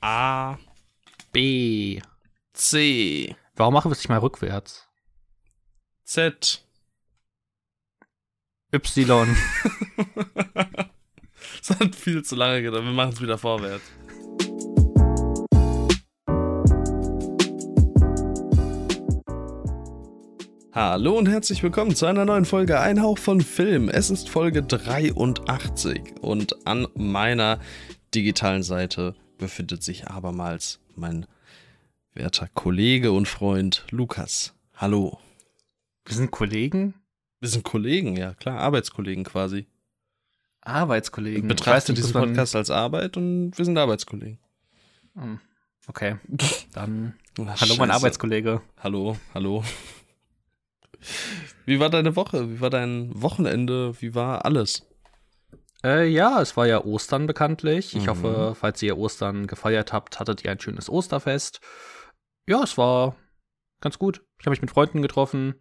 A, B. C, Warum machen wir es nicht mal rückwärts? Z. Y. Das hat viel zu lange gedauert. Wir machen es wieder vorwärts. Hallo und herzlich willkommen zu einer neuen Folge Ein Hauch von Film. Es ist Folge 83 und an meiner digitalen Seite befindet sich abermals mein werter Kollege und Freund Lukas. Hallo. Wir sind Kollegen? Wir sind Kollegen, ja klar, Arbeitskollegen quasi. Arbeitskollegen. Betrachte diesen man- Podcast als Arbeit und wir sind Arbeitskollegen. Hm, Okay, dann Ach, hallo mein scheiße. Arbeitskollege. Hallo, hallo. Wie war deine Woche? Wie war dein Wochenende? Wie war alles? Äh, ja, es war ja Ostern bekanntlich. Ich Mhm. hoffe, falls ihr Ostern gefeiert habt, hattet ihr ein schönes Osterfest. Ja, es war ganz gut. Ich habe mich mit Freunden getroffen,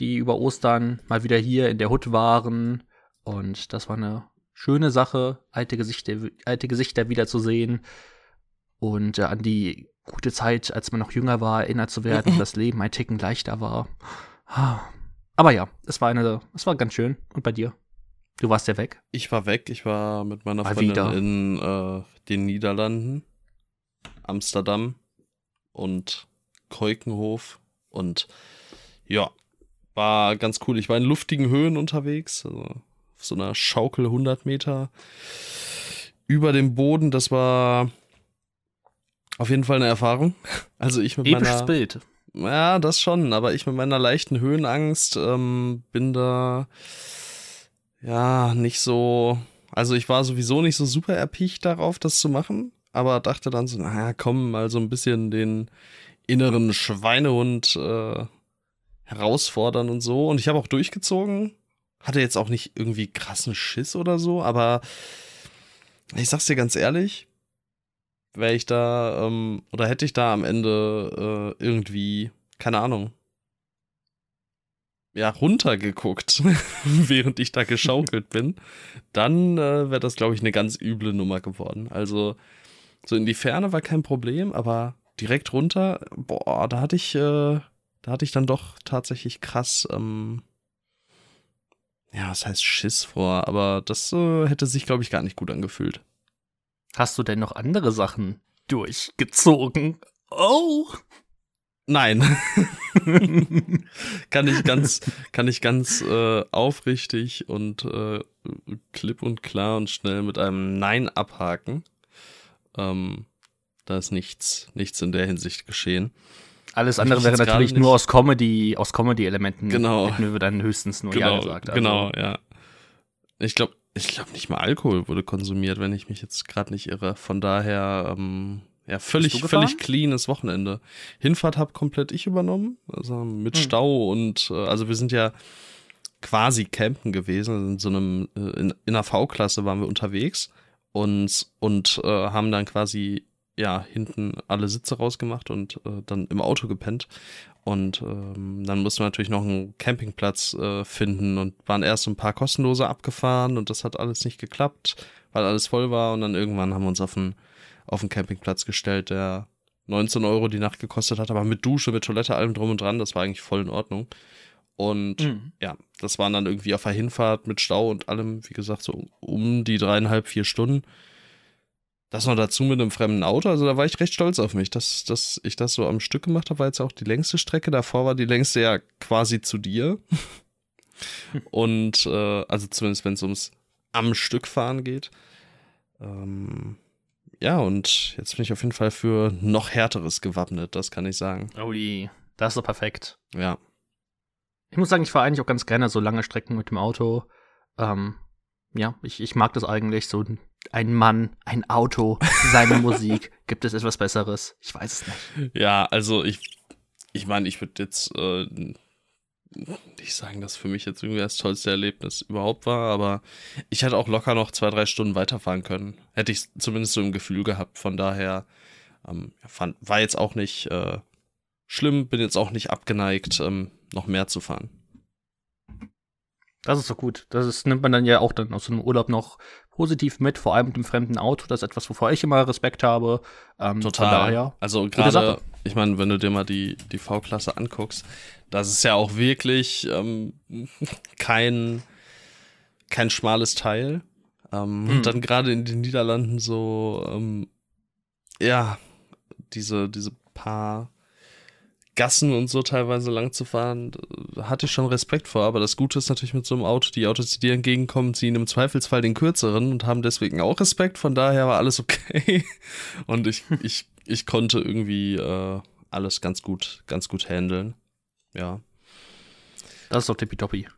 die über Ostern mal wieder hier in der Hut waren. Und das war eine schöne Sache, alte Gesichter, alte Gesichter wiederzusehen und äh, an die gute Zeit, als man noch jünger war, erinnert zu werden, das Leben ein Ticken leichter war. Aber ja, es war eine, es war ganz schön. Und bei dir? Du warst ja weg. Ich war weg. Ich war mit meiner Mal Freundin wieder. in äh, den Niederlanden, Amsterdam und Keukenhof. Und ja, war ganz cool. Ich war in luftigen Höhen unterwegs. Also auf so einer Schaukel 100 Meter über dem Boden. Das war auf jeden Fall eine Erfahrung. Also ich mit Episches meiner Bild. Ja, das schon, aber ich mit meiner leichten Höhenangst ähm, bin da ja nicht so. Also ich war sowieso nicht so super erpicht darauf, das zu machen, aber dachte dann so, naja, komm, mal so ein bisschen den inneren Schweinehund äh, herausfordern und so. Und ich habe auch durchgezogen. Hatte jetzt auch nicht irgendwie krassen Schiss oder so, aber ich sag's dir ganz ehrlich, wäre ich da, ähm, oder hätte ich da am Ende äh, irgendwie, keine Ahnung, ja, runtergeguckt, während ich da geschaukelt bin, dann äh, wäre das, glaube ich, eine ganz üble Nummer geworden. Also, so in die Ferne war kein Problem, aber direkt runter, boah, da hatte ich, äh, da hatte ich dann doch tatsächlich krass, ähm, ja, was heißt Schiss vor, aber das äh, hätte sich, glaube ich, gar nicht gut angefühlt. Hast du denn noch andere Sachen durchgezogen? Oh! Nein. kann ich ganz, kann ich ganz äh, aufrichtig und äh, klipp und klar und schnell mit einem Nein abhaken. Ähm, da ist nichts, nichts in der Hinsicht geschehen. Alles andere wäre natürlich nur aus Comedy, aus Comedy-Elementen. Genau. Hätten wir dann höchstens nur Ja Genau, gesagt. Also, genau, ja. Ich glaube, ich glaube nicht mal Alkohol wurde konsumiert, wenn ich mich jetzt gerade nicht irre. Von daher, ähm, ja, völlig, völlig cleanes Wochenende. Hinfahrt habe komplett ich übernommen, also mit Hm. Stau und äh, also wir sind ja quasi campen gewesen. In so einem äh, in, in einer V-Klasse waren wir unterwegs und und äh, haben dann quasi ja hinten alle Sitze rausgemacht und äh, dann im Auto gepennt. Und ähm, dann mussten wir natürlich noch einen Campingplatz äh, finden und waren erst ein paar kostenlose abgefahren und das hat alles nicht geklappt, weil alles voll war. Und dann irgendwann haben wir uns auf einen, auf einen Campingplatz gestellt, der 19 Euro die Nacht gekostet hat, aber mit Dusche, mit Toilette, allem drum und dran. Das war eigentlich voll in Ordnung. Und Mhm. ja, das waren dann irgendwie auf der Hinfahrt mit Stau und allem, wie gesagt, so um die dreieinhalb, vier Stunden. Das noch dazu mit einem fremden Auto, also da war ich recht stolz auf mich, dass, dass ich das so am Stück gemacht habe, war jetzt auch die längste Strecke. Davor war die längste ja quasi zu dir. und äh, also zumindest wenn es ums am Stück fahren geht. Ähm, ja, und jetzt bin ich auf jeden Fall für noch härteres gewappnet, das kann ich sagen. Ui, das ist doch perfekt. Ja. Ich muss sagen, ich fahre eigentlich auch ganz gerne so lange Strecken mit dem Auto. Ähm, ja, ich, ich mag das eigentlich. So ein Mann, ein Auto, seine Musik. Gibt es etwas Besseres? Ich weiß es nicht. Ja, also ich, ich meine, ich würde jetzt äh, nicht sagen, dass für mich jetzt irgendwie das tollste Erlebnis überhaupt war, aber ich hätte auch locker noch zwei, drei Stunden weiterfahren können. Hätte ich zumindest so im Gefühl gehabt. Von daher ähm, fand, war jetzt auch nicht äh, schlimm, bin jetzt auch nicht abgeneigt, ähm, noch mehr zu fahren. Das ist doch gut. Das ist, nimmt man dann ja auch dann aus so einem Urlaub noch, positiv mit, vor allem mit dem fremden Auto. Das ist etwas, wovor ich immer Respekt habe. Ähm, Total. Daher, also gerade, ich meine, wenn du dir mal die, die V-Klasse anguckst, das ist ja auch wirklich ähm, kein, kein schmales Teil. Ähm, mhm. Und dann gerade in den Niederlanden so, ähm, ja, diese, diese paar Gassen und so teilweise lang zu fahren, hatte ich schon Respekt vor. Aber das Gute ist natürlich mit so einem Auto, die Autos, die dir entgegenkommen, ziehen im Zweifelsfall den kürzeren und haben deswegen auch Respekt. Von daher war alles okay. Und ich, ich, ich konnte irgendwie äh, alles ganz gut, ganz gut handeln. Ja. Das ist doch tippitoppi.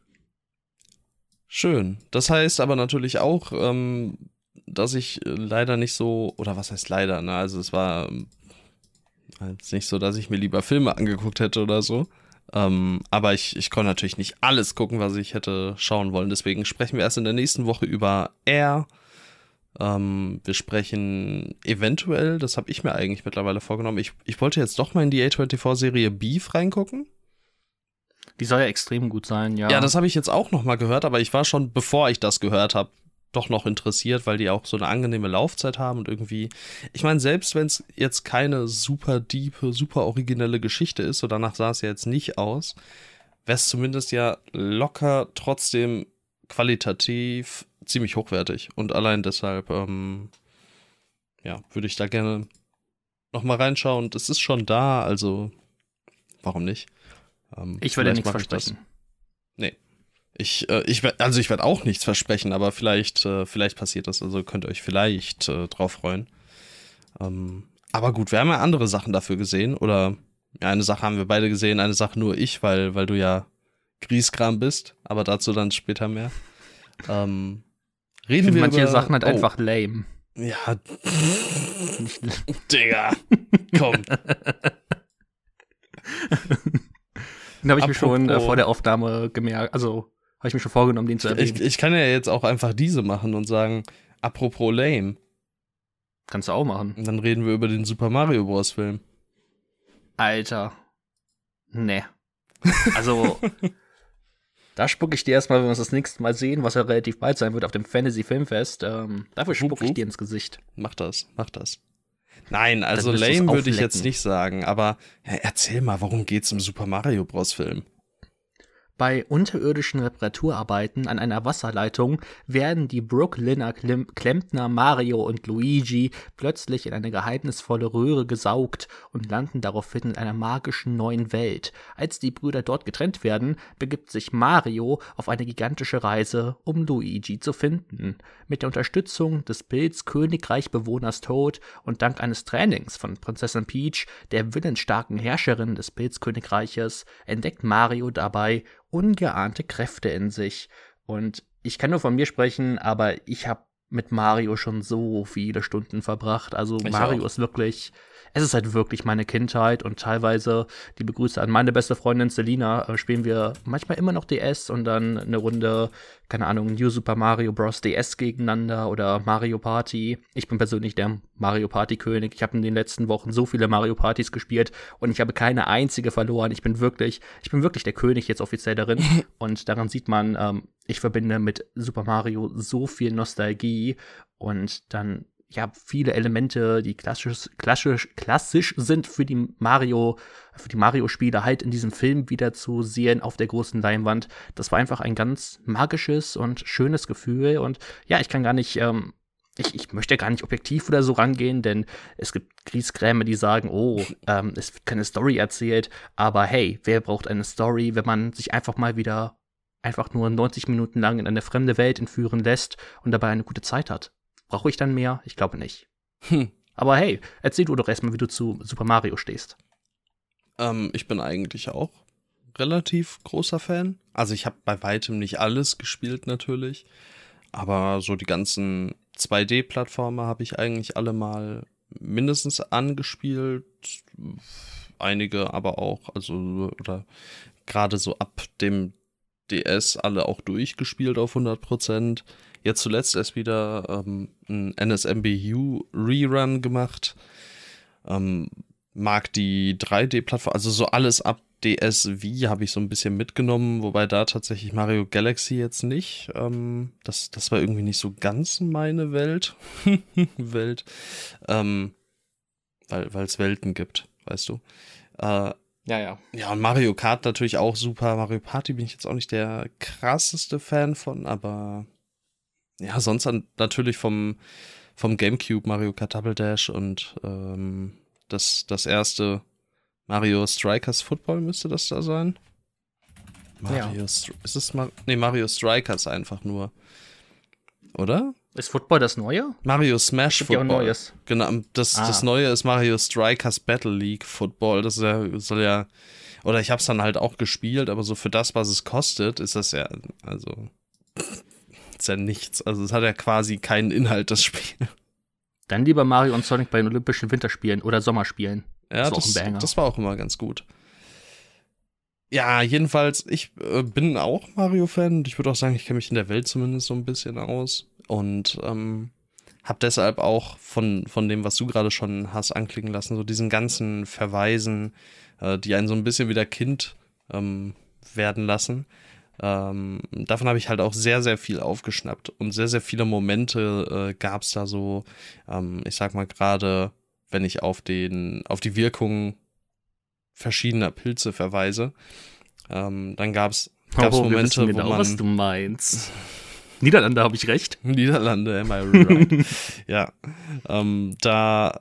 Schön. Das heißt aber natürlich auch, ähm, dass ich leider nicht so, oder was heißt leider, ne? Also es war ist nicht so, dass ich mir lieber Filme angeguckt hätte oder so. Ähm, aber ich, ich konnte natürlich nicht alles gucken, was ich hätte schauen wollen. Deswegen sprechen wir erst in der nächsten Woche über Air. Ähm, wir sprechen eventuell, das habe ich mir eigentlich mittlerweile vorgenommen. Ich, ich wollte jetzt doch mal in die A24-Serie Beef reingucken. Die soll ja extrem gut sein, ja. Ja, das habe ich jetzt auch noch mal gehört, aber ich war schon, bevor ich das gehört habe, doch noch interessiert, weil die auch so eine angenehme Laufzeit haben und irgendwie, ich meine, selbst wenn es jetzt keine super diepe, super originelle Geschichte ist, so danach sah es ja jetzt nicht aus, wäre es zumindest ja locker trotzdem qualitativ ziemlich hochwertig. Und allein deshalb, ähm, ja, würde ich da gerne noch mal reinschauen. Und es ist schon da, also warum nicht? Ähm, ich würde nichts versprechen. Nee, ich, äh, ich also ich werde auch nichts versprechen, aber vielleicht, äh, vielleicht passiert das. Also könnt ihr euch vielleicht äh, drauf freuen. Ähm, aber gut, wir haben ja andere Sachen dafür gesehen. Oder ja, eine Sache haben wir beide gesehen, eine Sache nur ich, weil, weil du ja Grieskram bist, aber dazu dann später mehr. Ähm, reden ich wir manche über, Sachen halt oh. einfach lame. Ja. Digga. Komm. Den habe ich mir schon äh, vor der Aufnahme gemerkt, also habe ich mir schon vorgenommen, den zu erwähnen. Ich, ich kann ja jetzt auch einfach diese machen und sagen, apropos lame. Kannst du auch machen. Und dann reden wir über den Super Mario Bros. Film. Alter. Ne. Also, da spucke ich dir erstmal, wenn wir uns das nächste Mal sehen, was ja relativ bald sein wird auf dem Fantasy Filmfest. Ähm, dafür spucke ich dir ins Gesicht. Mach das, mach das. Nein, also lame würde ich jetzt nicht sagen, aber ja, erzähl mal, worum geht's im Super Mario Bros. Film? Bei unterirdischen Reparaturarbeiten an einer Wasserleitung werden die Brooklyner Klempner Mario und Luigi plötzlich in eine geheimnisvolle Röhre gesaugt und landen daraufhin in einer magischen neuen Welt. Als die Brüder dort getrennt werden, begibt sich Mario auf eine gigantische Reise, um Luigi zu finden. Mit der Unterstützung des Pilz Königreichbewohners Toad und dank eines Trainings von Prinzessin Peach, der willensstarken Herrscherin des Pilzkönigreiches, entdeckt Mario dabei ungeahnte Kräfte in sich. Und ich kann nur von mir sprechen, aber ich habe mit Mario schon so viele Stunden verbracht. Also ich Mario auch. ist wirklich es ist halt wirklich meine Kindheit und teilweise, die Begrüße an meine beste Freundin Selina, äh, spielen wir manchmal immer noch DS und dann eine Runde, keine Ahnung, New Super Mario Bros. DS gegeneinander oder Mario Party. Ich bin persönlich der Mario Party König. Ich habe in den letzten Wochen so viele Mario Partys gespielt und ich habe keine einzige verloren. Ich bin wirklich, ich bin wirklich der König jetzt offiziell darin und daran sieht man, ähm, ich verbinde mit Super Mario so viel Nostalgie und dann ja, viele Elemente, die klassisch, klassisch, klassisch sind für die Mario, für die Mario-Spiele halt in diesem Film wieder zu sehen auf der großen Leinwand. Das war einfach ein ganz magisches und schönes Gefühl und ja, ich kann gar nicht, ähm, ich, ich möchte gar nicht objektiv oder so rangehen, denn es gibt Grieskräme, die sagen, oh, ähm, es wird keine Story erzählt, aber hey, wer braucht eine Story, wenn man sich einfach mal wieder einfach nur 90 Minuten lang in eine fremde Welt entführen lässt und dabei eine gute Zeit hat? Brauche ich dann mehr? Ich glaube nicht. Hm. Aber hey, erzähl du doch erstmal, wie du zu Super Mario stehst. Ähm, ich bin eigentlich auch relativ großer Fan. Also ich habe bei weitem nicht alles gespielt natürlich, aber so die ganzen 2D-Plattformer habe ich eigentlich alle mal mindestens angespielt. Einige aber auch, also oder gerade so ab dem DS alle auch durchgespielt auf 100 Prozent. Jetzt zuletzt erst wieder ähm, ein NSMBU Rerun gemacht. Ähm, mag die 3D-Plattform, also so alles ab DS Wii habe ich so ein bisschen mitgenommen, wobei da tatsächlich Mario Galaxy jetzt nicht. Ähm, das, das war irgendwie nicht so ganz meine Welt. Welt. Ähm, weil es Welten gibt, weißt du. Äh, ja, ja. Ja, und Mario Kart natürlich auch super. Mario Party bin ich jetzt auch nicht der krasseste Fan von, aber ja, sonst dann natürlich vom, vom GameCube Mario Kart Double Dash und ähm, das, das erste Mario Strikers Football müsste das da sein. Mario ja. ist es Mar nee, Mario Strikers einfach nur. Oder? Ist Football das Neue? Mario Smash Football. Ja Neues. Genau, das, ah. das Neue ist Mario Strikers Battle League Football. Das ja, soll ja. Oder ich habe es dann halt auch gespielt, aber so für das, was es kostet, ist das ja. Also. Ist ja nichts. Also, es hat ja quasi keinen Inhalt, das Spiel. Dann lieber Mario und Sonic bei den Olympischen Winterspielen oder Sommerspielen. Ja, das, das, das war auch immer ganz gut. Ja, jedenfalls, ich äh, bin auch Mario-Fan ich würde auch sagen, ich kenne mich in der Welt zumindest so ein bisschen aus. Und ähm, habe deshalb auch von, von dem, was du gerade schon hast anklingen lassen, so diesen ganzen Verweisen, äh, die einen so ein bisschen wieder Kind ähm, werden lassen. Ähm, davon habe ich halt auch sehr, sehr viel aufgeschnappt. Und sehr, sehr viele Momente äh, gab es da so, ähm, ich sag mal gerade, wenn ich auf den, auf die Wirkung verschiedener Pilze verweise, ähm, dann gab es oh, Momente, genau, wo man, was du meinst. Niederlande habe ich recht. Niederlande, am I right? ja. Ähm, da,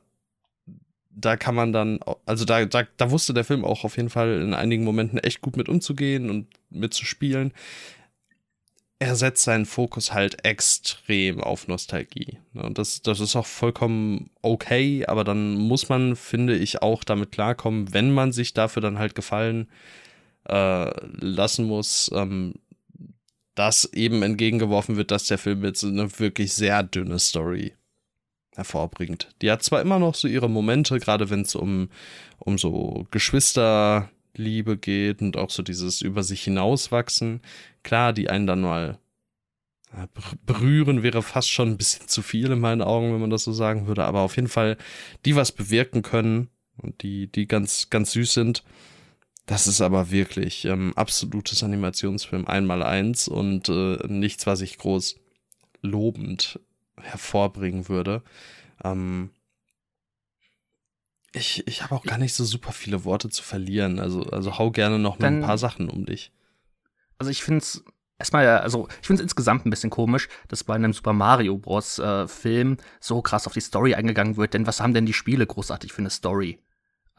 da kann man dann, also da, da, da wusste der Film auch auf jeden Fall in einigen Momenten echt gut mit umzugehen und mitzuspielen. Er setzt seinen Fokus halt extrem auf Nostalgie. Und das, das ist auch vollkommen okay, aber dann muss man, finde ich, auch damit klarkommen, wenn man sich dafür dann halt gefallen äh, lassen muss, ähm, dass eben entgegengeworfen wird, dass der Film jetzt eine wirklich sehr dünne Story hervorbringt. Die hat zwar immer noch so ihre Momente, gerade wenn es um, um so Geschwisterliebe geht und auch so dieses über sich hinauswachsen. Klar, die einen dann mal berühren wäre fast schon ein bisschen zu viel in meinen Augen, wenn man das so sagen würde, aber auf jeden Fall die was bewirken können und die, die ganz, ganz süß sind. Das ist aber wirklich ähm, absolutes Animationsfilm einmal eins und äh, nichts, was ich groß lobend hervorbringen würde. Ähm, ich ich habe auch gar nicht so super viele Worte zu verlieren. Also, also hau gerne noch Dann, ein paar Sachen um dich. Also ich finde es erstmal, also ich finde es insgesamt ein bisschen komisch, dass bei einem Super Mario Bros. Äh, Film so krass auf die Story eingegangen wird. Denn was haben denn die Spiele großartig für eine Story?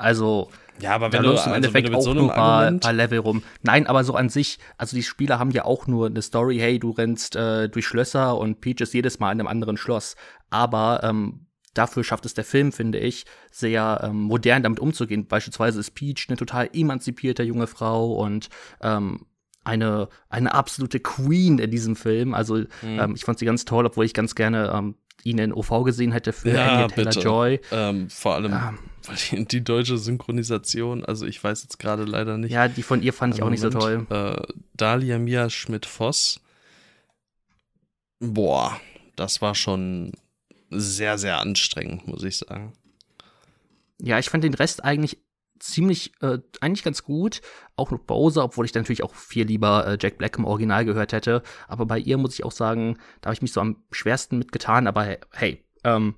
Also, ja, aber wenn du, im Endeffekt also, du auch so nur paar, paar, Level rum. Nein, aber so an sich, also die Spieler haben ja auch nur eine Story, hey, du rennst äh, durch Schlösser und Peach ist jedes Mal in einem anderen Schloss. Aber ähm, dafür schafft es der Film, finde ich, sehr ähm, modern damit umzugehen. Beispielsweise ist Peach eine total emanzipierte junge Frau und ähm, eine, eine absolute Queen in diesem Film. Also mhm. ähm, ich fand sie ganz toll, obwohl ich ganz gerne ähm, ihn in OV gesehen hätte für ja, Taylor-Joy. Ähm, vor allem ähm, weil die, deutsche Synchronisation, also ich weiß jetzt gerade leider nicht. Ja, die von ihr fand ich auch Moment, nicht so toll. Äh, Dalia Mia Schmidt-Voss. Boah, das war schon sehr, sehr anstrengend, muss ich sagen. Ja, ich fand den Rest eigentlich ziemlich, äh, eigentlich ganz gut. Auch mit Bowser, obwohl ich natürlich auch viel lieber äh, Jack Black im Original gehört hätte. Aber bei ihr muss ich auch sagen, da habe ich mich so am schwersten mitgetan. Aber hey, ähm,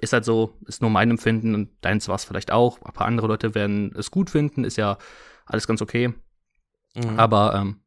ist halt so, ist nur mein Empfinden und deins war es vielleicht auch. Ein paar andere Leute werden es gut finden, ist ja alles ganz okay. Mhm. Aber ähm,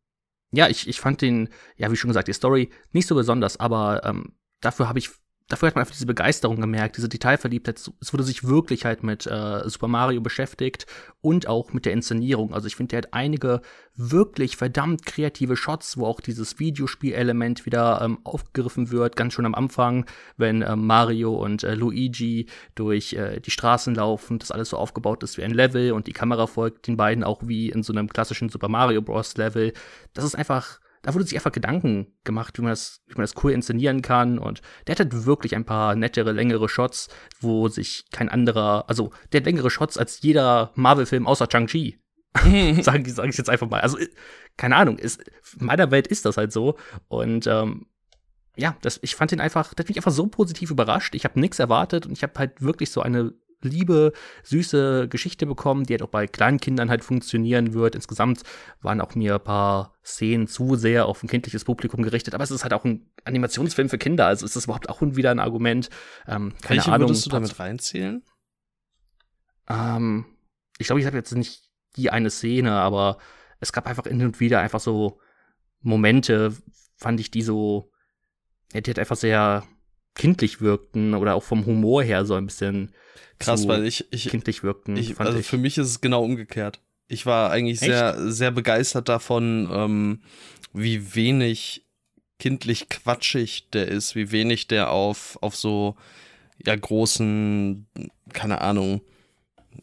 ja, ich, ich fand den, ja, wie schon gesagt, die Story nicht so besonders, aber ähm, dafür habe ich dafür hat man einfach diese Begeisterung gemerkt, diese Detailverliebtheit. Es wurde sich wirklich halt mit äh, Super Mario beschäftigt und auch mit der Inszenierung. Also ich finde, der hat einige wirklich verdammt kreative Shots, wo auch dieses Videospielelement wieder ähm, aufgegriffen wird, ganz schon am Anfang, wenn äh, Mario und äh, Luigi durch äh, die Straßen laufen, das alles so aufgebaut ist wie ein Level und die Kamera folgt den beiden auch wie in so einem klassischen Super Mario Bros. Level. Das ist einfach da wurde sich einfach Gedanken gemacht, wie man das, wie man das cool inszenieren kann. Und der hat halt wirklich ein paar nettere, längere Shots, wo sich kein anderer, also der hat längere Shots als jeder Marvel-Film außer Chang-Chi. sage sag ich jetzt einfach mal. Also, keine Ahnung, ist, in meiner Welt ist das halt so. Und ähm, ja, das, ich fand den einfach, das hat mich einfach so positiv überrascht. Ich habe nichts erwartet und ich habe halt wirklich so eine liebe, süße Geschichte bekommen, die halt auch bei kleinen Kindern halt funktionieren wird. Insgesamt waren auch mir ein paar Szenen zu sehr auf ein kindliches Publikum gerichtet, aber es ist halt auch ein Animationsfilm für Kinder, also ist das überhaupt auch wieder ein Argument. Ähm, keine Welche Ahnung. würdest du damit reinzählen? Ähm, ich glaube, ich habe jetzt nicht die eine Szene, aber es gab einfach hin und wieder einfach so Momente, fand ich, die so, ja, die halt einfach sehr kindlich wirkten oder auch vom Humor her so ein bisschen Krass, weil ich, ich, kindlich wirkten. ich also ich. für mich ist es genau umgekehrt. Ich war eigentlich Echt? sehr, sehr begeistert davon, ähm, wie wenig kindlich quatschig der ist, wie wenig der auf, auf so ja großen, keine Ahnung,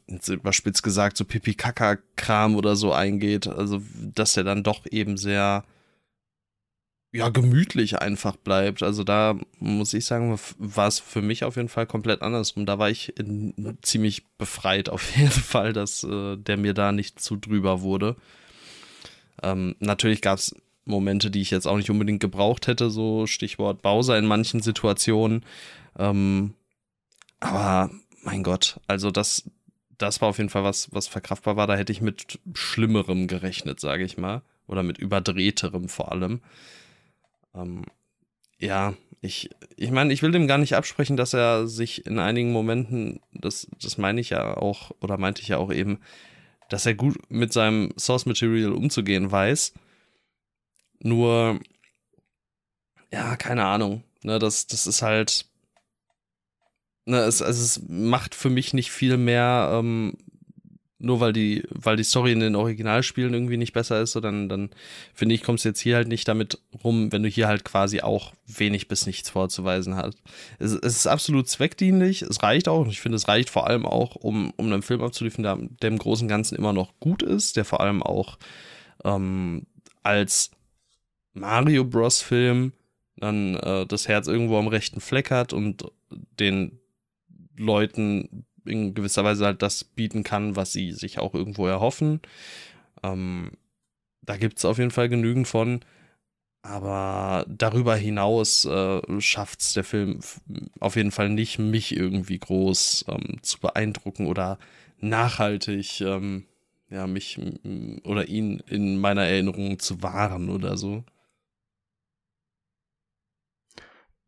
jetzt überspitzt gesagt, so Pipi-Kaka-Kram oder so eingeht. Also, dass der dann doch eben sehr ja, gemütlich einfach bleibt. Also da muss ich sagen, war es für mich auf jeden Fall komplett andersrum. Da war ich in, ziemlich befreit auf jeden Fall, dass äh, der mir da nicht zu drüber wurde. Ähm, natürlich gab es Momente, die ich jetzt auch nicht unbedingt gebraucht hätte, so Stichwort Bowser in manchen Situationen. Ähm, aber mein Gott, also das, das war auf jeden Fall was, was verkraftbar war. Da hätte ich mit Schlimmerem gerechnet, sage ich mal. Oder mit überdrehterem vor allem. Ähm, ja, ich, ich meine, ich will dem gar nicht absprechen, dass er sich in einigen Momenten, das, das meine ich ja auch, oder meinte ich ja auch eben, dass er gut mit seinem Source Material umzugehen weiß. Nur, ja, keine Ahnung. Ne, das, das ist halt. Ne, es, also es macht für mich nicht viel mehr, ähm, nur weil die, weil die Story in den Originalspielen irgendwie nicht besser ist, so dann, dann finde ich, kommst du jetzt hier halt nicht damit rum, wenn du hier halt quasi auch wenig bis nichts vorzuweisen hast. Es, es ist absolut zweckdienlich, es reicht auch, und ich finde, es reicht vor allem auch, um, um einen Film abzuliefern, der, der im Großen und Ganzen immer noch gut ist, der vor allem auch ähm, als Mario Bros. Film dann äh, das Herz irgendwo am rechten Fleck hat und den Leuten in gewisser Weise halt das bieten kann, was sie sich auch irgendwo erhoffen. Ähm, da gibt es auf jeden Fall genügend von. Aber darüber hinaus äh, schafft es der Film auf jeden Fall nicht, mich irgendwie groß ähm, zu beeindrucken oder nachhaltig ähm, ja, mich oder ihn in meiner Erinnerung zu wahren oder so.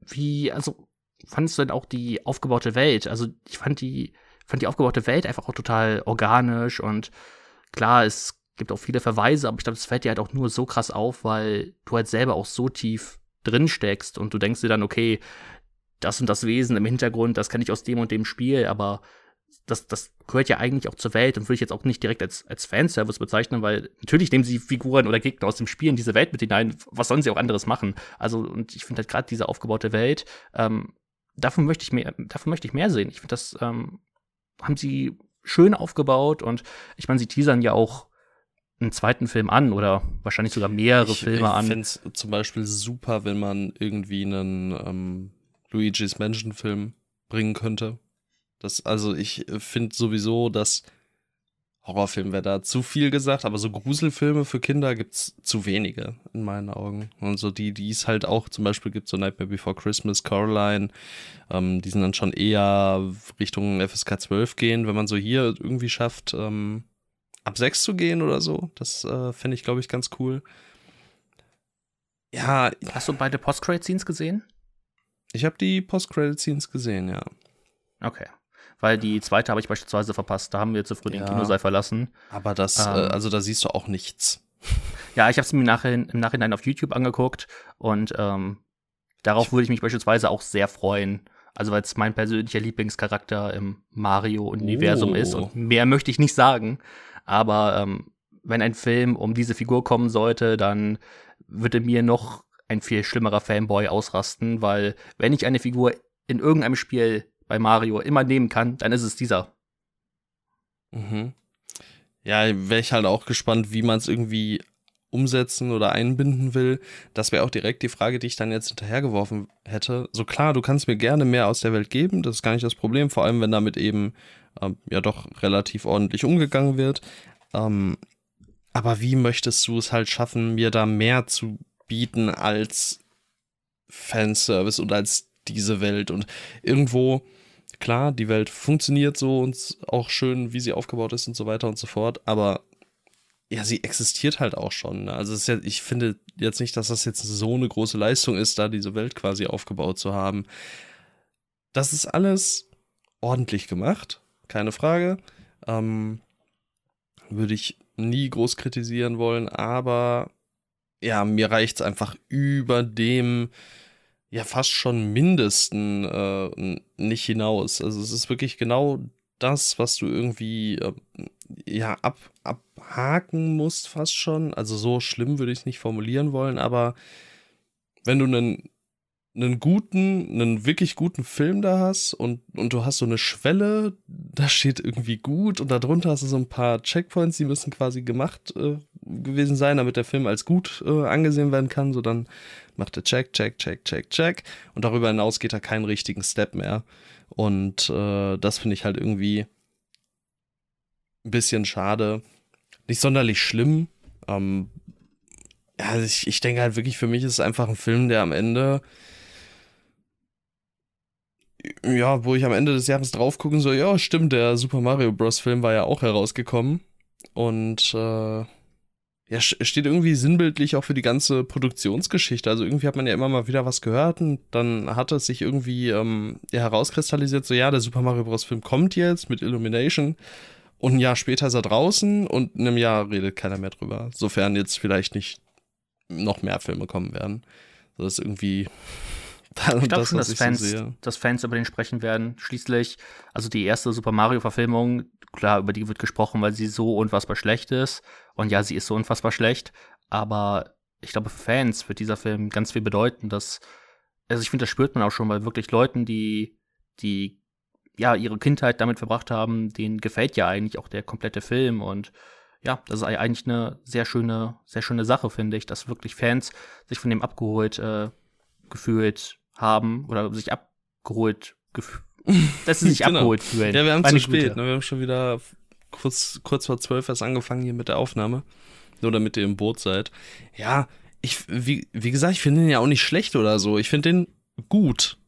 Wie, also, fandest du denn auch die aufgebaute Welt? Also, ich fand die, fand die aufgebaute Welt einfach auch total organisch und klar, es gibt auch viele Verweise, aber ich glaube, das fällt dir halt auch nur so krass auf, weil du halt selber auch so tief drin steckst und du denkst dir dann, okay, das und das Wesen im Hintergrund, das kann ich aus dem und dem Spiel, aber das, das gehört ja eigentlich auch zur Welt und würde ich jetzt auch nicht direkt als, als Fanservice bezeichnen, weil natürlich nehmen sie Figuren oder Gegner aus dem Spiel in diese Welt mit hinein. Was sollen sie auch anderes machen? Also, und ich finde halt gerade diese aufgebaute Welt, ähm, davon möchte ich mehr, davon möchte ich mehr sehen. Ich finde, das ähm, haben sie schön aufgebaut und ich meine, sie teasern ja auch einen zweiten Film an oder wahrscheinlich sogar mehrere ich, Filme ich an. Ich finde es zum Beispiel super, wenn man irgendwie einen ähm, Luigi's Mansion Film bringen könnte. Das, also ich finde sowieso, dass Horrorfilm wäre da zu viel gesagt, aber so Gruselfilme für Kinder gibt's zu wenige in meinen Augen. Und so die, die es halt auch zum Beispiel gibt, so Nightmare Before Christmas, Coraline, ähm, die sind dann schon eher Richtung FSK 12 gehen, wenn man so hier irgendwie schafft, ähm, ab 6 zu gehen oder so. Das äh, fände ich, glaube ich, ganz cool. Ja. Hast du beide Post-Credit-Scenes gesehen? Ich habe die Post-Credit-Scenes gesehen, ja. Okay weil die zweite habe ich beispielsweise verpasst. Da haben wir zu früh den Ja. Kinosaal verlassen. Aber das, Ähm. äh, also da siehst du auch nichts. Ja, ich habe es mir nachhin, im Nachhinein auf YouTube angeguckt und ähm, darauf würde ich mich beispielsweise auch sehr freuen. Also weil es mein persönlicher Lieblingscharakter im Mario-Universum Oh. ist und mehr möchte ich nicht sagen. Aber ähm, wenn ein Film um diese Figur kommen sollte, dann würde mir noch ein viel schlimmerer Fanboy ausrasten, weil wenn ich eine Figur in irgendeinem Spiel bei Mario immer nehmen kann, dann ist es dieser. Mhm. Ja, wäre ich halt auch gespannt, wie man es irgendwie umsetzen oder einbinden will. Das wäre auch direkt die Frage, die ich dann jetzt hinterhergeworfen hätte. So klar, du kannst mir gerne mehr aus der Welt geben, das ist gar nicht das Problem, vor allem wenn damit eben ähm, ja doch relativ ordentlich umgegangen wird. Ähm, aber wie möchtest du es halt schaffen, mir da mehr zu bieten als Fanservice und als diese Welt? Und irgendwo klar, die Welt funktioniert so und auch schön, wie sie aufgebaut ist und so weiter und so fort, aber ja, sie existiert halt auch schon. Ne? Also ja, ich finde jetzt nicht, dass das jetzt so eine große Leistung ist, da diese Welt quasi aufgebaut zu haben. Das ist alles ordentlich gemacht, keine Frage. Ähm, würde ich nie groß kritisieren wollen, aber ja, mir reicht es einfach über dem ja fast schon Mindesten äh, nicht hinaus. Also es ist wirklich genau das, was du irgendwie äh, ja ab, abhaken musst, fast schon. Also so schlimm würde ich es nicht formulieren wollen, aber wenn du einen einen guten, einen wirklich guten Film da hast und, und du hast so eine Schwelle, da steht irgendwie gut und darunter hast du so ein paar Checkpoints, die müssen quasi gemacht äh, gewesen sein, damit der Film als gut äh, angesehen werden kann. So dann macht er Check, Check, Check, Check, Check und darüber hinaus geht er keinen richtigen Step mehr. Und äh, das finde ich halt irgendwie ein bisschen schade. Nicht sonderlich schlimm. Ähm, ja, ich, ich denke halt wirklich, für mich ist es einfach ein Film, der am Ende ja, wo ich am Ende des Jahres drauf gucken so, ja, stimmt, der Super Mario Bros. Film war ja auch herausgekommen. Und äh, ja, steht irgendwie sinnbildlich auch für die ganze Produktionsgeschichte. Also irgendwie hat man ja immer mal wieder was gehört und dann hat es sich irgendwie ähm, ja, herauskristallisiert, so ja, der Super Mario Bros. Film kommt jetzt mit Illumination. Und ein Jahr später ist er draußen und in einem Jahr redet keiner mehr drüber. Sofern jetzt vielleicht nicht noch mehr Filme kommen werden. Das ist irgendwie ich glaube schon, dass Fans, so dass Fans über den sprechen werden. Schließlich, also die erste Super Mario-Verfilmung, klar, über die wird gesprochen, weil sie so unfassbar schlecht ist. Und ja, sie ist so unfassbar schlecht. Aber ich glaube, für Fans wird dieser Film ganz viel bedeuten. Dass, also ich finde, das spürt man auch schon, weil wirklich Leuten, die, die ja ihre Kindheit damit verbracht haben, denen gefällt ja eigentlich auch der komplette Film. Und ja, das ist eigentlich eine sehr schöne, sehr schöne Sache, finde ich, dass wirklich Fans sich von dem abgeholt äh, gefühlt haben oder sich abgeholt, dass sie sich genau. abgeholt fühlen. Ja, wir haben zu spät. Ne? Wir haben schon wieder kurz, kurz vor zwölf erst angefangen hier mit der Aufnahme. Nur damit ihr im Boot seid. Ja, ich, wie, wie gesagt, ich finde den ja auch nicht schlecht oder so. Ich finde den gut.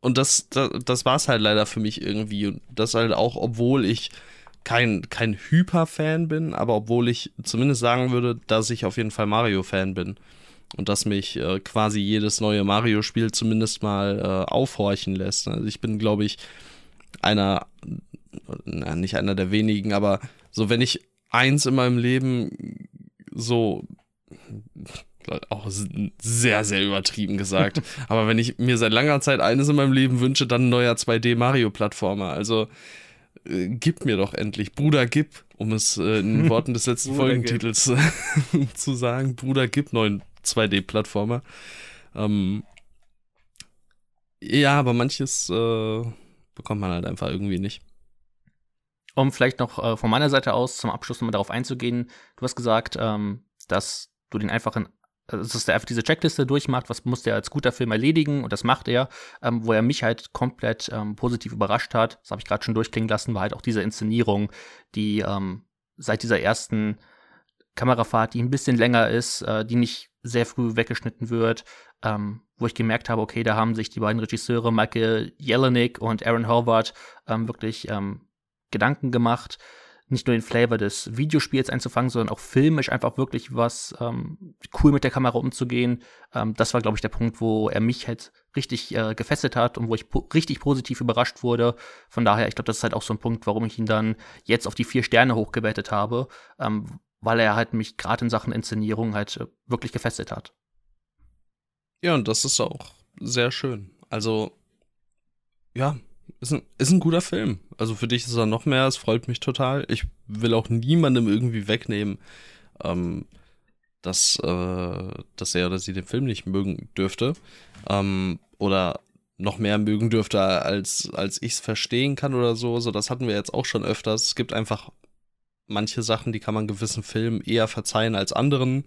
Und das, das, das war es halt leider für mich irgendwie. Und das halt auch, obwohl ich kein, kein Hyper-Fan bin, aber obwohl ich zumindest sagen würde, dass ich auf jeden Fall Mario-Fan bin und dass mich äh, quasi jedes neue Mario-Spiel zumindest mal äh, aufhorchen lässt. Also ich bin, glaube ich, einer, na, nicht einer der wenigen, aber so, wenn ich eins in meinem Leben so auch sehr, sehr übertrieben gesagt. Aber wenn ich mir seit langer Zeit eines in meinem Leben wünsche, dann ein neuer 2D-Mario-Plattformer. Also äh, gib mir doch endlich, Bruder, gib, um es äh, in Worten des letzten Folgentitels zu sagen. Bruder, gib neuen 2D-Plattformer. Ähm, ja, aber manches äh, bekommt man halt einfach irgendwie nicht. Um vielleicht noch äh, von meiner Seite aus zum Abschluss nochmal darauf einzugehen, du hast gesagt, ähm, dass du den einfachen also dass der einfach diese Checkliste durchmacht, was muss der als guter Film erledigen und das macht er, ähm, wo er mich halt komplett ähm, positiv überrascht hat, das habe ich gerade schon durchklingen lassen, war halt auch diese Inszenierung, die ähm, seit dieser ersten Kamerafahrt, die ein bisschen länger ist, äh, die nicht sehr früh weggeschnitten wird, ähm, wo ich gemerkt habe, okay, da haben sich die beiden Regisseure Michael Jelinek und Aaron Howard ähm, wirklich ähm, Gedanken gemacht, nicht nur den Flavor des Videospiels einzufangen, sondern auch filmisch einfach wirklich was ähm, cool mit der Kamera umzugehen. Ähm, das war, glaube ich, der Punkt, wo er mich halt richtig äh, gefesselt hat und wo ich po richtig positiv überrascht wurde. Von daher, ich glaube, das ist halt auch so ein Punkt, warum ich ihn dann jetzt auf die vier Sterne hochgewertet habe, ähm, weil er halt mich gerade in Sachen Inszenierung halt äh, wirklich gefesselt hat. Ja, und das ist auch sehr schön. Also, ja, ist ein, ist ein guter Film. Also für dich ist er noch mehr, es freut mich total. Ich will auch niemandem irgendwie wegnehmen, ähm, dass, äh, dass er oder sie den Film nicht mögen dürfte. Ähm, oder noch mehr mögen dürfte, als, als ich es verstehen kann oder so. So, das hatten wir jetzt auch schon öfters. Es gibt einfach manche Sachen, die kann man gewissen Filmen eher verzeihen als anderen.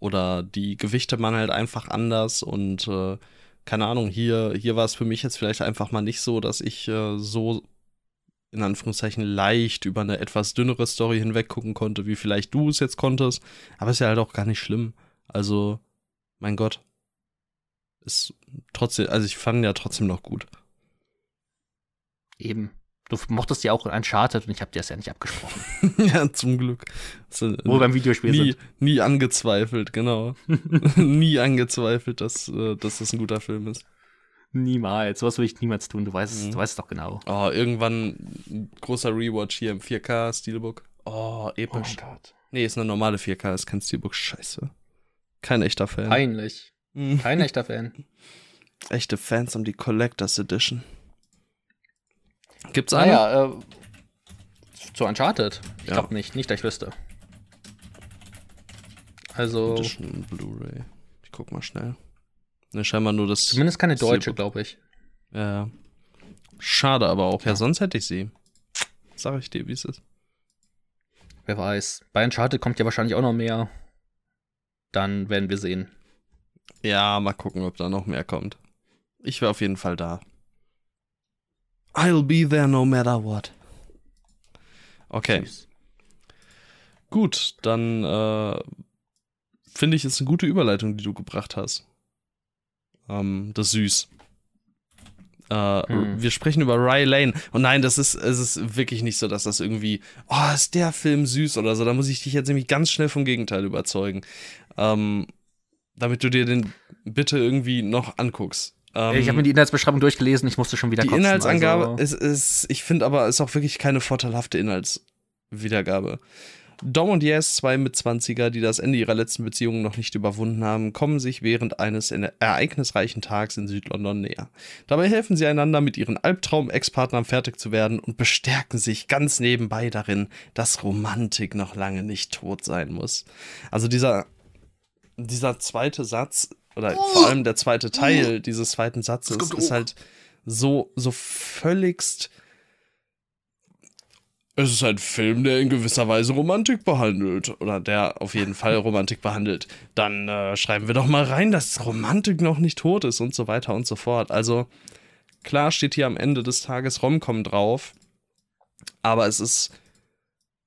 Oder die gewichte man halt einfach anders. Und äh, keine Ahnung, hier, hier war es für mich jetzt vielleicht einfach mal nicht so, dass ich äh, so in Anführungszeichen leicht über eine etwas dünnere Story hinweg gucken konnte, wie vielleicht du es jetzt konntest. Aber ist ja halt auch gar nicht schlimm. Also, mein Gott. Ist trotzdem, also ich fand ja trotzdem noch gut. Eben. Du mochtest ja auch Uncharted und ich habe dir das ja nicht abgesprochen. ja, zum Glück. Also, Wo wir beim Videospiel nie, sind. Nie angezweifelt, genau. nie angezweifelt, dass, äh, dass das ein guter Film ist. Niemals. Sowas will ich niemals tun. Du weißt, mhm. du weißt es doch genau. Oh, irgendwann ein großer Rewatch hier im 4K Steelbook. Oh, episch. Oh. Nee, ist eine normale 4K, ist kein Steelbook. Scheiße. Kein echter Fan. Peinlich. Mhm. Kein echter Fan. Echte Fans um die Collectors Edition. Gibt's eine? Naja, äh, zu Uncharted. Ich ja. glaube nicht. Nicht, dass ich wüsste. Also. Edition Blu-ray. Ich guck mal schnell. Ne, scheinbar nur das. Zumindest keine deutsche, glaube ich. Ja. Schade aber auch. Ja, ja sonst hätte ich sie. Sag ich dir, wie es ist. Wer weiß. Bei Uncharted kommt ja wahrscheinlich auch noch mehr. Dann werden wir sehen. Ja, mal gucken, ob da noch mehr kommt. Ich wäre auf jeden Fall da. I'll be there no matter what. Okay. Süß. Gut, dann äh, finde ich, es eine gute Überleitung, die du gebracht hast. Ähm, das süß. Äh, hm. Wir sprechen über Rye Lane. Und nein, das ist, es ist wirklich nicht so, dass das irgendwie, oh, ist der Film süß oder so. Da muss ich dich jetzt nämlich ganz schnell vom Gegenteil überzeugen. Ähm, damit du dir den bitte irgendwie noch anguckst. Ähm, ich habe mir die Inhaltsbeschreibung durchgelesen, ich musste schon wieder Die kotzen, Inhaltsangabe also. ist, ist, ich finde aber, ist auch wirklich keine vorteilhafte Inhaltswiedergabe. Dom und Yes, zwei Mitzwanziger, die das Ende ihrer letzten Beziehung noch nicht überwunden haben, kommen sich während eines ereignisreichen Tags in Südlondon näher. Dabei helfen sie einander, mit ihren Albtraum-Ex-Partnern fertig zu werden und bestärken sich ganz nebenbei darin, dass Romantik noch lange nicht tot sein muss. Also dieser, dieser zweite Satz oder oh. vor allem der zweite Teil oh. dieses zweiten Satzes ist halt so, so völligst. Es ist ein Film, der in gewisser Weise Romantik behandelt. Oder der auf jeden Fall Romantik behandelt. Dann äh, schreiben wir doch mal rein, dass Romantik noch nicht tot ist und so weiter und so fort. Also, klar steht hier am Ende des Tages Romcom drauf. Aber es ist.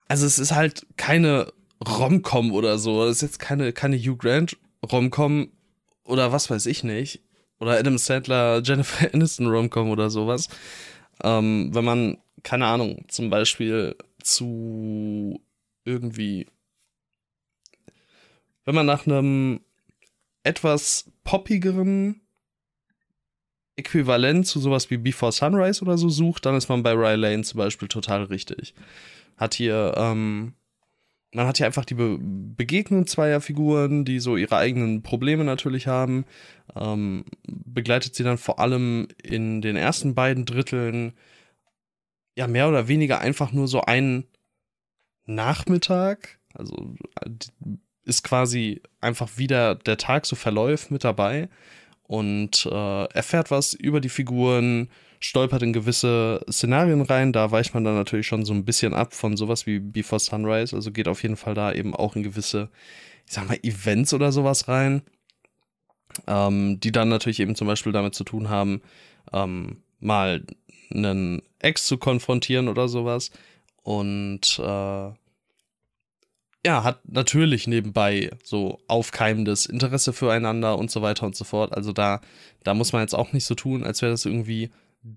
Also, es ist halt keine Romcom oder so. Es ist jetzt keine, keine Hugh Grant Romcom, oder was weiß ich nicht. Oder Adam Sandler, Jennifer Aniston Romcom oder sowas. Ähm, wenn man, keine Ahnung, zum Beispiel zu irgendwie, wenn man nach einem etwas poppigeren Äquivalent zu sowas wie Before Sunrise oder so sucht, dann ist man bei Rye Lane zum Beispiel total richtig. Hat hier ähm, man hat hier einfach die Be Begegnung zweier Figuren, die so ihre eigenen Probleme natürlich haben. Ähm, begleitet sie dann vor allem in den ersten beiden Dritteln ja mehr oder weniger einfach nur so einen Nachmittag. Also ist quasi einfach wieder der Tag so verläuft mit dabei und äh, erfährt was über die Figuren, stolpert in gewisse Szenarien rein. Da weicht man dann natürlich schon so ein bisschen ab von sowas wie Before Sunrise. Also geht auf jeden Fall da eben auch in gewisse, ich sag mal, Events oder sowas rein. Ähm, die dann natürlich eben zum Beispiel damit zu tun haben, ähm, mal einen Ex zu konfrontieren oder sowas. Und äh, ja, hat natürlich nebenbei so aufkeimendes Interesse füreinander und so weiter und so fort. Also da, da muss man jetzt auch nicht so tun, als wäre das irgendwie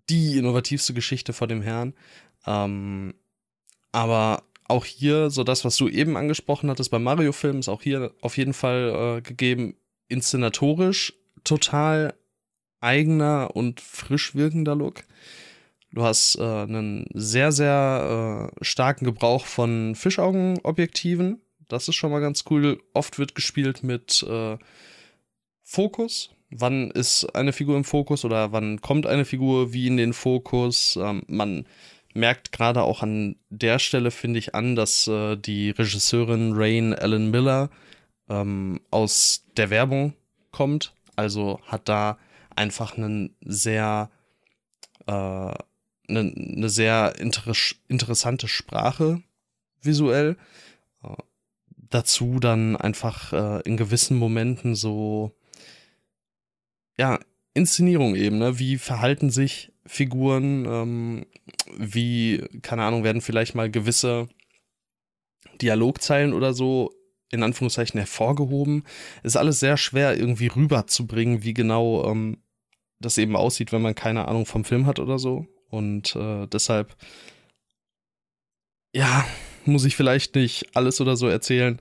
die innovativste Geschichte vor dem Herrn. Ähm, aber auch hier, so das, was du eben angesprochen hattest beim Mario-Film, ist auch hier auf jeden Fall äh, gegeben, inszenatorisch total eigener und frisch wirkender Look. Du hast äh, einen sehr, sehr äh, starken Gebrauch von Fischaugenobjektiven. Das ist schon mal ganz cool. Oft wird gespielt mit äh, Fokus, wann ist eine Figur im Fokus oder wann kommt eine Figur wie in den Fokus. Ähm, man merkt gerade auch an der Stelle, finde ich, an, dass äh, die Regisseurin Rain Ellen Miller ähm, aus der Werbung kommt. Also hat da einfach einen sehr, äh, eine, eine sehr inter interessante Sprache visuell. Äh, dazu dann einfach äh, in gewissen Momenten so ja, Inszenierung eben, ne? Wie verhalten sich Figuren, ähm, wie, keine Ahnung, werden vielleicht mal gewisse Dialogzeilen oder so in Anführungszeichen hervorgehoben. Ist alles sehr schwer irgendwie rüberzubringen, wie genau ähm, das eben aussieht, wenn man keine Ahnung vom Film hat oder so. Und äh, deshalb, ja, muss ich vielleicht nicht alles oder so erzählen,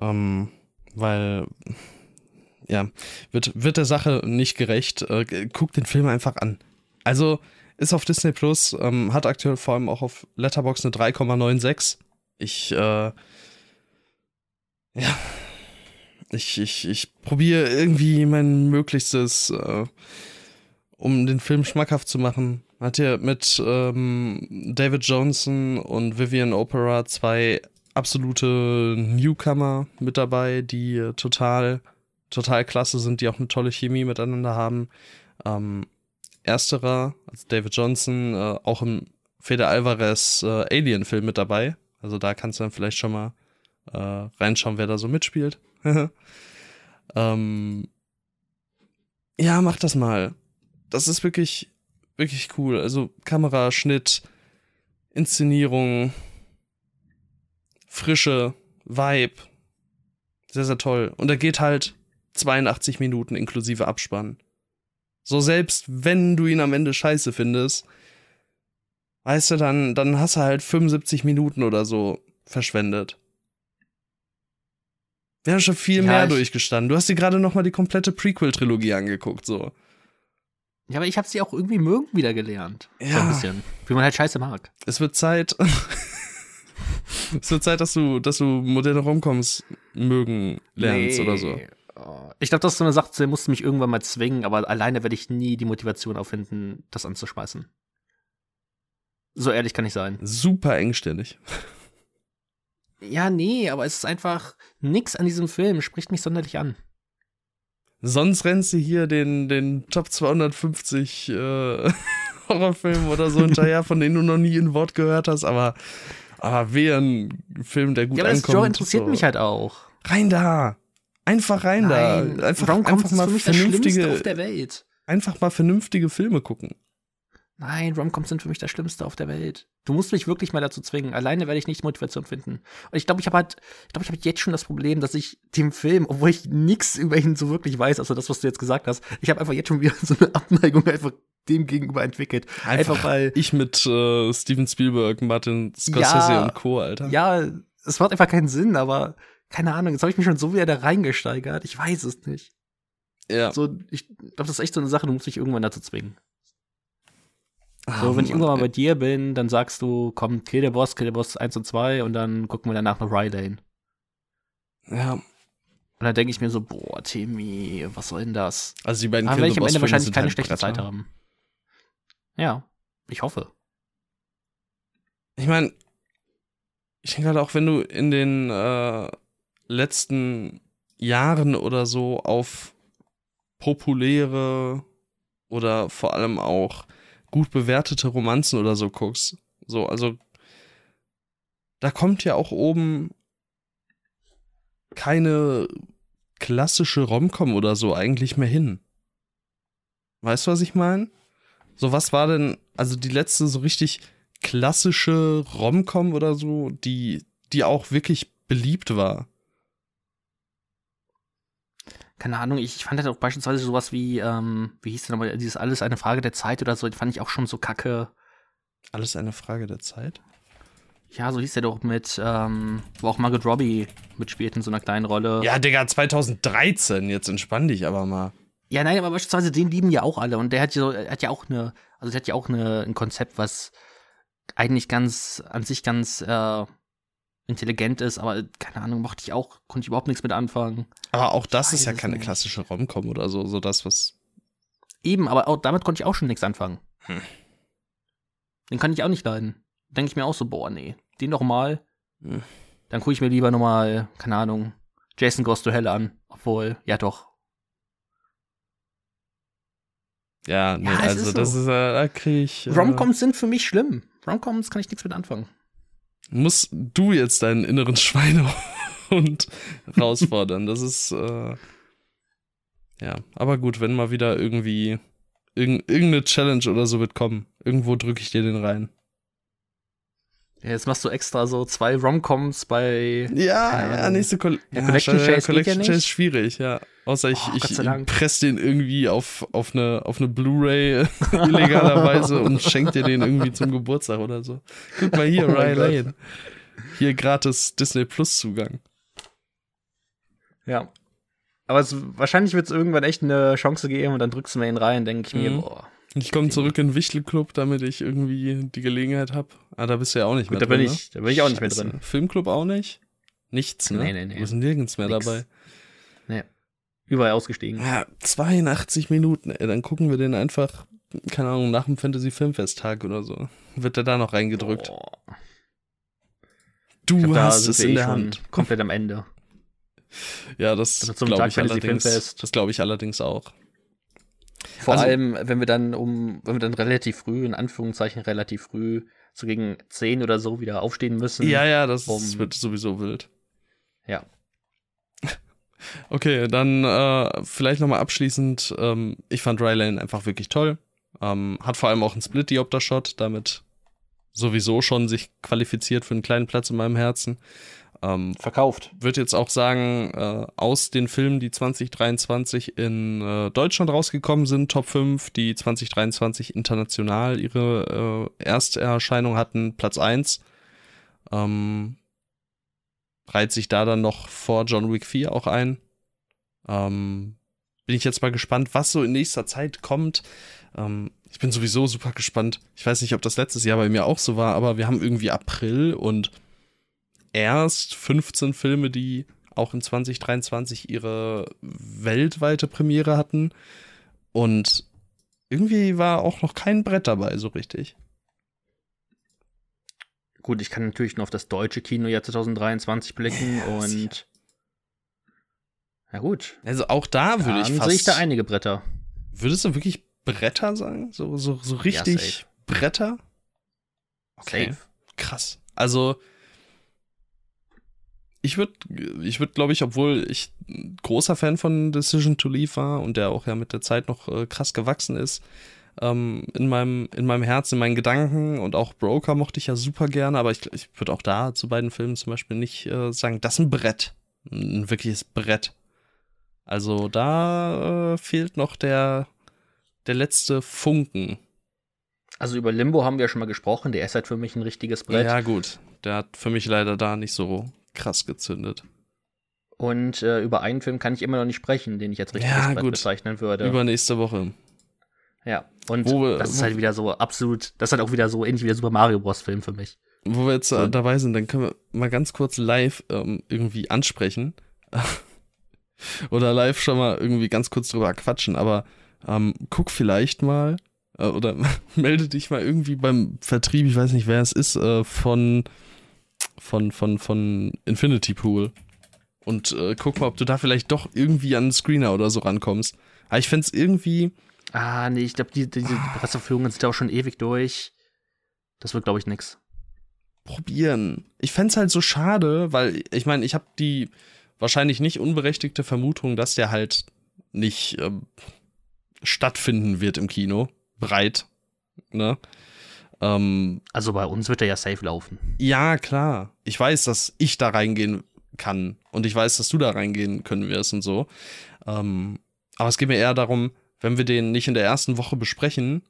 ähm, weil, ja, wird, wird der Sache nicht gerecht. Äh, guck den Film einfach an. Also, ist auf Disney Plus, ähm, hat aktuell vor allem auch auf Letterbox eine 3,96. Ich, äh, ja, ich, ich, ich probiere irgendwie mein Möglichstes, äh, um den Film schmackhaft zu machen. Hat hier mit ähm, David Johnson und Vivian Opera zwei absolute Newcomer mit dabei, die äh, total, total klasse sind, die auch eine tolle Chemie miteinander haben. Ähm, ersterer, also David Johnson, äh, auch im Fede Alvarez äh, Alien-Film mit dabei. Also da kannst du dann vielleicht schon mal äh, reinschauen, wer da so mitspielt. ähm, ja, mach das mal. Das ist wirklich, wirklich cool. Also Kamera, Schnitt, Inszenierung, Frische, Vibe. Sehr, sehr toll. Und er geht halt 82 Minuten inklusive Abspann. So selbst wenn du ihn am Ende scheiße findest, weißt du, dann, dann hast du halt 75 Minuten oder so verschwendet. Wir haben schon viel ja, mehr durchgestanden. Du hast dir gerade noch mal die komplette Prequel-Trilogie angeguckt, so. Ja, aber ich habe sie auch irgendwie mögen wieder gelernt. Ja. So ein bisschen. Wie man halt Scheiße mag. Es wird Zeit. es wird Zeit, dass du, dass du moderne Romcoms mögen lernst nee. oder so. Ich glaube, das ist so eine Sache, die musst du mich irgendwann mal zwingen, aber alleine werde ich nie die Motivation auffinden, das anzuschmeißen. So ehrlich kann ich sein. Super engständig. Ja, nee, aber es ist einfach nix an diesem Film, spricht mich sonderlich an. Sonst rennst du hier den, den Top 250 äh, Horrorfilm oder so hinterher, von denen du noch nie ein Wort gehört hast, aber, aber wehe ein Film, der gut ja, aber ankommt. Ja, das interessiert so. mich halt auch. Rein da! Einfach rein Nein, da! Einfach, einfach mal vernünftige, auf der Welt. Einfach mal vernünftige Filme gucken. Nein, Romcoms sind für mich das Schlimmste auf der Welt. Du musst mich wirklich mal dazu zwingen. Alleine werde ich nicht Motivation finden. Und ich glaube, ich habe halt, ich glaube, ich habe jetzt schon das Problem, dass ich dem Film, obwohl ich nichts über ihn so wirklich weiß, also das, was du jetzt gesagt hast, ich habe einfach jetzt schon wieder so eine Abneigung einfach dem gegenüber entwickelt. Einfach, einfach weil ich mit äh, Steven Spielberg, Martin Scorsese ja, und Co. Alter. Ja, es macht einfach keinen Sinn, aber keine Ahnung. Jetzt habe ich mich schon so wieder da reingesteigert. Ich weiß es nicht. Ja. So, ich glaube, das ist echt so eine Sache, du musst dich irgendwann dazu zwingen. Ah, so, wenn ich irgendwann mal bei dir bin, dann sagst du, komm, kill der Boss, kill der Boss 1 und 2 und dann gucken wir danach noch Rydane. Ja. Und dann denke ich mir so, boah, Timmy, was soll denn das? Also die beiden Aber werde ich am Ende wahrscheinlich keine halt schlechte. Zeit haben. Ja, ich hoffe. Ich meine, ich denke halt auch, wenn du in den äh, letzten Jahren oder so auf populäre oder vor allem auch gut bewertete Romanzen oder so guckst. So, also da kommt ja auch oben keine klassische Romcom oder so eigentlich mehr hin. Weißt du, was ich meine? So, was war denn, also die letzte so richtig klassische Romcom oder so, die, die auch wirklich beliebt war? Keine Ahnung, ich, ich fand halt auch beispielsweise sowas wie, ähm, wie hieß denn nochmal, dieses Alles eine Frage der Zeit oder so, das fand ich auch schon so kacke. Alles eine Frage der Zeit? Ja, so hieß der doch mit, ähm, wo auch Margot Robbie mitspielt in so einer kleinen Rolle. Ja, Digga, 2013, jetzt entspann dich aber mal. Ja, nein, aber beispielsweise den lieben ja auch alle und der hat ja, hat ja auch eine, also der hat ja auch eine, ein Konzept, was eigentlich ganz, an sich ganz, äh, intelligent ist, aber keine Ahnung, mochte ich auch, konnte ich überhaupt nichts mit anfangen. Aber auch das ist ja keine nicht. klassische Romcom oder so, so das, was. Eben, aber auch damit konnte ich auch schon nichts anfangen. Hm. Den kann ich auch nicht leiden. Denke ich mir auch so, boah, nee, den doch mal. Hm. Dann gucke ich mir lieber nochmal, keine Ahnung, Jason Goes to Hell an. Obwohl, ja doch. Ja, nee, ja, also ist das so. ist, äh, da kriege ich. Äh, Romcoms sind für mich schlimm. Romcoms kann ich nichts mit anfangen musst du jetzt deinen inneren Schweinehund herausfordern. Das ist, äh, ja, aber gut, wenn mal wieder irgendwie irg irgendeine Challenge oder so wird kommen, irgendwo drücke ich dir den rein. Jetzt machst du extra so zwei Romcoms bei. Ja, ja, nächste Col ja, Collection ja, Chase. Collection ja Chase ist schwierig, ja. Außer ich, oh, ich presse den irgendwie auf, auf eine, auf eine Blu-ray illegalerweise und schenke dir den irgendwie zum Geburtstag oder so. Guck mal hier, oh Ryan Lane. Hier gratis Disney Plus Zugang. Ja. Aber es, wahrscheinlich wird es irgendwann echt eine Chance geben und dann drückst du mir ihn rein, denke ich mir, mhm. boah. Ich komme zurück in den Wichtelclub, damit ich irgendwie die Gelegenheit habe. Ah, da bist du ja auch nicht Gut, mehr da drin. Bin ne? ich, Da bin ich auch nicht Scheiße. mehr drin. Filmclub auch nicht? Nichts, ne? Nee, nee, nee. Du bist nirgends mehr Nix. dabei. Nee. Überall ausgestiegen. Ja, 82 Minuten, ey. Dann gucken wir den einfach, keine Ahnung, nach dem Fantasy Filmfesttag oder so. Wird der da noch reingedrückt? Oh. Du glaub, hast es in eh der Hand. Komplett am Ende. ja, das glaube ich, allerdings, das glaube ich allerdings auch. Vor also, allem, wenn wir dann um, wenn wir dann relativ früh, in Anführungszeichen relativ früh, so gegen 10 oder so wieder aufstehen müssen. Ja, ja, das um, wird sowieso wild. Ja. Okay, dann äh, vielleicht nochmal abschließend, ähm, ich fand Rylane einfach wirklich toll. Ähm, hat vor allem auch einen Split-Diopter-Shot, damit sowieso schon sich qualifiziert für einen kleinen Platz in meinem Herzen. Ähm, Verkauft. Wird jetzt auch sagen, äh, aus den Filmen, die 2023 in äh, Deutschland rausgekommen sind, Top 5, die 2023 international ihre äh, Ersterscheinung hatten, Platz 1. Ähm, reiht sich da dann noch vor John Wick 4 auch ein. Ähm, bin ich jetzt mal gespannt, was so in nächster Zeit kommt. Ähm, ich bin sowieso super gespannt. Ich weiß nicht, ob das letztes Jahr bei mir auch so war, aber wir haben irgendwie April und erst 15 Filme, die auch in 2023 ihre weltweite Premiere hatten. Und irgendwie war auch noch kein Brett dabei, so richtig. Gut, ich kann natürlich nur auf das deutsche Kino Jahr 2023 blicken ja, und. Ja, gut. Also auch da würde ich fast. sehe ich da einige Bretter. Würdest du wirklich Bretter sagen? So, so, so richtig ja, Bretter? Okay. Safe. Krass. Also, ich würde, ich würde, glaube ich, obwohl ich großer Fan von Decision to Leave war und der auch ja mit der Zeit noch äh, krass gewachsen ist, ähm, in meinem, in meinem Herzen, in meinen Gedanken und auch Broker mochte ich ja super gerne, aber ich, ich würde auch da zu beiden Filmen zum Beispiel nicht äh, sagen, das ist ein Brett. Ein wirkliches Brett. Also da äh, fehlt noch der, der letzte Funken. Also über Limbo haben wir ja schon mal gesprochen, der ist halt für mich ein richtiges Brett. Ja, gut. Der hat für mich leider da nicht so krass gezündet. Und äh, über einen Film kann ich immer noch nicht sprechen, den ich jetzt richtig ja, gut. bezeichnen würde. Übernächste Woche. Ja, und wir, das ist halt wieder so absolut, das ist halt auch wieder so ähnlich wie der Super Mario Bros. Film für mich. Wo wir jetzt äh, dabei sind, dann können wir mal ganz kurz live ähm, irgendwie ansprechen. oder live schon mal irgendwie ganz kurz drüber quatschen, aber ähm, guck vielleicht mal äh, oder melde dich mal irgendwie beim Vertrieb, ich weiß nicht, wer es ist, äh, von von, von, von Infinity Pool. Und äh, guck mal, ob du da vielleicht doch irgendwie an einen Screener oder so rankommst. Aber ich fände es irgendwie. Ah, nee, ich glaube, die, diese Presseführungen sind ja auch schon ewig durch. Das wird, glaube ich, nix. Probieren. Ich fände es halt so schade, weil ich meine, ich habe die wahrscheinlich nicht unberechtigte Vermutung, dass der halt nicht ähm, stattfinden wird im Kino. Breit. Ne? Ähm, also bei uns wird er ja safe laufen. Ja, klar. Ich weiß, dass ich da reingehen kann und ich weiß, dass du da reingehen können wirst und so. Ähm, aber es geht mir eher darum, wenn wir den nicht in der ersten Woche besprechen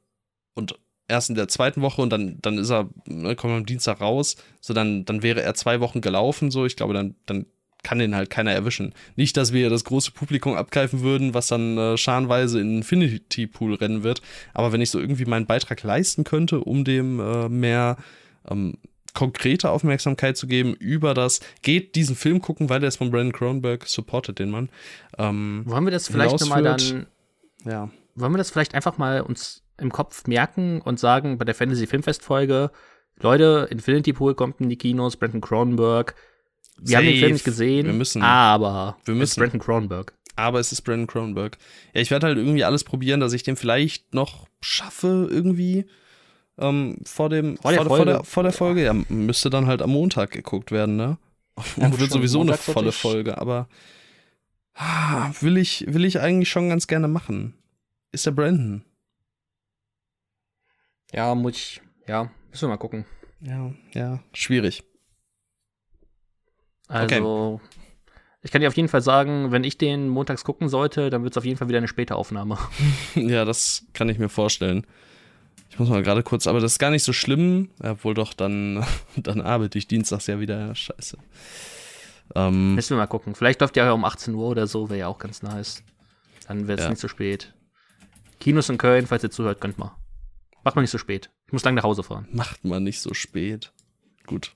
und erst in der zweiten Woche und dann, dann ist er, ne, kommt am Dienstag raus, so dann, dann wäre er zwei Wochen gelaufen, so ich glaube, dann, dann kann den halt keiner erwischen. Nicht, dass wir das große Publikum abgreifen würden, was dann äh, scharenweise in Infinity Pool rennen wird, aber wenn ich so irgendwie meinen Beitrag leisten könnte, um dem äh, mehr ähm, konkrete Aufmerksamkeit zu geben über das, geht diesen Film gucken, weil der ist von Brandon Cronenberg, supportet den Mann. Ähm, wollen wir das vielleicht nochmal dann, ja. Wollen wir das vielleicht einfach mal uns im Kopf merken und sagen, bei der Fantasy Filmfest Folge, Leute, Infinity Pool kommt in die Kinos, Brandon Cronenberg, wir haben den Film nicht gesehen, wir müssen, aber wir müssen. es ist Brandon Cronenberg. Aber es ist Brandon Cronenberg. Ja, ich werde halt irgendwie alles probieren, dass ich den vielleicht noch schaffe, irgendwie ähm, vor dem vor der, vor, Folge. Vor der, vor der Folge. Ja, müsste dann halt am Montag geguckt werden, ne? Und wird sowieso eine volle Folge, aber ah, will ich, will ich eigentlich schon ganz gerne machen. Ist der Brandon? Ja, muss ich, ja, müssen wir mal gucken. Ja, ja, schwierig. Also, ich kann dir auf jeden Fall sagen, wenn ich den montags gucken sollte, dann wird es auf jeden Fall wieder eine späte Aufnahme. ja, das kann ich mir vorstellen. Ich muss mal gerade kurz, aber das ist gar nicht so schlimm. Obwohl doch, dann, dann arbeite ich dienstags ja wieder. Scheiße. Ähm, Müssen wir mal gucken. Vielleicht läuft ja um 18 Uhr oder so, wäre ja auch ganz nice. Dann wäre es ja. nicht so spät. Kinos in Köln, falls ihr zuhört, könnt mal. Macht mal nicht so spät. Ich muss lang nach Hause fahren. Macht mal nicht so spät. Gut.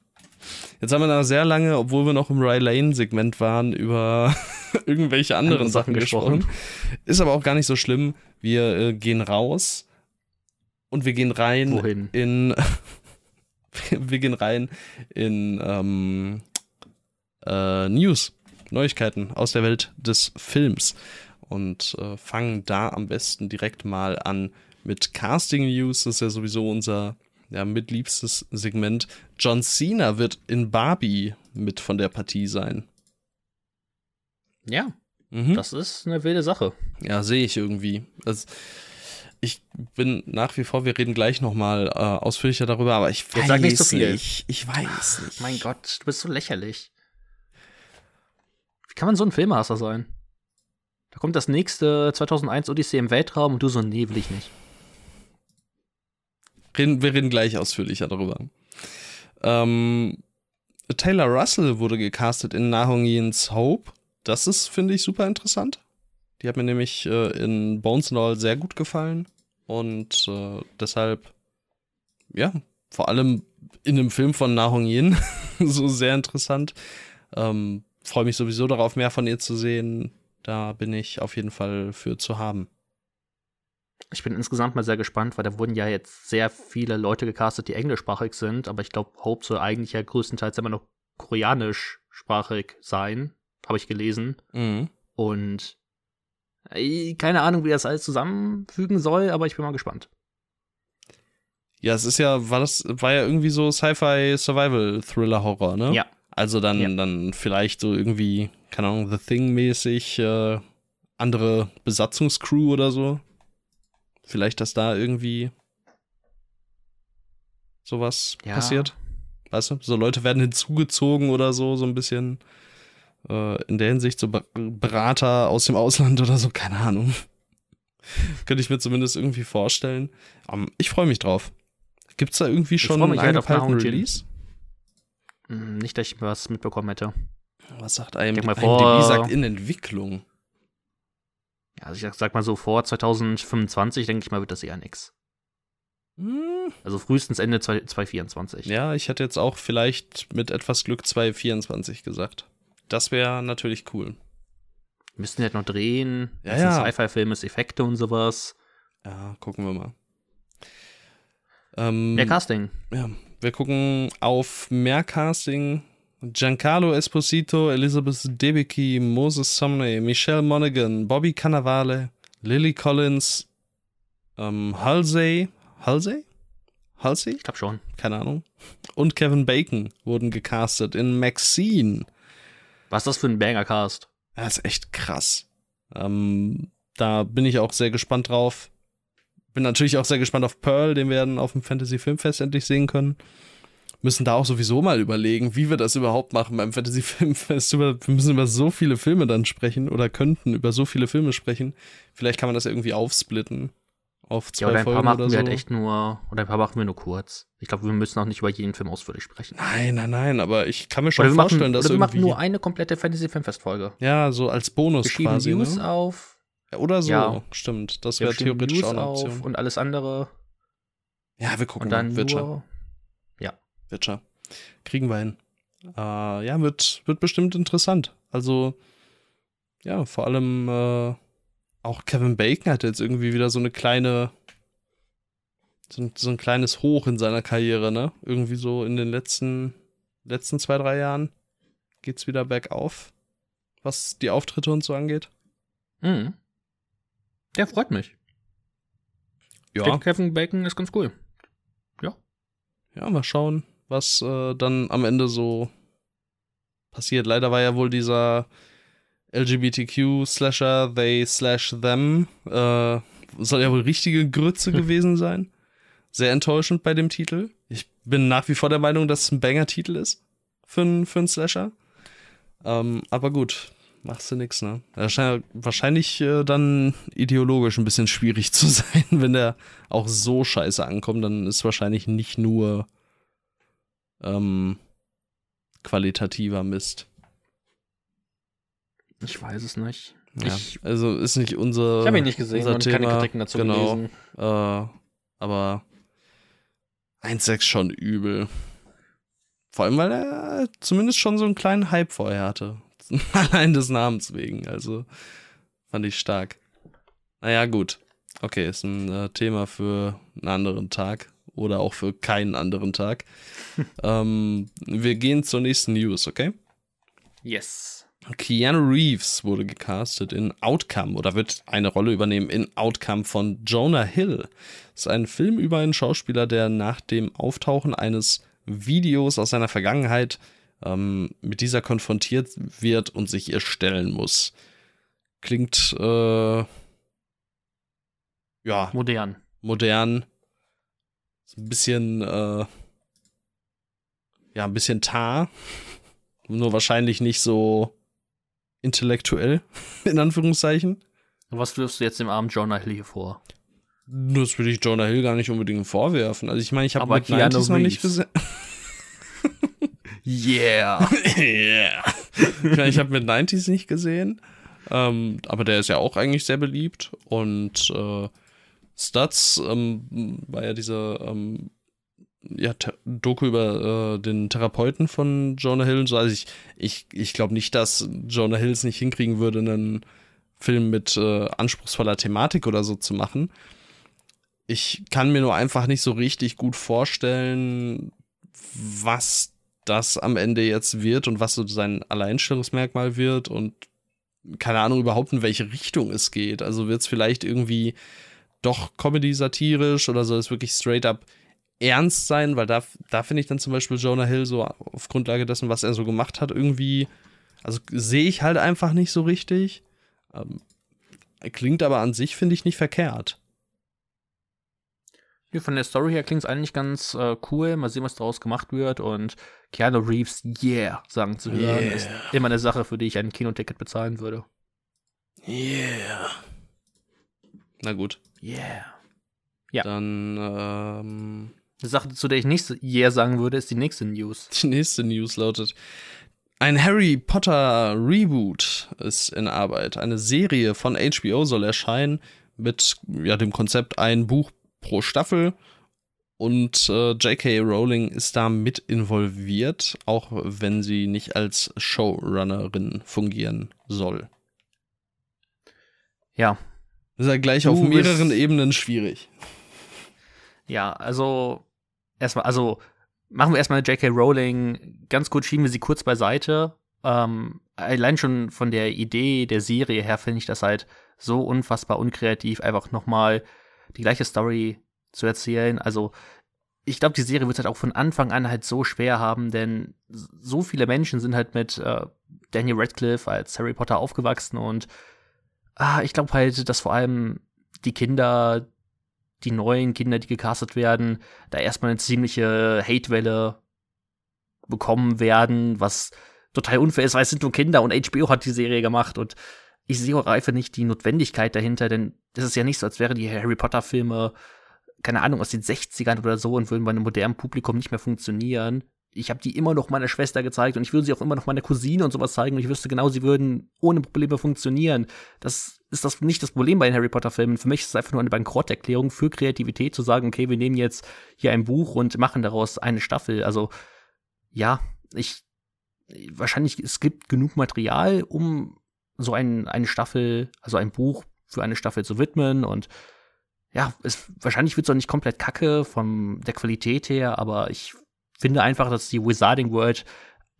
Jetzt haben wir noch sehr lange, obwohl wir noch im Ry Lane-Segment waren, über irgendwelche anderen Andere Sachen gesprochen. gesprochen. Ist aber auch gar nicht so schlimm. Wir äh, gehen raus und wir gehen rein Wohin? in. wir gehen rein in ähm, äh, News, Neuigkeiten aus der Welt des Films und äh, fangen da am besten direkt mal an mit Casting News. Das ist ja sowieso unser ja, mitliebstes Segment. John Cena wird in Barbie mit von der Partie sein. Ja, mhm. das ist eine wilde Sache. Ja, sehe ich irgendwie. Das, ich bin nach wie vor, wir reden gleich nochmal äh, ausführlicher darüber, aber ich weiß sag nicht so viel. nicht. Ich weiß nicht. Mein Gott, du bist so lächerlich. Wie kann man so ein Filmhasser sein? Da kommt das nächste 2001 Odyssee im Weltraum und du so, nee, will ich nicht. Reden, wir reden gleich ausführlicher darüber. Ähm, Taylor Russell wurde gecastet in Nahong Yin's Hope. Das ist, finde ich, super interessant. Die hat mir nämlich äh, in Bones and All sehr gut gefallen. Und äh, deshalb, ja, vor allem in einem Film von Na Hong Yin so sehr interessant. Ähm, Freue mich sowieso darauf, mehr von ihr zu sehen. Da bin ich auf jeden Fall für zu haben. Ich bin insgesamt mal sehr gespannt, weil da wurden ja jetzt sehr viele Leute gecastet, die englischsprachig sind, aber ich glaube, Hope soll eigentlich ja größtenteils immer noch koreanischsprachig sein, habe ich gelesen. Mhm. Und keine Ahnung, wie das alles zusammenfügen soll, aber ich bin mal gespannt. Ja, es ist ja, war das, war ja irgendwie so Sci-Fi Survival Thriller Horror, ne? Ja. Also dann, ja. dann vielleicht so irgendwie, keine Ahnung, The Thing mäßig, äh, andere Besatzungscrew oder so. Vielleicht, dass da irgendwie sowas ja. passiert. Weißt du, so Leute werden hinzugezogen oder so, so ein bisschen äh, in der Hinsicht so Berater aus dem Ausland oder so, keine Ahnung. Könnte ich mir zumindest irgendwie vorstellen. Um, ich freue mich drauf. Gibt es da irgendwie schon einen halt Release? Hm, nicht, dass ich was mitbekommen hätte. Was sagt einem? IMDb? IMDb sagt in Entwicklung. Ja, also ich sag mal so, vor 2025, denke ich mal, wird das eher nix. Hm. Also frühestens Ende 2024. Ja, ich hätte jetzt auch vielleicht mit etwas Glück 2024 gesagt. Das wäre natürlich cool. Wir müssten halt noch drehen. Ja, das ja. Sci-Fi-Film ist Effekte und sowas. Ja, gucken wir mal. Ähm, mehr Casting. Ja, wir gucken auf mehr Casting. Giancarlo Esposito, Elizabeth Debicki, Moses Sumney, Michelle Monaghan, Bobby Cannavale, Lily Collins, ähm, Halsey, Halsey? Halsey? Ich glaube schon. Keine Ahnung. Und Kevin Bacon wurden gecastet in Maxine. Was ist das für ein Banger-Cast? Das ist echt krass. Ähm, da bin ich auch sehr gespannt drauf. Bin natürlich auch sehr gespannt auf Pearl, den wir dann auf dem Fantasy Filmfest endlich sehen können. Müssen da auch sowieso mal überlegen, wie wir das überhaupt machen beim Fantasy Filmfest. Wir müssen über so viele Filme dann sprechen oder könnten über so viele Filme sprechen. Vielleicht kann man das irgendwie aufsplitten auf zwei ja, oder ein Folgen paar machen wir so. halt echt nur, oder ein paar machen wir nur kurz. Ich glaube, wir müssen auch nicht über jeden Film ausführlich sprechen. Nein, nein, nein, aber ich kann mir schon vorstellen, machen, dass oder wir machen nur eine komplette Fantasy Filmfest Folge. Ja, so als Bonus wir quasi. News ne? auf. Ja, oder so, ja. stimmt. Das wäre theoretisch News auch eine Option. Auf und alles andere. Ja, wir gucken und dann mal. Witcher. Witcher. Kriegen wir hin. Äh, ja, wird, wird bestimmt interessant. Also, ja, vor allem äh, auch Kevin Bacon hat jetzt irgendwie wieder so eine kleine so, so ein kleines Hoch in seiner Karriere, ne? Irgendwie so in den letzten, letzten zwei, drei Jahren geht's wieder bergauf, was die Auftritte und so angeht. Mhm. Der freut mich. Ja. Ich denke, Kevin Bacon ist ganz cool. Ja. Ja, mal schauen, was äh, dann am Ende so passiert. Leider war ja wohl dieser LGBTQ-Slasher, they slash them, äh, soll ja wohl richtige Grütze gewesen sein sehr enttäuschend bei dem Titel. Ich bin nach wie vor der Meinung, dass es ein Banger-Titel ist für einen für Slasher. Ähm, aber gut, machst du nix, ne? Wahrscheinlich, wahrscheinlich äh, dann ideologisch ein bisschen schwierig zu sein, wenn der auch so scheiße ankommt, dann ist wahrscheinlich nicht nur ähm, qualitativer Mist. Ich weiß es nicht. Ja, Ich, also ist nicht unser. ich habe ihn nicht gesehen und Thema, keine Kritiken dazu genau. gelesen. Äh, aber 1,6 schon übel. Vor allem, weil er zumindest schon so einen kleinen Hype vorher hatte. Allein des Namens wegen. Also fand ich stark. Naja, gut. Okay, ist ein äh, Thema für einen anderen Tag. Oder auch für keinen anderen Tag. ähm, wir gehen zur nächsten News, okay? Yes. Keanu Reeves wurde gecastet in Outcome oder wird eine Rolle übernehmen in Outcome von Jonah Hill. Das ist ein Film über einen Schauspieler, der nach dem Auftauchen eines Videos aus seiner Vergangenheit ähm, mit dieser konfrontiert wird und sich ihr stellen muss. Klingt äh, ja Modern. modern, ein bisschen äh, ja ein bisschen tar, nur wahrscheinlich nicht so intellektuell in Anführungszeichen. Was wirfst du jetzt dem armen Jonah Hill hier vor? Das will ich Jonah Hill gar nicht unbedingt vorwerfen. Also ich meine, ich habe Keanu 90s noch nicht gesehen. Yeah. yeah. Ich, meine, ich habe mit 90s nicht gesehen. Ähm, aber der ist ja auch eigentlich sehr beliebt. Und äh, Studs ähm, war ja diese ähm, ja, Doku über äh, den Therapeuten von Jonah Hill. Also ich, ich, ich glaube nicht, dass Jonah Hill es nicht hinkriegen würde, einen Film mit äh, anspruchsvoller Thematik oder so zu machen. Ich kann mir nur einfach nicht so richtig gut vorstellen, was das am Ende jetzt wird und was so sein Alleinstellungsmerkmal wird und keine Ahnung überhaupt in welche Richtung es geht. Also wird es vielleicht irgendwie doch Comedy-satirisch oder soll es wirklich straight up ernst sein? Weil da, da finde ich dann zum Beispiel Jonah Hill so auf Grundlage dessen, was er so gemacht hat, irgendwie, also sehe ich halt einfach nicht so richtig. Ähm, klingt aber an sich, finde ich, nicht verkehrt. Ja, Von der Story her klingt es eigentlich ganz äh, cool. Mal sehen, was daraus gemacht wird. Und Keanu Reeves, yeah, sagen zu hören, Yeah. ist immer eine Sache, für die ich ein Kinoticket bezahlen würde. Yeah. Na gut, Yeah. Ja. dann ähm, Eine Sache, zu der ich nicht yeah sagen würde, ist die nächste News. Die nächste News lautet: Ein Harry Potter Reboot ist in Arbeit. Eine Serie von HBO soll erscheinen mit ja, dem Konzept ein Buch pro Staffel. Und äh, J.K. Rowling ist da mit involviert, auch wenn sie nicht als Showrunnerin fungieren soll. Ja. Das ist ja gleich Du auf mehreren Ebenen schwierig. Ja, also erstmal, also machen wir erstmal J.K. Rowling ganz kurz, schieben wir sie kurz beiseite. Ähm, allein schon von der Idee der Serie her finde ich das halt so unfassbar unkreativ, einfach nochmal die gleiche Story zu erzählen. Also ich glaube, die Serie wird halt auch von Anfang an halt so schwer haben, denn so viele Menschen sind halt mit äh, Daniel Radcliffe als Harry Potter aufgewachsen und ah, ich glaube halt, dass vor allem die Kinder, die neuen Kinder, die gecastet werden, da erstmal eine ziemliche Hatewelle bekommen werden, was total unfair ist, weil es sind nur Kinder und HBO hat die Serie gemacht und ich sehe auch einfach nicht die Notwendigkeit dahinter, denn das ist ja nicht so, als wären die Harry Potter Filme, keine Ahnung, aus den 60ern oder so und würden bei einem modernen Publikum nicht mehr funktionieren. Ich habe die immer noch meiner Schwester gezeigt und ich würde sie auch immer noch meiner Cousine und sowas zeigen und ich wüsste genau, sie würden ohne Probleme funktionieren. Das ist das nicht das Problem bei den Harry Potter Filmen. Für mich ist es einfach nur eine Bankrotterklärung für Kreativität zu sagen, okay, wir nehmen jetzt hier ein Buch und machen daraus eine Staffel. Also ja, ich wahrscheinlich es gibt genug Material, um so ein, eine Staffel, also ein Buch für eine Staffel zu widmen und ja, es, wahrscheinlich wird es auch nicht komplett kacke von der Qualität her, aber ich finde einfach, dass die Wizarding World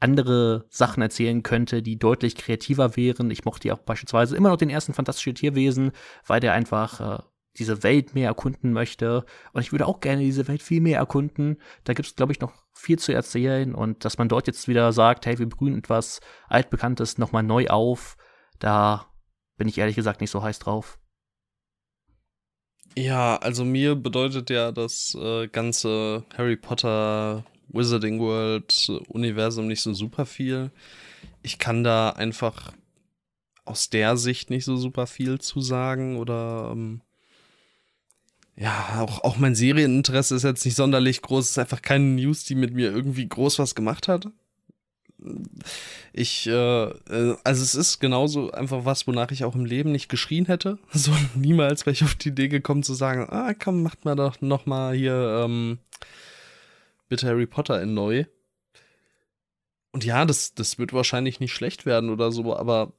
andere Sachen erzählen könnte, die deutlich kreativer wären. Ich mochte ja auch beispielsweise immer noch den ersten Fantastische Tierwesen, weil der einfach äh, diese Welt mehr erkunden möchte. Und ich würde auch gerne diese Welt viel mehr erkunden. Da gibt es, glaube ich, noch viel zu erzählen. Und dass man dort jetzt wieder sagt, hey, wir brühen etwas Altbekanntes nochmal neu auf, da bin ich ehrlich gesagt nicht so heiß drauf. Ja, also mir bedeutet ja das äh, ganze Harry Potter Wizarding World Universum nicht so super viel. Ich kann da einfach aus der Sicht nicht so super viel zu sagen oder ähm, ja, auch, auch mein Serieninteresse ist jetzt nicht sonderlich groß. Es ist einfach keine News, die mit mir irgendwie groß was gemacht hat. Ich, äh, äh, also es ist genauso einfach was, wonach ich auch im Leben nicht geschrien hätte. So niemals wäre ich auf die Idee gekommen zu sagen, ah, komm, macht mal doch noch mal hier ähm, bitte Harry Potter in neu. Und ja, das, das wird wahrscheinlich nicht schlecht werden oder so, aber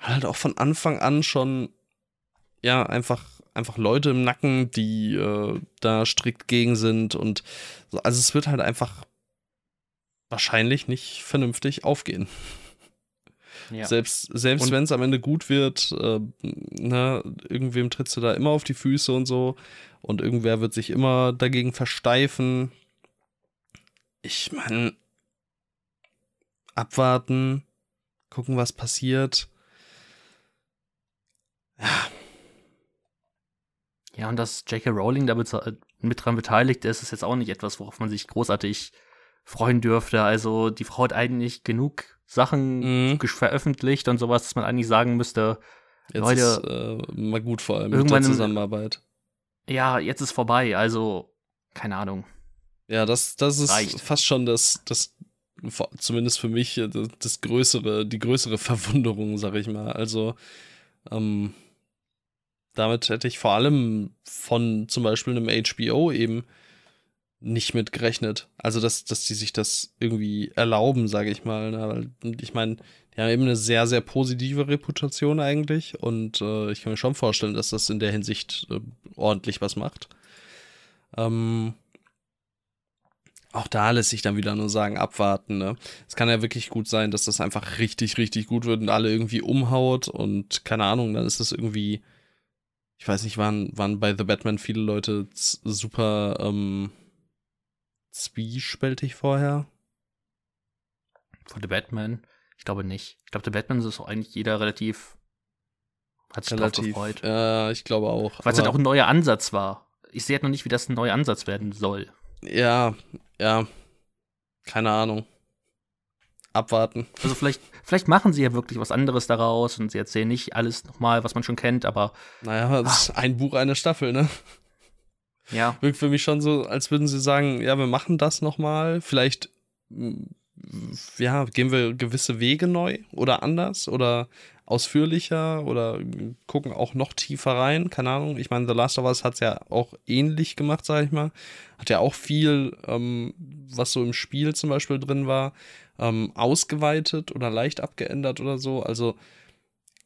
halt auch von Anfang an schon, ja, einfach, einfach Leute im Nacken, die äh, da strikt gegen sind und so. Also es wird halt einfach wahrscheinlich nicht vernünftig aufgehen. Ja. Selbst, selbst wenn es am Ende gut wird, äh, ne, irgendwem trittst du da immer auf die Füße und so. Und irgendwer wird sich immer dagegen versteifen. Ich meine, abwarten, gucken, was passiert. Ja. Ja, und dass J.K. Rowling da mit dran beteiligt ist, ist jetzt auch nicht etwas, worauf man sich großartig freuen dürfte. Also die Frau hat eigentlich genug Sachen mhm. veröffentlicht und sowas, dass man eigentlich sagen müsste, jetzt Leute, ist äh, mal gut vor allem mit der Zusammenarbeit. Ja, jetzt ist vorbei, also keine Ahnung. Ja, das, das ist Reicht. fast schon das, das, zumindest für mich, äh, das, das größere, die größere Verwunderung, sag ich mal. Also, ähm, damit hätte ich vor allem von zum Beispiel einem HBO eben nicht mit gerechnet. Also, dass, dass die sich das irgendwie erlauben, sage ich mal. Ne? Ich meine, die haben eben eine sehr, sehr positive Reputation eigentlich. Und äh, ich kann mir schon vorstellen, dass das in der Hinsicht äh, ordentlich was macht. Ähm, auch da lässt sich dann wieder nur sagen, abwarten. Ne? Es kann ja wirklich gut sein, dass das einfach richtig, richtig gut wird und alle irgendwie umhaut und keine Ahnung, dann ist das irgendwie, ich weiß nicht, waren, waren bei The Batman viele Leute super ähm, zwiespältig vorher? Von The Batman? Ich glaube nicht. Ich glaube, The Batman ist auch eigentlich jeder relativ hat sich relativ, gefreut. Ja, ich glaube auch. Weil es halt auch ein neuer Ansatz war. Ich sehe halt noch nicht, wie das ein neuer Ansatz werden soll. Ja, ja. Keine Ahnung. Abwarten. Also vielleicht, vielleicht machen sie ja wirklich was anderes daraus und sie erzählen nicht alles nochmal, was man schon kennt, aber. Naja, das ist ein Buch, eine Staffel, ne? Ja. Wirkt für mich schon so, als würden sie sagen, ja, wir machen das nochmal. Vielleicht, ja, gehen wir gewisse Wege neu oder anders oder ausführlicher oder gucken auch noch tiefer rein. Keine Ahnung. Ich meine, The Last of Us hat es ja auch ähnlich gemacht, sag ich mal. Hat ja auch viel, ähm, was so im Spiel zum Beispiel drin war, ähm, ausgeweitet oder leicht abgeändert oder so. Also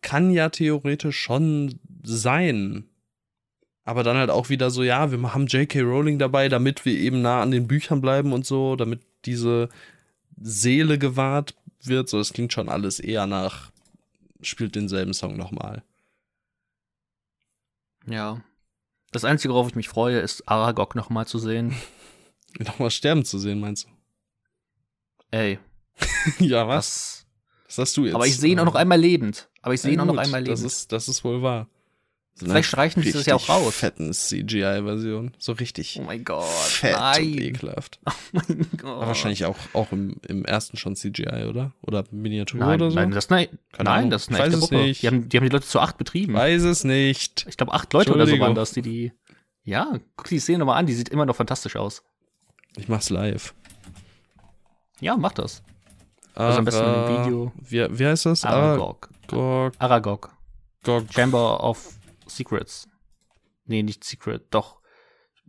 kann ja theoretisch schon sein, aber dann halt auch wieder so, ja, wir haben J.K. Rowling dabei, damit wir eben nah an den Büchern bleiben und so, damit diese Seele gewahrt wird. So, es klingt schon alles eher nach, spielt denselben Song nochmal. Ja. Das Einzige, worauf ich mich freue, ist Aragog nochmal zu sehen. nochmal sterben zu sehen, meinst du? Ey. ja, was? Das, das hast du jetzt. Aber ich sehe ihn auch noch einmal lebend. Aber ich sehe ihn auch noch einmal lebend. Das ist, das ist wohl wahr. So Vielleicht streichen sie das ja auch raus. fetten CGI-Version. So richtig. Oh mein Gott. Fett nein. und ekelhaft. Oh mein Gott. Aber wahrscheinlich auch, auch im, im ersten schon CGI, oder? Oder Miniatur nein, oder so? Nein, das, nein, nein, das ist eine Weiß echte nicht. Die haben, die haben die Leute zu acht betrieben. Weiß es nicht. Ich glaube, acht Leute oder so waren das, die die. Ja, guck die Szene nochmal an, die sieht immer noch fantastisch aus. Ich mach's live. Ja, mach das. Also am besten in dem Video. Wie, wie heißt das? Aragog. Aragog. Aragog. Gog. Chamber of Secrets. Nee, nicht Secret, doch.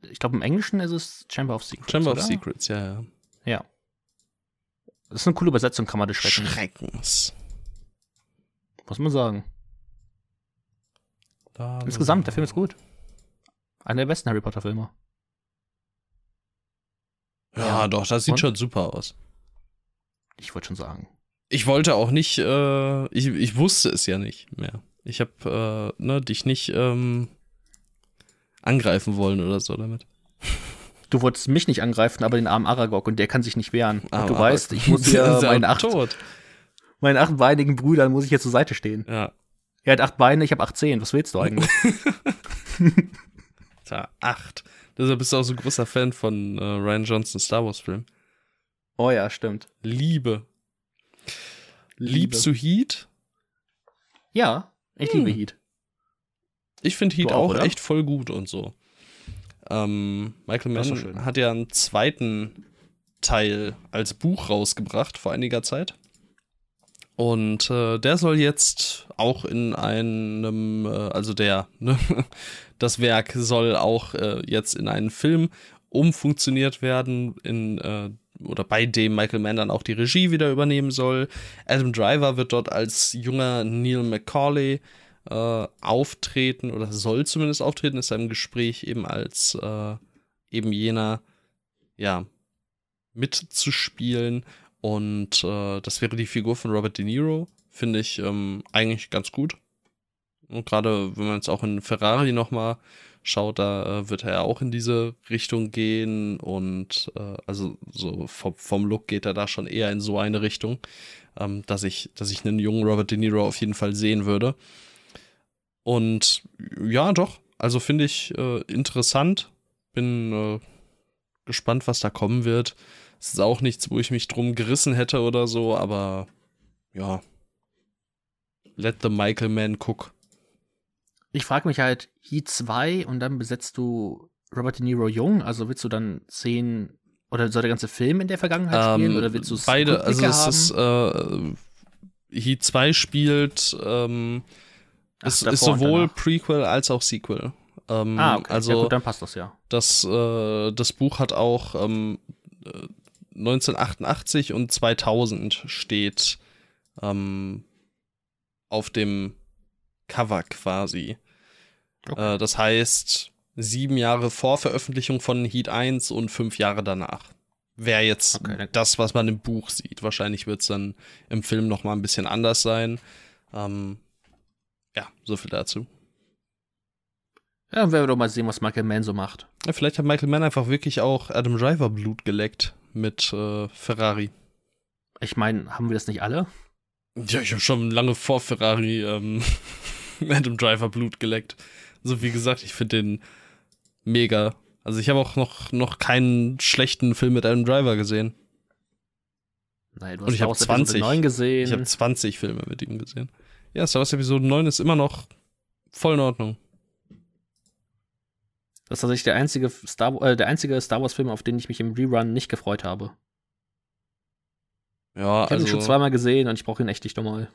Ich glaube, im Englischen ist es Chamber of Secrets. Chamber oder? of Secrets, ja, ja. Ja. Das ist eine coole Übersetzung, Kammer des Schreckens. Schreckens. Muss man sagen. Da Insgesamt, der Film ist gut. Einer der besten Harry Potter-Filme. Ja, Ja. doch, das sieht Und? schon super aus. Ich wollte schon sagen. Ich wollte auch nicht, äh, ich, ich wusste es ja nicht mehr. Ich habe äh, ne, dich nicht ähm, angreifen wollen oder so damit. Du wolltest mich nicht angreifen, aber den armen Aragog und der kann sich nicht wehren. Ah, du weißt, ich muss hier meinen acht, tot. meinen achtbeinigen Brüdern muss ich hier zur Seite stehen. Ja. Er hat acht Beine, ich habe acht Zehen. Was willst du eigentlich? Alter, acht. Deshalb bist du auch so ein großer Fan von äh, Ryan Johnson Star Wars Film. Oh ja, stimmt. Liebe. Liebst du Heat? Ja, ich Hm. liebe Heat. Ich finde Heat Du auch, auch, echt voll gut und so. Ähm, Michael Mann hat ja einen zweiten Teil als Buch rausgebracht vor einiger Zeit. Und äh, der soll jetzt auch in einem, äh, also der, ne, das Werk soll auch äh, jetzt in einen Film umfunktioniert werden, in, äh, oder bei dem Michael Mann dann auch die Regie wieder übernehmen soll. Adam Driver wird dort als junger Neil McCauley äh, auftreten oder soll zumindest auftreten, ist im Gespräch eben als äh, eben jener, ja, mitzuspielen. Und äh, das wäre die Figur von Robert De Niro. Finde ich ähm, eigentlich ganz gut. Und gerade wenn man jetzt auch in Ferrari nochmal schaut, da äh, wird er auch in diese Richtung gehen. Und äh, also so vom, vom Look geht er da schon eher in so eine Richtung, ähm, dass, ich, dass ich einen jungen Robert De Niro auf jeden Fall sehen würde. Und ja, doch. Also finde ich äh, interessant. Bin äh, gespannt, was da kommen wird. Es ist auch nichts, wo ich mich drum gerissen hätte oder so, aber ja. Let the Michael Man cook. Ich frage mich halt, Heat 2 und dann besetzt du Robert De Niro jung, also willst du dann sehen, oder soll der ganze Film in der Vergangenheit spielen, Ähm, oder willst du es beide, also es haben? ist äh, Heat 2 spielt ähm, Ach, ist, ist und sowohl. Prequel als auch Sequel. Ähm, Ah, okay. Also ja, gut, dann passt das ja. das, äh, das Buch hat auch ähm, äh, 1988 und 2000 steht ähm, auf dem Cover quasi. Okay. Äh, das heißt, sieben Jahre vor Veröffentlichung von Heat 1 und fünf Jahre danach. Wäre jetzt Okay, das, was man im Buch sieht. Wahrscheinlich wird es dann im Film noch mal ein bisschen anders sein. Ähm, ja, so viel dazu. Ja, dann werden wir doch mal sehen, was Michael Mann so macht. Ja, vielleicht hat Michael Mann einfach wirklich auch Adam Driver Blut geleckt mit äh, Ferrari. Ich meine, haben wir das nicht alle? Ja, ich habe schon lange vor Ferrari ähm, Adam Driver Blut geleckt. Also wie gesagt, ich finde den mega. Also ich habe auch noch, noch keinen schlechten Film mit Adam Driver gesehen. Nein, du Und ich hab Star Wars Episode 20. 9 gesehen. Ich habe 20 Filme mit ihm gesehen. Ja, Star Wars Episode 9 ist immer noch voll in Ordnung. das ist tatsächlich der einzige Star, äh, der einzige Star Wars Film, auf den ich mich im Rerun nicht gefreut habe. Ja, Ich habe ihn schon also zweimal gesehen und ich brauche ihn echt nicht nochmal.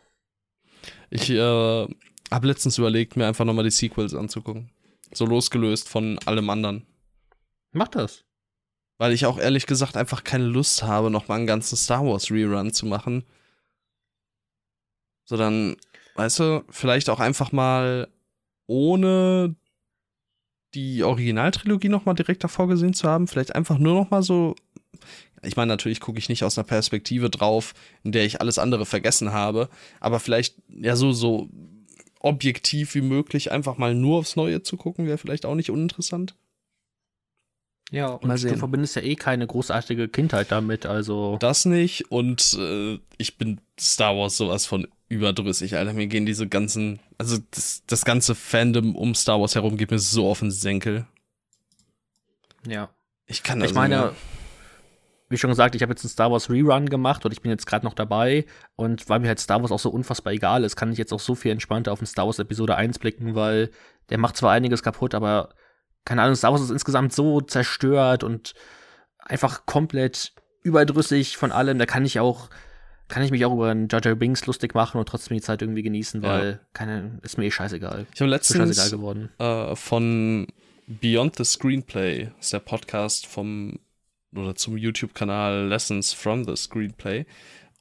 ich äh, habe letztens überlegt, mir einfach nochmal die Sequels anzugucken. So losgelöst von allem anderen. Mach das. Weil ich auch ehrlich gesagt einfach keine Lust habe, nochmal einen ganzen Star Wars Rerun zu machen. Sondern, weißt du, vielleicht auch einfach mal ohne die Originaltrilogie nochmal direkt davor gesehen zu haben. Vielleicht einfach nur nochmal so. Ich meine, natürlich gucke ich nicht aus einer Perspektive drauf, in der ich alles andere vergessen habe. Aber vielleicht, ja, so, so objektiv wie möglich einfach mal nur aufs Neue zu gucken, wäre vielleicht auch nicht uninteressant. Ja, und Mal du verbindest ja eh keine großartige Kindheit damit, also. Das nicht und äh, ich bin Star Wars sowas von überdrüssig, Alter. Mir gehen diese ganzen, also das, das ganze Fandom um Star Wars herum geht mir so auf den Senkel. Ja. Ich kann das Ich meine, nicht mehr. Wie schon gesagt, ich habe jetzt einen Star Wars Rerun gemacht und ich bin jetzt gerade noch dabei. Und weil mir halt Star Wars auch so unfassbar egal ist, kann ich jetzt auch so viel entspannter auf den Star Wars Episode 1 blicken, weil der macht zwar einiges kaputt, aber keine Ahnung, Star Wars ist insgesamt so zerstört und einfach komplett überdrüssig von allem. Da kann ich auch, kann ich mich auch über einen Jar Jar Binks lustig machen und trotzdem die Zeit irgendwie genießen, Ja. weil keine, ist mir eh scheißegal. Ich habe letztens geworden. äh, von Beyond the Screenplay, ist der Podcast vom oder zum YouTube-Kanal Lessons from the Screenplay.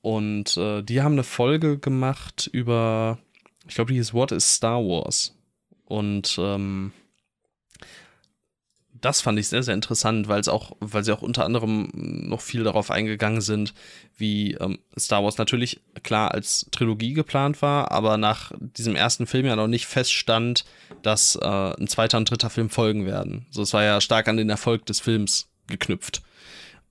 Und äh, die haben eine Folge gemacht über, ich glaube, die hieß What is Star Wars? Und ähm, das fand ich sehr, sehr interessant, weil es auch, weil sie auch unter anderem noch viel darauf eingegangen sind, wie ähm, Star Wars natürlich klar als Trilogie geplant war, aber nach diesem ersten Film ja noch nicht feststand, dass äh, ein zweiter und dritter Film folgen werden. So, es war ja stark an den Erfolg des Films geknüpft.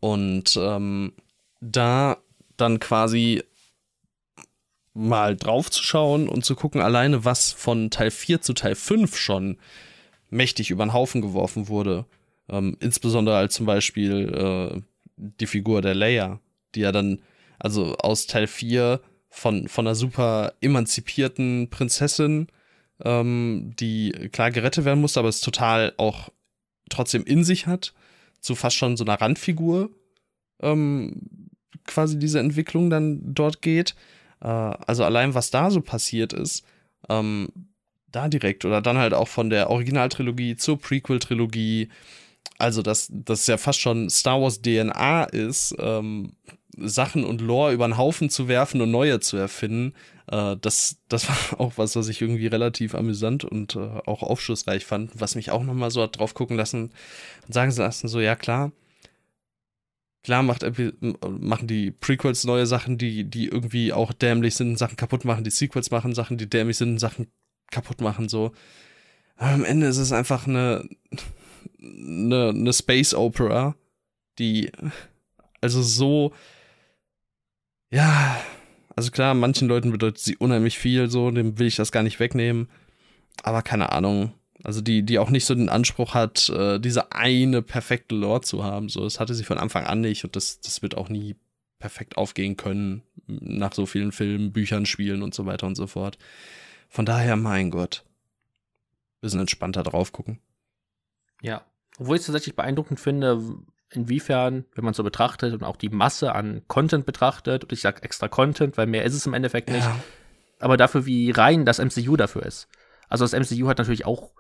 Und ähm, da dann quasi mal drauf zu schauen und zu gucken, alleine was von Teil 4 zu Teil 5 schon mächtig über den Haufen geworfen wurde. Ähm, insbesondere als zum Beispiel äh, die Figur der Leia, die ja dann, also aus Teil 4 von, von einer super emanzipierten Prinzessin, ähm, die klar gerettet werden musste, aber es total auch trotzdem in sich hat, zu fast schon so einer Randfigur ähm, quasi diese Entwicklung dann dort geht. Äh, also allein, was da so passiert ist, ähm, da direkt oder dann halt auch von der Originaltrilogie zur Prequel-Trilogie, also dass das ja fast schon Star Wars DNA ist, ähm, Sachen und Lore über den Haufen zu werfen und neue zu erfinden, äh, das, das war auch was, was ich irgendwie relativ amüsant und äh, auch aufschlussreich fand, was mich auch nochmal so hat drauf gucken lassen und sagen lassen, so, ja klar, klar macht, machen die Prequels neue Sachen, die, die irgendwie auch dämlich sind, Sachen kaputt machen, die Sequels machen Sachen, die dämlich sind, Sachen kaputt machen, so. Aber am Ende ist es einfach eine, eine, eine Space Opera, die also so ja, also klar, manchen Leuten bedeutet sie unheimlich viel, so, dem will ich das gar nicht wegnehmen. Aber keine Ahnung. Also die, die auch nicht so den Anspruch hat, äh, diese eine perfekte Lore zu haben. So, das hatte sie von Anfang an nicht und das, das wird auch nie perfekt aufgehen können nach so vielen Filmen, Büchern, Spielen und so weiter und so fort. Von daher, mein Gott. Bisschen entspannter drauf gucken. Ja. Obwohl ich es tatsächlich beeindruckend finde, inwiefern, wenn man so betrachtet und auch die Masse an Content betrachtet, und ich sage extra Content, weil mehr ist es im Endeffekt nicht, ja. aber dafür, wie rein das MCU dafür ist. Also das MCU hat natürlich auch,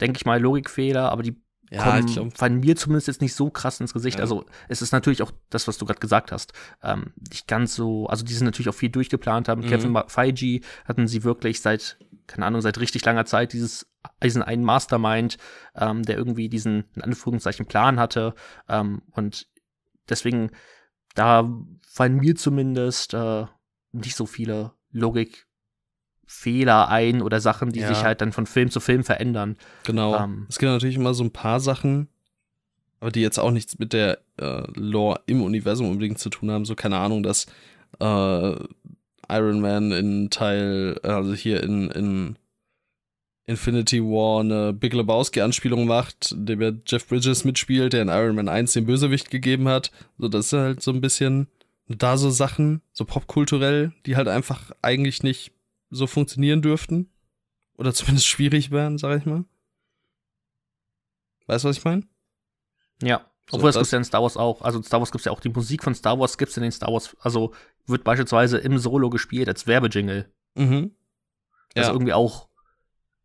denke ich mal, Logikfehler, aber die ja, kommen, fallen mir zumindest jetzt nicht so krass ins Gesicht. Ja. Also es ist natürlich auch das, was du gerade gesagt hast, ähm, nicht ganz so, also die sind natürlich auch viel durchgeplant haben. Mhm. Kevin Feige hatten sie wirklich seit, keine Ahnung, seit richtig langer Zeit dieses diesen einen Mastermind, ähm, der irgendwie diesen, in Anführungszeichen, Plan hatte. Ähm, und deswegen, da fallen mir zumindest äh, nicht so viele Logikfehler ein oder Sachen, die ja. sich halt dann von Film zu Film verändern. Genau. Ähm, es gibt natürlich immer so ein paar Sachen, aber die jetzt auch nichts mit der äh, Lore im Universum unbedingt zu tun haben. So, keine Ahnung, dass äh, Iron Man in Teil, also hier in, in Infinity War eine Big Lebowski-Anspielung macht, dem ja Jeff Bridges mitspielt, der in Iron Man 1 den Bösewicht gegeben hat. So, das ist halt so ein bisschen da so Sachen, so popkulturell, die halt einfach eigentlich nicht so funktionieren dürften. Oder zumindest schwierig wären, sag ich mal. Weißt du, was ich meine? Ja. Obwohl, so, das gibt's ja in Star Wars auch. Also in Star Wars gibt's ja auch die Musik von Star Wars gibt's in den Star Wars, also wird beispielsweise im Solo gespielt als Werbejingle. Mhm. Das ja. ist irgendwie auch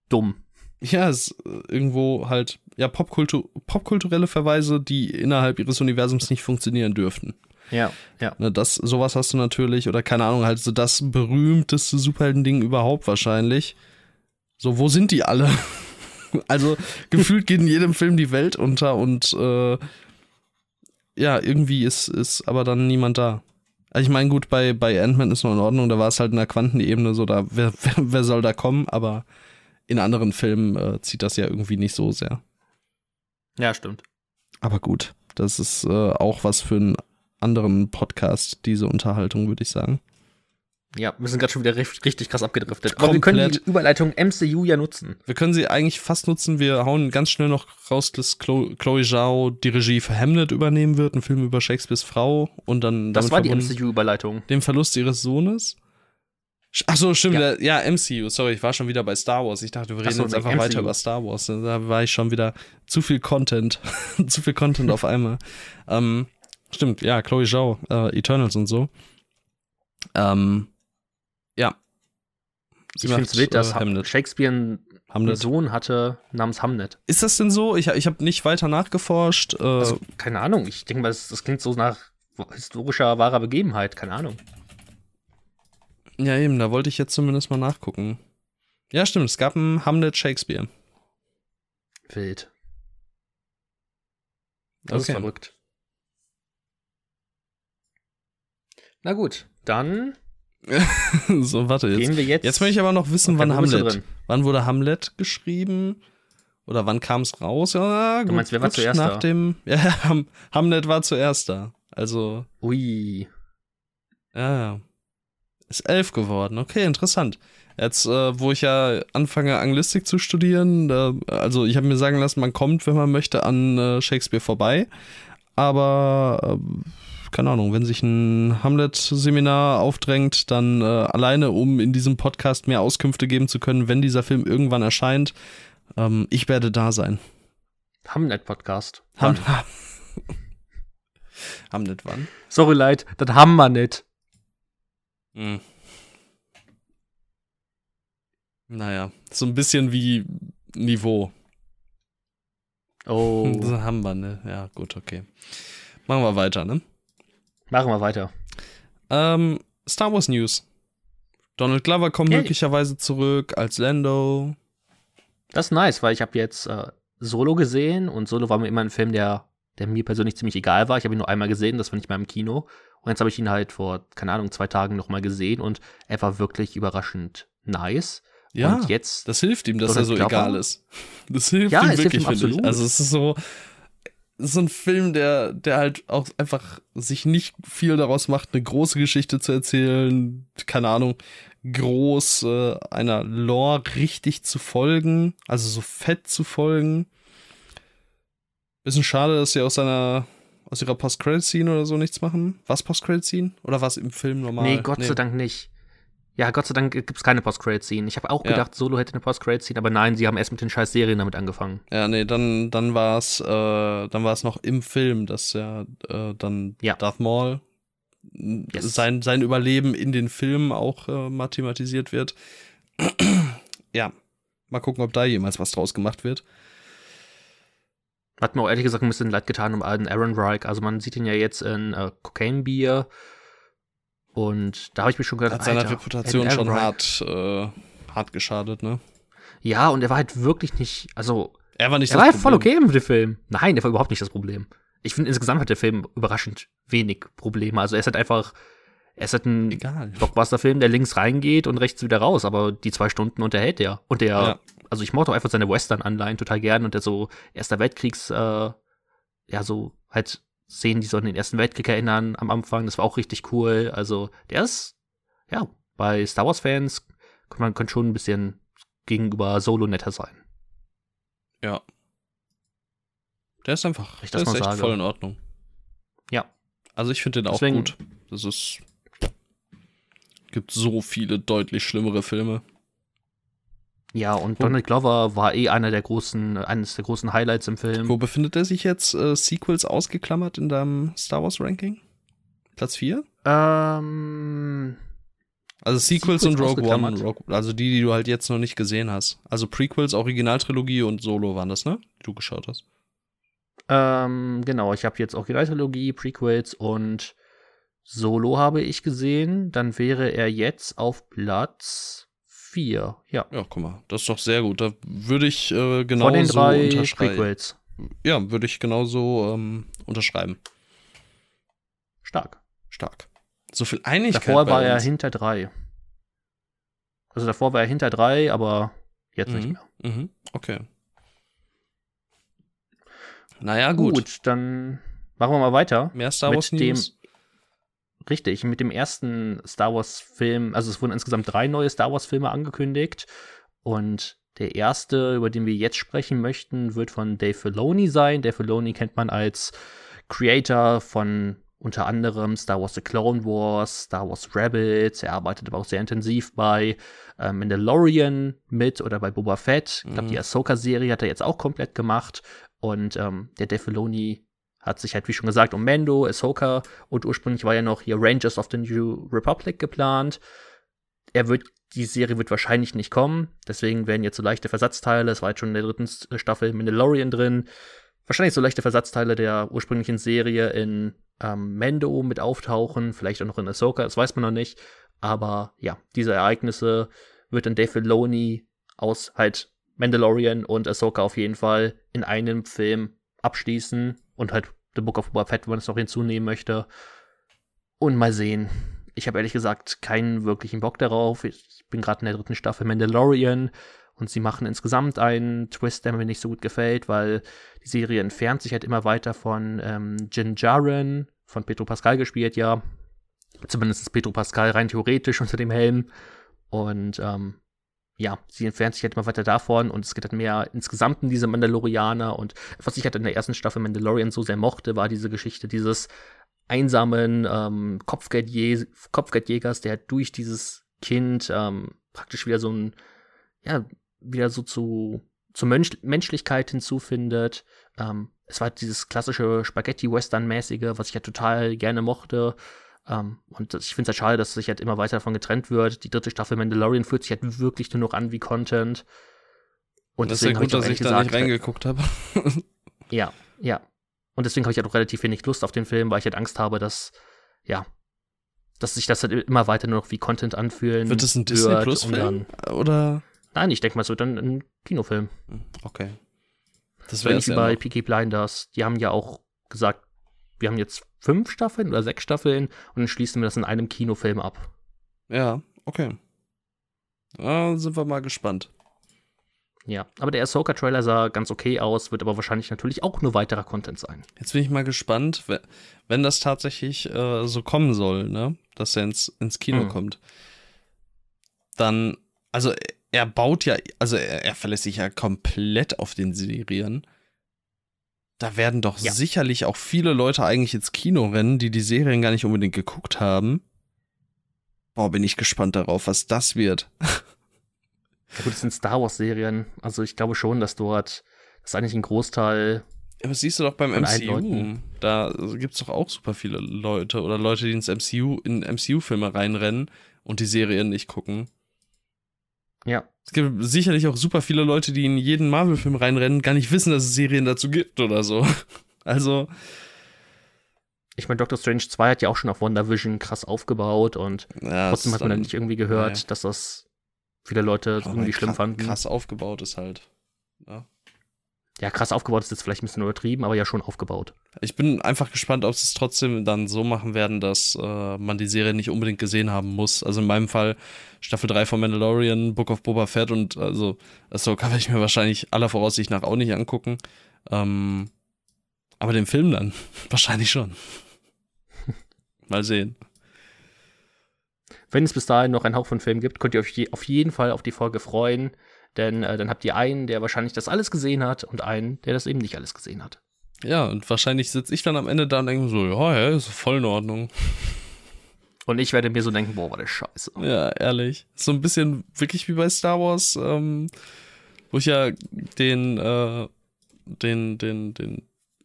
dumm. Ja, es ist irgendwo halt, ja, Popkultur, popkulturelle Verweise, die innerhalb ihres Universums nicht funktionieren dürften. Ja, ja. Ne, das, sowas hast du natürlich, oder keine Ahnung, halt so das berühmteste Superhelden-Ding überhaupt wahrscheinlich. So, wo sind die alle? also, gefühlt geht in jedem Film die Welt unter und äh, ja, irgendwie ist, ist aber dann niemand da. Also ich meine, gut, bei, bei Ant-Man ist noch in Ordnung, da war es halt in der Quantenebene so, da, wer, wer, wer soll da kommen, aber in anderen Filmen äh, zieht das ja irgendwie nicht so sehr. Ja, stimmt. Aber gut, das ist äh, auch was für einen anderen Podcast, diese Unterhaltung, würde ich sagen. Ja, wir sind gerade schon wieder richtig, richtig krass abgedriftet. Aber Komplett. wir können die Überleitung MCU ja nutzen. Wir können sie eigentlich fast nutzen. Wir hauen ganz schnell noch raus, dass Chloe, Chloe Zhao die Regie für Hamlet übernehmen wird, ein Film über Shakespeares Frau und dann. Das war die MCU-Überleitung. Dem Verlust ihres Sohnes. Ach so, stimmt. Ja. ja. MCU. Sorry, ich war schon wieder bei Star Wars. Ich dachte, wir reden so, jetzt einfach MCU. weiter über Star Wars. Da war ich schon wieder zu viel Content. zu viel Content auf einmal. Ähm, stimmt, ja, Chloe Zhao, äh, Eternals und so. Ähm, ja. Sie ich finde es wild, dass äh, Hamlet. Shakespeare einen Hamlet. Sohn hatte namens Hamlet. Ist das denn so? Ich, ich habe nicht weiter nachgeforscht. Äh, also, keine Ahnung. Ich denke mal, das, das klingt so nach historischer, wahrer Begebenheit. Keine Ahnung. Ja, eben, da wollte ich jetzt zumindest mal nachgucken. Ja, stimmt, es gab einen Hamlet Shakespeare. Wild. Das okay. ist verrückt. Na gut, dann. so, warte, jetzt. Gehen wir jetzt. Jetzt möchte ich aber noch wissen, wann Hamlet. Wann wurde Hamlet geschrieben? Oder wann kam es raus? Ja, gut, du meinst, wer war zuerst nach da? Dem, ja, Hamlet war zuerst da. Also. Ui. Ja, ja. Ist elf geworden. Okay, interessant. Jetzt, äh, wo ich ja anfange, Anglistik zu studieren, da, also ich habe mir sagen lassen, man kommt, wenn man möchte, an äh, Shakespeare vorbei. Aber äh, keine Ahnung, wenn sich ein Hamlet-Seminar aufdrängt, dann äh, alleine, um in diesem Podcast mehr Auskünfte geben zu können, wenn dieser Film irgendwann erscheint, ähm, ich werde da sein. Hamlet-Podcast. Ham Hamlet wann? Sorry, leid, das haben wir nicht. Hm. Naja, so ein bisschen wie Niveau. Oh. Das haben wir, ne? Ja, gut, okay. Machen wir weiter, ne? Machen wir weiter. Ähm, Star Wars News. Donald Glover kommt Yay. möglicherweise zurück als Lando. Das ist nice, weil ich habe jetzt äh, Solo gesehen und Solo war mir immer ein Film, der, der mir persönlich ziemlich egal war. Ich habe ihn nur einmal gesehen, das war nicht mal im Kino. Und jetzt habe ich ihn halt vor, keine Ahnung, zwei Tagen nochmal gesehen und er war wirklich überraschend nice. Ja, und jetzt, das hilft ihm, dass Donald er so Glover? egal ist. Das hilft Ja, ihm wirklich, finde ich. Also es ist so, so ein Film, der, der halt auch einfach sich nicht viel daraus macht, eine große Geschichte zu erzählen, keine Ahnung, groß äh, einer Lore richtig zu folgen, also so fett zu folgen. Bisschen schade, dass sie aus seiner aus ihrer Post-Credit-Scene oder so nichts machen. Was Post-Credit-Scene? Oder was im Film normal? nee, Gott sei Dank nicht. Ja, Gott sei Dank gibt's keine Post-Credit-Scene. Ich habe auch Ja. gedacht, Solo hätte eine Post-Credit-Scene, aber nein, sie haben erst mit den scheiß Serien damit angefangen. Ja, nee, dann, dann war es, äh, dann es noch im Film, dass ja äh, dann Ja. Darth Maul Yes. sein, sein Überleben in den Filmen auch äh, mathematisiert wird. ja, mal gucken, ob da jemals was draus gemacht wird. Hat mir auch ehrlich gesagt ein bisschen leid getan um alten Aaron Reich. Also man sieht ihn ja jetzt in äh, Cocaine Beer. Und da habe ich mich schon gedacht, Hat seiner Alter, Reputation schon hart, äh, hart geschadet, ne? Ja, und er war halt wirklich nicht, also Er war nicht er war halt voll Problem. okay mit dem Film. Nein, der war überhaupt nicht das Problem. Ich finde, insgesamt hat der Film überraschend wenig Probleme. Also er ist halt einfach, er ist halt ein Egal. Blockbuster-Film, der links reingeht und rechts wieder raus, aber die zwei Stunden unterhält er. Und der, Ja. also ich mochte auch einfach seine Western-Anleihen total gern und der so Erster Weltkriegs, äh, ja, so halt Szenen, die so an den Ersten Weltkrieg erinnern am Anfang, das war auch richtig cool. Also der ist, ja, bei Star Wars-Fans kann man kann schon ein bisschen gegenüber Solo netter sein. Ja. Der ist einfach, Ich der das ist echt sage. voll in Ordnung. Ja. Also ich finde den auch Deswegen- gut. Das ist, gibt so viele deutlich schlimmere Filme. Ja, und Donald Glover war eh einer der großen, eines der großen Highlights im Film. Wo befindet er sich jetzt? Äh, Sequels ausgeklammert in deinem Star Wars Ranking? Platz 4? Ähm, Also Sequels, Sequels und Rogue One? Rogue, also die, die du halt jetzt noch nicht gesehen hast. Also Prequels, Originaltrilogie und Solo waren das, ne? Die du geschaut hast. ähm, genau, ich habe jetzt Originaltrilogie, Prequels und Solo habe ich gesehen. Dann wäre er jetzt auf Platz 4. Ja. Ja, guck mal, das ist doch sehr gut. Da würde ich äh, genau Von den so drei unterschreiben. Prequels. Ja, würde ich genauso ähm, unterschreiben. Stark. Stark. So viel Einigkeit. Davor war er hinter drei. Also davor war er hinter drei, aber jetzt nicht Mhm. mehr. Mhm. Okay. Naja, gut. dann machen wir mal weiter. Mehr Star Mit Wars dem- News. Richtig, mit dem ersten Star Wars-Film, also es wurden insgesamt drei neue Star Wars-Filme angekündigt. Und der erste, über den wir jetzt sprechen möchten, wird von Dave Filoni sein. Dave Filoni kennt man als Creator von unter anderem Star Wars The Clone Wars, Star Wars Rebels. Er arbeitet aber auch sehr intensiv bei äh, Mandalorian mit oder bei Boba Fett. Ich glaube, Mhm. die Ahsoka-Serie hat er jetzt auch komplett gemacht. Und ähm, der Dave Filoni hat sich halt, wie schon gesagt, um Mando, Ahsoka und ursprünglich war ja noch hier Rangers of the New Republic geplant. Er wird, die Serie wird wahrscheinlich nicht kommen, deswegen werden jetzt so leichte Versatzteile, es war jetzt schon in der dritten S- Staffel Mandalorian drin, wahrscheinlich so leichte Versatzteile der ursprünglichen Serie in ähm, Mando mit auftauchen, vielleicht auch noch in Ahsoka, das weiß man noch nicht, aber ja, diese Ereignisse wird dann Dave Filoni aus halt Mandalorian und Ahsoka auf jeden Fall in einem Film abschließen und halt The Book of Boba Fett, wenn man es noch hinzunehmen möchte. Und mal sehen. Ich habe ehrlich gesagt keinen wirklichen Bock darauf. Ich bin gerade in der dritten Staffel Mandalorian und sie machen insgesamt einen Twist, der mir nicht so gut gefällt, weil die Serie entfernt sich halt immer weiter von ähm, Jin Jaren, von Pedro Pascal gespielt, ja. Zumindest ist Pedro Pascal rein theoretisch unter dem Helm. Und ähm, ja, sie entfernt sich halt immer weiter davon und es geht halt mehr insgesamt in diese Mandalorianer. Und was ich halt in der ersten Staffel Mandalorian so sehr mochte, war diese Geschichte dieses einsamen ähm, Kopfgeldjä Kopfgeldjägers, der durch dieses Kind ähm, praktisch wieder so ein, ja, wieder so zu, zur Mensch Menschlichkeit hinzufindet. Ähm, es war halt dieses klassische Spaghetti-Western-mäßige, was ich halt total gerne mochte. Um, ähm, und ich finde es halt schade, dass sich halt immer weiter davon getrennt wird. Die dritte Staffel Mandalorian fühlt sich halt wirklich nur noch an wie Content. Und das ist ja gut, ich dass ich da nicht reingeguckt habe. ja, ja. Und deswegen habe ich halt auch relativ wenig Lust auf den Film, weil ich halt Angst habe, dass, ja, dass sich das halt immer weiter nur noch wie Content anfühlen wird. es ein Disney Plus Film? Oder? Nein, ich denke mal, so dann ein Kinofilm. Okay. Das wäre wie bei Peaky Blinders. Die haben ja auch gesagt, wir haben jetzt fünf Staffeln oder sechs Staffeln und dann schließen wir das in einem Kinofilm ab. Ja, okay. Da sind wir mal gespannt. Ja, aber der Ahsoka-Trailer sah ganz okay aus, wird aber wahrscheinlich natürlich auch nur weiterer Content sein. Jetzt bin ich mal gespannt, wenn das tatsächlich äh, so kommen soll, ne? Dass er ins, ins Kino mhm. kommt. Dann, also er baut ja, also er, er verlässt sich ja komplett auf den Serien. Da werden doch ja. sicherlich auch viele Leute eigentlich ins Kino rennen, die die Serien gar nicht unbedingt geguckt haben. Boah, bin ich gespannt darauf, was das wird. Ja gut, das sind Star Wars-Serien. Also ich glaube schon, dass dort das ist eigentlich ein Großteil. Ja, was siehst du doch beim MCU? Da gibt's doch auch super viele Leute oder Leute, die ins MCU, in MCU-Filme reinrennen und die Serien nicht gucken. Ja. Es gibt sicherlich auch super viele Leute, die in jeden Marvel-Film reinrennen, gar nicht wissen, dass es Serien dazu gibt oder so. Also. Ich meine, Doctor Strange 2 hat ja auch schon auf WandaVision krass aufgebaut und ja, trotzdem hat man dann nicht irgendwie gehört, ja. dass das viele Leute irgendwie schlimm fanden. Krass aufgebaut ist halt. Ja. Ja, krass aufgebaut ist jetzt vielleicht ein bisschen übertrieben, aber ja schon aufgebaut. Ich bin einfach gespannt, ob sie es trotzdem dann so machen werden, dass äh, man die Serie nicht unbedingt gesehen haben muss. Also in meinem Fall Staffel 3 von Mandalorian, Book of Boba Fett und also Ahsoka werde ich mir wahrscheinlich aller Voraussicht nach auch nicht angucken. Ähm, aber den Film dann wahrscheinlich schon. Mal sehen. Wenn es bis dahin noch einen Hauch von Film gibt, könnt ihr euch auf jeden Fall auf die Folge freuen. Denn äh, dann habt ihr einen, der wahrscheinlich das alles gesehen hat und einen, der das eben nicht alles gesehen hat. Ja, und wahrscheinlich sitze ich dann am Ende da und denke so, ja, ja, ist voll in Ordnung. Und ich werde mir so denken, boah, war das scheiße. Ja, ehrlich. So ein bisschen wirklich wie bei Star Wars, ähm, wo ich ja den, äh, den, den, den,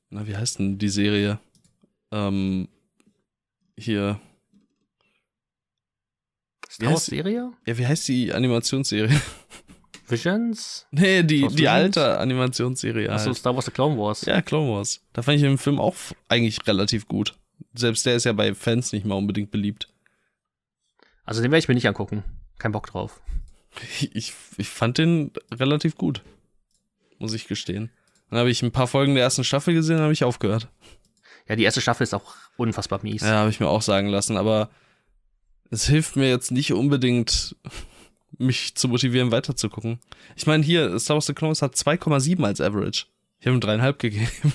na, wie heißt denn die Serie? Ähm, hier. Star Wars Serie? Ja, wie heißt die Animationsserie? Visions? Nee, die, die alte Animationsserie. Achso, halt. Star Wars The Clone Wars. Ja, Clone Wars. Da fand ich den Film auch eigentlich relativ gut. Selbst der ist ja bei Fans nicht mal unbedingt beliebt. Also den werde ich mir nicht angucken. Kein Bock drauf. Ich, ich fand den relativ gut. Muss ich gestehen. Dann habe ich ein paar Folgen der ersten Staffel gesehen, und habe ich aufgehört. Ja, die erste Staffel ist auch unfassbar mies. Ja, habe ich mir auch sagen lassen, aber es hilft mir jetzt nicht unbedingt, mich zu motivieren, weiterzugucken. Ich meine, hier, Star Wars The Clones hat 2,7 als Average. Ich habe ihm dreieinhalb gegeben.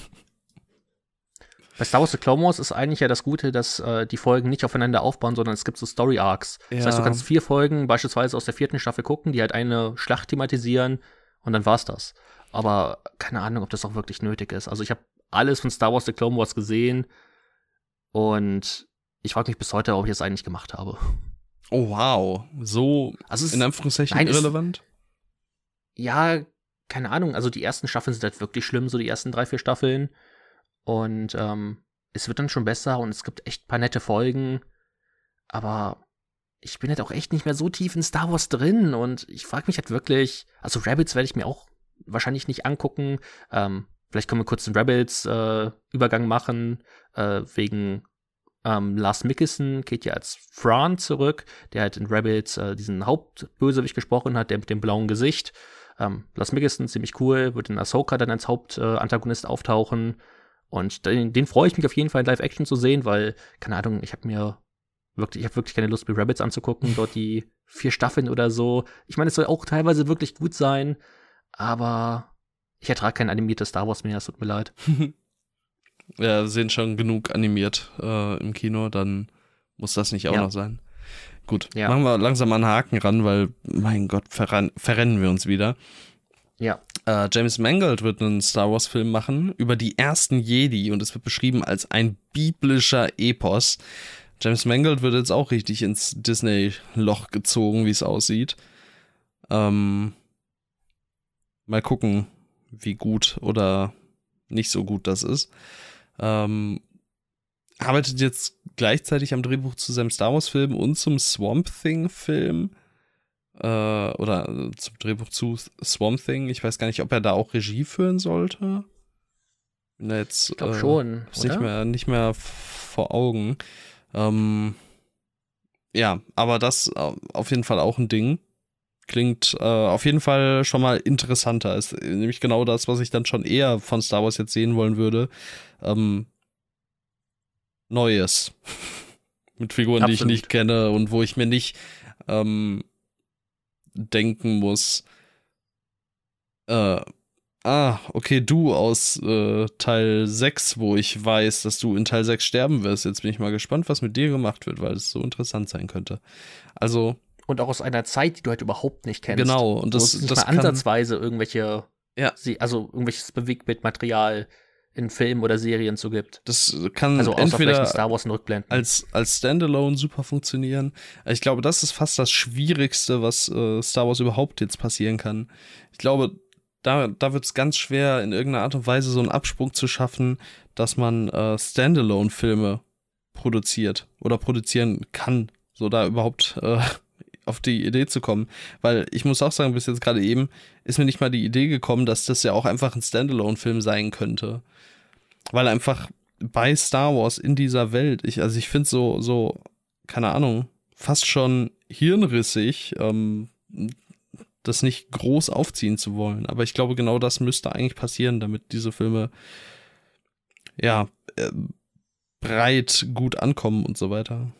Bei Star Wars The Clone Wars ist eigentlich ja das Gute, dass äh, die Folgen nicht aufeinander aufbauen, sondern es gibt so Story Arcs. Ja. Das heißt, du kannst vier Folgen beispielsweise aus der vierten Staffel gucken, die halt eine Schlacht thematisieren und dann war's das. Aber keine Ahnung, ob das auch wirklich nötig ist. Also ich habe alles von Star Wars The Clone Wars gesehen und ich frage mich bis heute, ob ich das eigentlich gemacht habe. Oh wow, so also in Anführungszeichen nein, irrelevant? ja, keine Ahnung. Also die ersten Staffeln sind halt wirklich schlimm, so die ersten drei, vier Staffeln. Und ähm, es wird dann schon besser und es gibt echt ein paar nette Folgen. Aber ich bin halt auch echt nicht mehr so tief in Star Wars drin und ich frage mich halt wirklich, also Rabbits werde ich mir auch wahrscheinlich nicht angucken. Ähm, vielleicht können wir kurz den Rebels-Übergang äh, machen, äh, wegen ähm, Lars Mickelson geht ja als Fran zurück, der halt in Rebels äh, diesen Hauptbösewicht gesprochen hat, der mit dem blauen Gesicht. Ähm, Lars Mickelson, ziemlich cool, wird in Ahsoka dann als Hauptantagonist äh, auftauchen. Und den, den freue ich mich auf jeden Fall in Live-Action zu sehen, weil, keine Ahnung, ich habe mir wirklich, ich habe wirklich keine Lust, mir Rabbits anzugucken, dort die vier Staffeln oder so. Ich meine, es soll auch teilweise wirklich gut sein, aber ich ertrage kein animiertes Star Wars mehr, es tut mir leid. ja, sehen schon genug animiert äh, im Kino, dann Muss das nicht auch Ja. noch sein? Gut, Ja. machen wir langsam mal einen Haken ran, weil, mein Gott, verran verrennen wir uns wieder. Ja. Äh, James Mangold wird einen Star Wars-Film machen über die ersten Jedi und es wird beschrieben als ein biblischer Epos. James Mangold wird jetzt auch richtig ins Disney-Loch gezogen, wie es aussieht. Ähm, mal gucken, wie gut oder nicht so gut das ist. Ähm, arbeitet jetzt gleichzeitig am Drehbuch zu seinem Star Wars-Film und zum Swamp Thing-Film äh, oder äh, zum Drehbuch zu Swamp Thing. Ich weiß gar nicht, ob er da auch Regie führen sollte. Bin da jetzt Ich glaube äh, schon. ist nicht mehr, nicht mehr vor Augen. Ähm, ja, aber das äh, auf jeden Fall auch ein Ding. Klingt äh, auf jeden Fall schon mal interessanter. Ist nämlich genau das, was ich dann schon eher von Star Wars jetzt sehen wollen würde. Ähm, Neues. Mit Figuren, die ich Absolut. nicht kenne und wo ich mir nicht ähm, denken muss. Äh, ah, okay, du aus äh, Teil 6, wo ich weiß, dass du in Teil 6 sterben wirst. Jetzt bin ich mal gespannt, was mit dir gemacht wird, weil es so interessant sein könnte. Also, Und auch aus einer Zeit, die du halt überhaupt nicht kennst. genau, und das, nicht das mal ansatzweise irgendwelche, Ja. also irgendwelches Bewegtbildmaterial in Filmen oder Serien zu gibt. das kann Also entweder Star Wars Rückblenden. als, als Standalone super funktionieren. Ich glaube, das ist fast das Schwierigste, was äh, Star Wars überhaupt jetzt passieren kann. Ich glaube, da, da wird es ganz schwer, in irgendeiner Art und Weise so einen Absprung zu schaffen, dass man äh, Standalone-Filme produziert oder produzieren kann, so da überhaupt äh, auf die Idee zu kommen. Weil ich muss auch sagen, bis jetzt gerade eben ist mir nicht mal die Idee gekommen, dass das ja auch einfach ein Standalone-Film sein könnte. Weil einfach bei Star Wars in dieser Welt, ich, also ich finde so, so, keine Ahnung, fast schon hirnrissig, ähm, das nicht groß aufziehen zu wollen. Aber ich glaube, genau das müsste eigentlich passieren, damit diese Filme ja äh, breit gut ankommen und so weiter.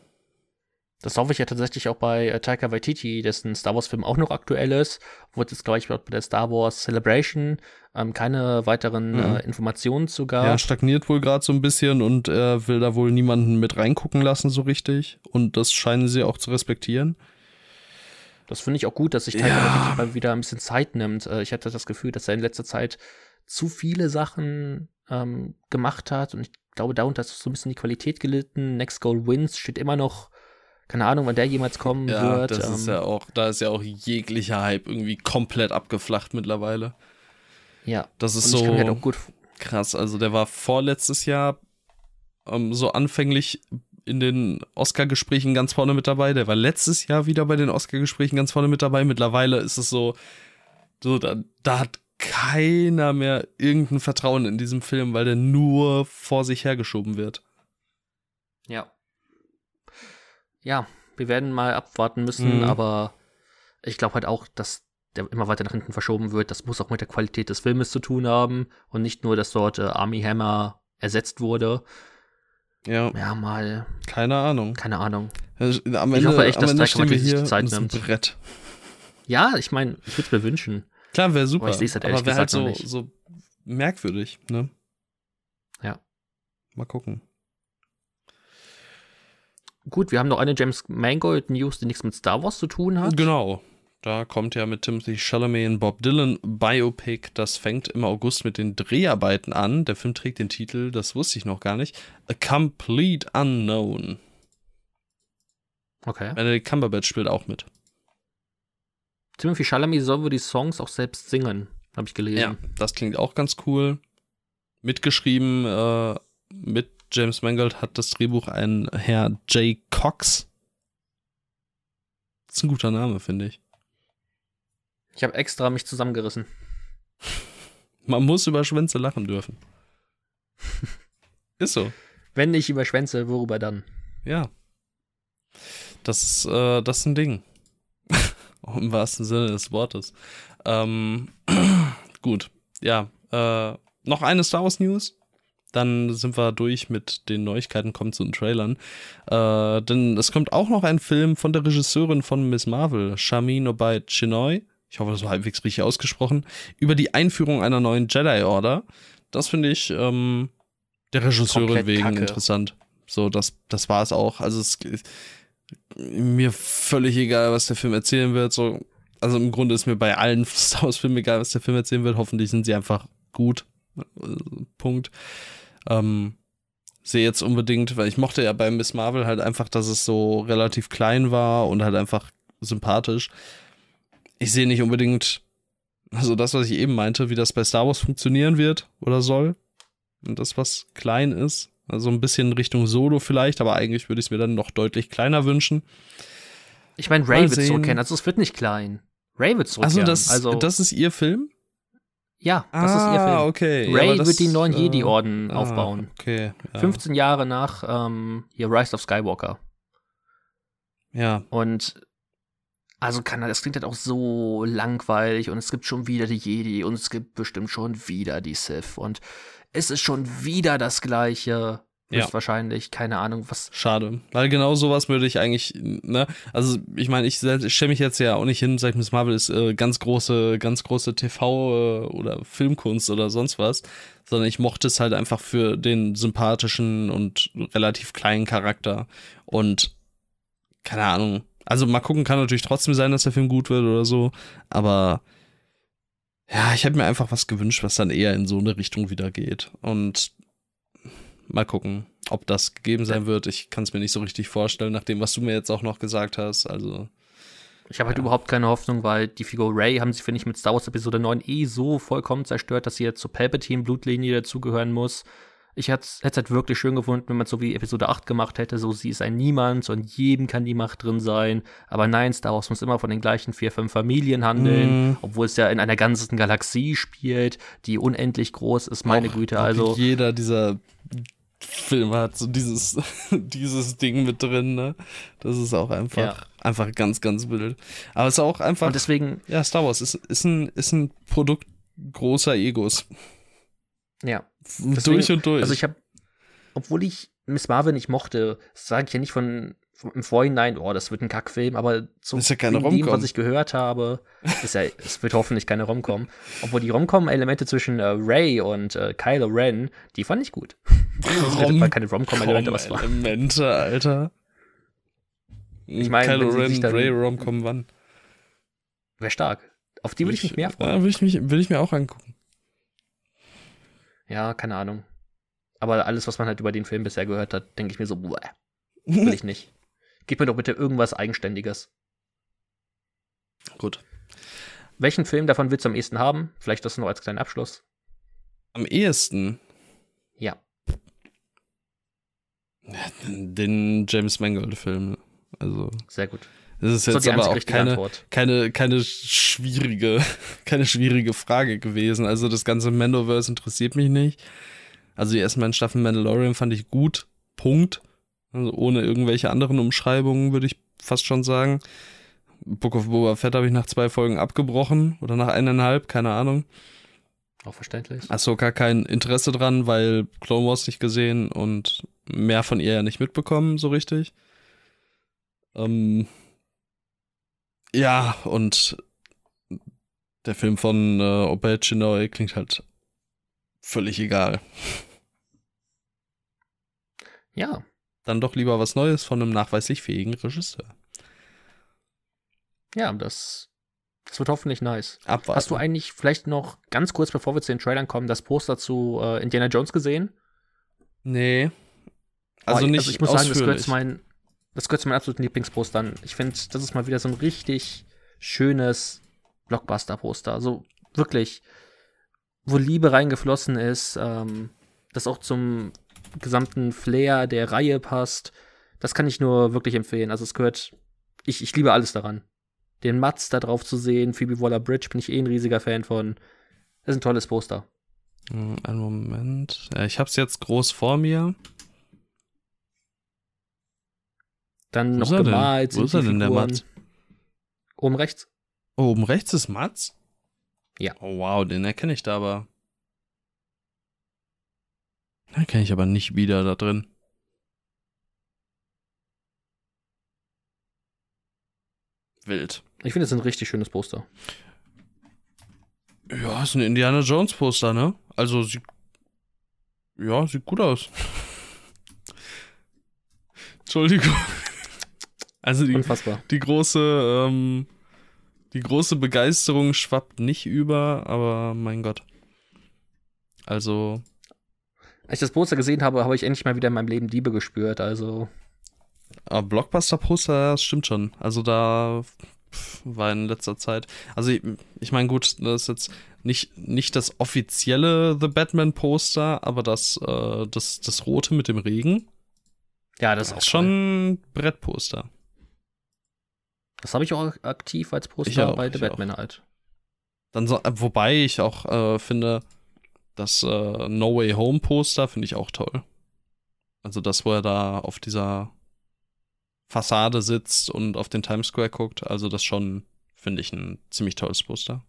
Das hoffe ich ja tatsächlich auch bei äh, Taika Waititi, dessen Star Wars-Film auch noch aktuell ist. Wurde jetzt, glaube ich, bei der Star Wars Celebration ähm, keine weiteren Mhm. äh, Informationen zu gab. Ja, stagniert wohl gerade so ein bisschen und er will da wohl niemanden mit reingucken lassen so richtig. Und das scheinen sie auch zu respektieren. Das finde ich auch gut, dass sich Taika Ja. Waititi mal wieder ein bisschen Zeit nimmt. Äh, ich hatte das Gefühl, dass er in letzter Zeit zu viele Sachen ähm, gemacht hat und ich glaube, darunter ist so ein bisschen die Qualität gelitten. Next Goal Wins steht immer noch, keine Ahnung, wann der jemals kommen wird. das ist ähm, ja auch, da ist ja auch jeglicher Hype irgendwie komplett abgeflacht mittlerweile. ja. Das ist halt so gut krass. Also der war vorletztes Jahr ähm, so anfänglich in den Oscar-Gesprächen ganz vorne mit dabei. Der war letztes Jahr wieder bei den Oscar-Gesprächen ganz vorne mit dabei. Mittlerweile ist es so, so da, da hat keiner mehr irgendein Vertrauen in diesem Film, weil der nur vor sich hergeschoben wird. Ja. Ja, wir werden mal abwarten müssen, Mhm. aber ich glaube halt auch, dass der immer weiter nach hinten verschoben wird. Das muss auch mit der Qualität des Filmes zu tun haben und nicht nur, dass dort äh, Army Hammer ersetzt wurde. Ja, Ja, mal, keine Ahnung. keine Ahnung. Also, Am Ich Ende, hoffe echt, dass Ende Taika Waititi sich Zeit es nimmt. Brett. Ja, ich meine, ich würde es mir wünschen. Klar, wäre super. Aber ich seh's halt ehrlich aber halt gesagt so, noch nicht. so merkwürdig, ne? Ja. Mal gucken. Gut, wir haben noch eine James Mangold News, die nichts mit Star Wars zu tun hat. Genau. Da kommt ja mit Timothy Chalamet ein Bob Dylan Biopic. Das fängt im August mit den Dreharbeiten an. Der Film trägt den Titel, das wusste ich noch gar nicht, A Complete Unknown. Okay. Benedict Cumberbatch spielt auch mit. Timothy Chalamet soll wohl die Songs auch selbst singen, habe ich gelesen. Ja, das klingt auch ganz cool. Mitgeschrieben äh, mit James Mangold hat das Drehbuch ein Herr Jay Cox. Das ist ein guter Name, finde ich. Ich habe extra mich zusammengerissen. Man muss über Schwänze lachen dürfen. ist so. Wenn nicht über Schwänze, worüber dann? Ja. Das ist, äh, das ist ein Ding. Im wahrsten Sinne des Wortes. Ähm, gut. Ja. Äh, noch eine Star Wars News. Dann sind wir durch mit den Neuigkeiten, kommen zu den Trailern. Äh, denn es kommt auch noch ein Film von der Regisseurin von Miss Marvel, Shamin Obaid Chinoy. Ich hoffe, das war halbwegs richtig ausgesprochen. Über die Einführung einer neuen Jedi Order. Das finde ich ähm, der Regisseurin Komplett wegen Kacke. interessant. So, das, das war es auch. Also es ist mir völlig egal, was der Film erzählen wird. So, also im Grunde ist mir bei allen Star Wars-Filmen egal, was der Film erzählen wird. Hoffentlich sind sie einfach gut. Punkt. Ähm, sehe jetzt unbedingt, weil ich mochte ja bei Miss Marvel halt einfach, dass es so relativ klein war und halt einfach sympathisch. Ich sehe nicht unbedingt, also das, was ich eben meinte, wie das bei Star Wars funktionieren wird oder soll. Und das, was klein ist. Also ein bisschen Richtung Solo vielleicht, aber eigentlich würde ich es mir dann noch deutlich kleiner wünschen. Ich meine, Ray wird zurückkehren, also es wird nicht klein. Ray wird zurückkehren. Also das, also das ist ihr Film? Ja, das ah, ist ihr Film. okay. Ray ja, wird den neuen äh, Jedi-Orden ah, aufbauen. Okay. Ja. 15 Jahre nach ähm, hier Rise of Skywalker. Ja. Und also kann das klingt halt auch so langweilig und es gibt schon wieder die Jedi und es gibt bestimmt schon wieder die Sith und es ist schon wieder das gleiche. Ja. wahrscheinlich, keine Ahnung, was. Schade, weil genau sowas würde ich eigentlich, ne, also ich meine, ich, ich stelle mich jetzt ja auch nicht hin, sag ich, Miss Marvel ist äh, ganz große, ganz große TV- äh, oder Filmkunst oder sonst was, sondern ich mochte es halt einfach für den sympathischen und relativ kleinen Charakter und keine Ahnung, also mal gucken, kann natürlich trotzdem sein, dass der Film gut wird oder so, aber ja, ich hätte mir einfach was gewünscht, was dann eher in so eine Richtung wieder geht. Und mal gucken, ob das gegeben sein wird. Ich kann es mir nicht so richtig vorstellen, nach dem, was du mir jetzt auch noch gesagt hast. Also. Ich habe halt ja. überhaupt keine Hoffnung, weil die Figur Ray haben sie, finde ich, mit Star Wars Episode 9 eh so vollkommen zerstört, dass sie jetzt zur Palpatine-Blutlinie dazugehören muss. Ich hätte es halt wirklich schön gefunden, wenn man so wie Episode 8 gemacht hätte, so sie ist ein Niemand und jedem kann die Macht drin sein. Aber nein, Star Wars muss immer von den gleichen vier, fünf Familien handeln, mm. obwohl es ja in einer ganzen Galaxie spielt, die unendlich groß ist, meine auch, Güte. Also jeder dieser Filme hat so dieses, dieses Ding mit drin, ne? Das ist auch einfach, ja. einfach ganz, ganz wild. Aber es ist auch einfach. Und deswegen. Ja, Star Wars ist, ist, ein, ist ein Produkt großer Egos. Ja. Deswegen, durch und durch. Also ich habe, obwohl ich Miss Marvel nicht mochte, sage ich ja nicht von, im Vorhinein, oh, das wird ein Kackfilm, aber zum ist ja keine dem, was ich gehört habe, ist ja, es wird hoffentlich keine Romcom. Obwohl die Romcom-Elemente zwischen äh, Ray und äh, Kylo Ren, die fand ich gut. Rom war keine Romcom-Elemente, was war. Elemente, Alter. Ich meine, Kylo Ren, Ray Romcom wann? Wäre stark. Auf die würde ich mich mehr freuen. Ja, will ich, mich, will ich mir auch angucken. Ja, keine Ahnung. Aber alles, was man halt über den Film bisher gehört hat, denke ich mir so, boah, will ich nicht. Gib mir doch bitte irgendwas Eigenständiges. Gut. Welchen Film davon willst du am ehesten haben? Vielleicht das noch als kleinen Abschluss. Am ehesten? Ja. Den James Mangold-Film. Also. Sehr gut. Das ist jetzt aber auch keine, keine, keine schwierige, keine schwierige Frage gewesen. Also das ganze Mandoverse interessiert mich nicht. Also die ersten beiden Staffeln Mandalorian fand ich gut. Punkt. Also ohne irgendwelche anderen Umschreibungen würde ich fast schon sagen. Book of Boba Fett habe ich nach zwei Folgen abgebrochen oder nach eineinhalb, keine Ahnung. Auch verständlich. Ahsoka kein Interesse dran, weil Clone Wars nicht gesehen und mehr von ihr ja nicht mitbekommen, so richtig. Ähm, ja, und der Film von äh, Obey Chinoy klingt halt völlig egal. Ja. Dann doch lieber was Neues von einem nachweislich fähigen Regisseur. Ja, das, das wird hoffentlich nice. Abwarten. Hast du eigentlich vielleicht noch ganz kurz, bevor wir zu den Trailern kommen, das Poster zu äh, Indiana Jones gesehen? Nee. Also oh, nicht also ich muss sagen, das gehört zu meinen das gehört zu meinen absoluten Lieblingspostern. Ich finde, das ist mal wieder so ein richtig schönes Blockbuster-Poster. Also wirklich, wo Liebe reingeflossen ist, ähm, das auch zum gesamten Flair der Reihe passt. Das kann ich nur wirklich empfehlen. Also es gehört, ich, ich liebe alles daran. Den Mats da drauf zu sehen, Phoebe Waller-Bridge bin ich eh ein riesiger Fan von. Das ist ein tolles Poster. Hm, einen Moment. Ich hab's jetzt groß vor mir. Dann Wo noch gemalt. Wo ist er denn, der Mats? Oben rechts. Oh, oben rechts ist Mats? Ja. Oh, wow, den erkenne ich da aber. Den kenne ich aber nicht wieder da drin. Wild. Ich finde, es ein richtig schönes Poster. Ja, ist ein Indiana Jones Poster, ne? Also, sieht. Ja, sieht gut aus. Entschuldigung. Also die, Unfassbar. die große, ähm, die große Begeisterung schwappt nicht über, aber mein Gott. Also, Als ich das Poster gesehen habe, habe ich endlich mal wieder in meinem Leben Liebe gespürt. Also, aber Blockbuster-Poster, das stimmt schon. Also da war in letzter Zeit. Also ich, ich meine, gut, das ist jetzt nicht, nicht das offizielle The Batman-Poster, aber das, äh, das, das rote mit dem Regen. ja, das ist Das auch ist schon. ein Brettposter. Das habe ich auch aktiv als Poster auch, bei The ich auch. Batman halt. Dann so, äh, wobei ich auch äh, finde, das äh, No Way Home Poster finde ich auch toll. Also das, wo er da auf dieser Fassade sitzt und auf den Times Square guckt, also das schon, finde ich, ein ziemlich tolles Poster.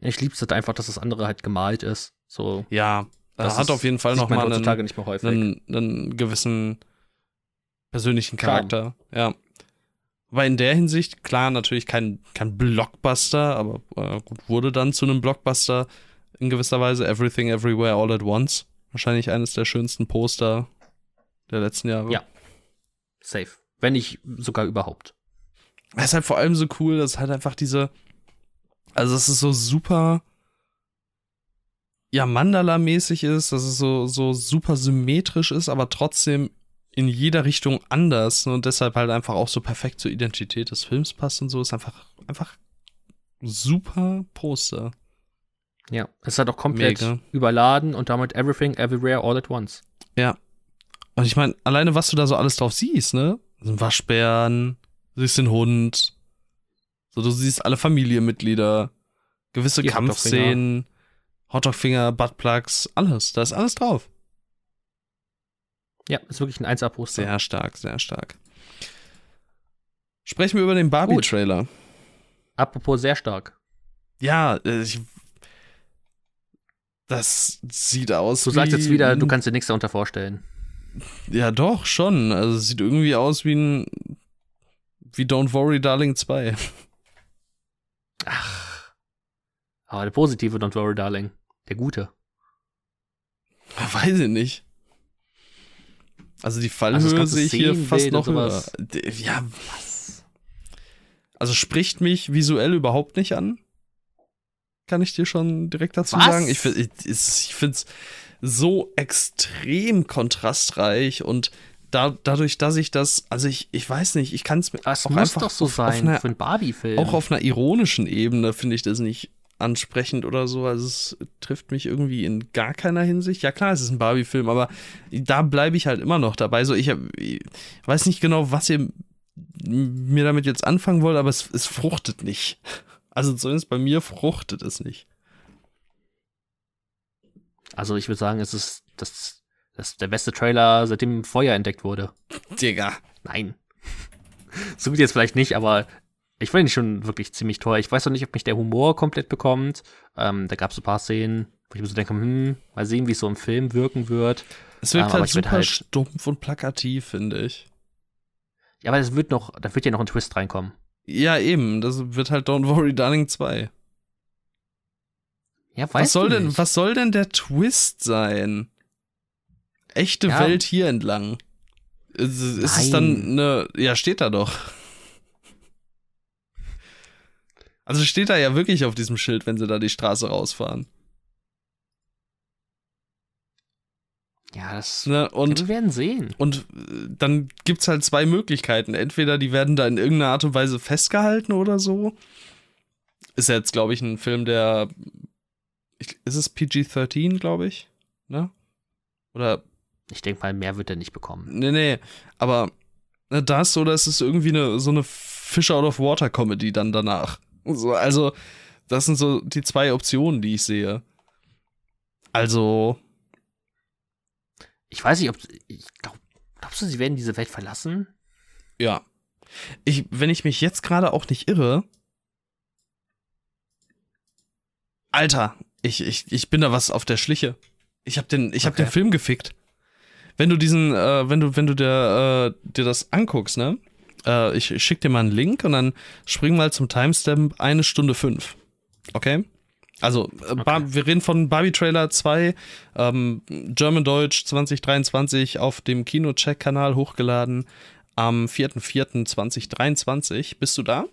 Ich liebe es halt einfach, dass das andere halt gemalt ist. So. Ja, Das hat ist- auf jeden Fall nochmal einen, nicht mehr häufig. einen, einen gewissen persönlichen Charme. Charakter. Ja. Weil in der Hinsicht, klar, natürlich kein, kein Blockbuster, aber äh, gut, wurde dann zu einem Blockbuster in gewisser Weise. Everything Everywhere All at Once. Wahrscheinlich eines der schönsten Poster der letzten Jahre. Ja. Safe. Wenn nicht sogar überhaupt. Es ist halt vor allem so cool, dass halt einfach diese, also es ist so super, ja, Mandala-mäßig ist, dass es so, so super symmetrisch ist, aber trotzdem in jeder Richtung anders und deshalb halt einfach auch so perfekt zur Identität des Films passt und so, ist einfach, einfach super Poster. Ja. Es ist halt auch komplett Mega. überladen und damit everything, everywhere, all at once. Ja. Und ich meine, alleine was du da so alles drauf siehst, ne? So ein Waschbären, du siehst den Hund, so du siehst alle Familienmitglieder, gewisse Die Kampfszenen, Hotdogfinger, Buttplugs, alles, da ist alles drauf. Ja, ist wirklich ein 1A-Poster. Sehr stark, sehr stark. Sprechen wir über den Barbie-Trailer. Apropos sehr stark. Ja, äh, ich, das sieht aus Du sagst wie jetzt wieder, du kannst dir nichts darunter vorstellen. Ja, doch, schon. Also es sieht irgendwie aus wie ein wie Don't Worry Darling 2. Ach. Aber der positive Don't Worry Darling. Der gute. Weiß ich nicht. Also die Also Fallhöhe ganze sehe ich hier fast noch höher. Ja, was? Also spricht mich visuell überhaupt nicht an. Kann ich dir schon direkt dazu Was? sagen. Ich, ich, ich finde es so extrem kontrastreich und da, dadurch, dass ich das, also ich, ich weiß nicht, ich kann es mir Das muss doch so auf, auf sein einer für einen Barbie-Film. auch auf einer ironischen Ebene finde ich das nicht ansprechend oder so. Also es trifft mich irgendwie in gar keiner Hinsicht. Ja klar, es ist ein Barbie-Film, aber da bleibe ich halt immer noch dabei. So, ich, hab, ich weiß nicht genau, was ihr mir damit jetzt anfangen wollt, aber es, es fruchtet nicht. Also zumindest bei mir fruchtet es nicht. Also ich würde sagen, es ist das, das ist der beste Trailer, seitdem Feuer entdeckt wurde. Digga. Nein. so gut jetzt vielleicht nicht, aber ich fand ihn schon wirklich ziemlich toll. Ich weiß noch nicht, ob mich der Humor komplett bekommt. Ähm, da gab es so ein paar Szenen, wo ich mir so denke, hm, mal sehen, wie es so im Film wirken wird. Es wirkt aber halt super halt- stumpf und plakativ, finde ich. Ja, aber es wird noch, da wird ja noch ein Twist reinkommen. Ja, eben. Das wird halt Don't Worry Darling 2. Ja, weißt Was soll du denn, nicht. was soll denn der Twist sein? Echte Ja. Welt hier entlang. Ist, ist es dann eine. Ja, steht da doch. Also steht da ja wirklich auf diesem Schild, wenn sie da die Straße rausfahren. Ja, das. Ne? Und, wir werden sehen. und äh, dann gibt's halt zwei Möglichkeiten. Entweder die werden da in irgendeiner Art und Weise festgehalten oder so. Ist ja jetzt, glaube ich, ein Film, der. Ist es PG-13, glaube ich? Ne? Oder Ich denke mal, mehr wird er nicht bekommen. Nee, nee, aber ne, das oder es ist irgendwie eine, so eine Fish out of Water Comedy dann danach. So, also, das sind so die zwei Optionen, die ich sehe. Also, Ich weiß nicht, ob. Ich glaub, glaubst du, sie werden diese Welt verlassen? ja. Ich, wenn ich mich jetzt gerade auch nicht irre. Alter, ich, ich, ich bin da was auf der Schliche. Ich hab den, ich hab Okay. den Film gefickt. Wenn du diesen, äh, wenn du, wenn du dir, äh, dir das anguckst, ne? Äh, ich schick dir mal einen Link und dann spring mal zum Timestamp eine Stunde fünf. Okay? Also, äh, okay. wir reden von Barbie Trailer 2, ähm, German Deutsch 2023 auf dem Kino-Check-Kanal hochgeladen am 4.4.2023. Bist du da?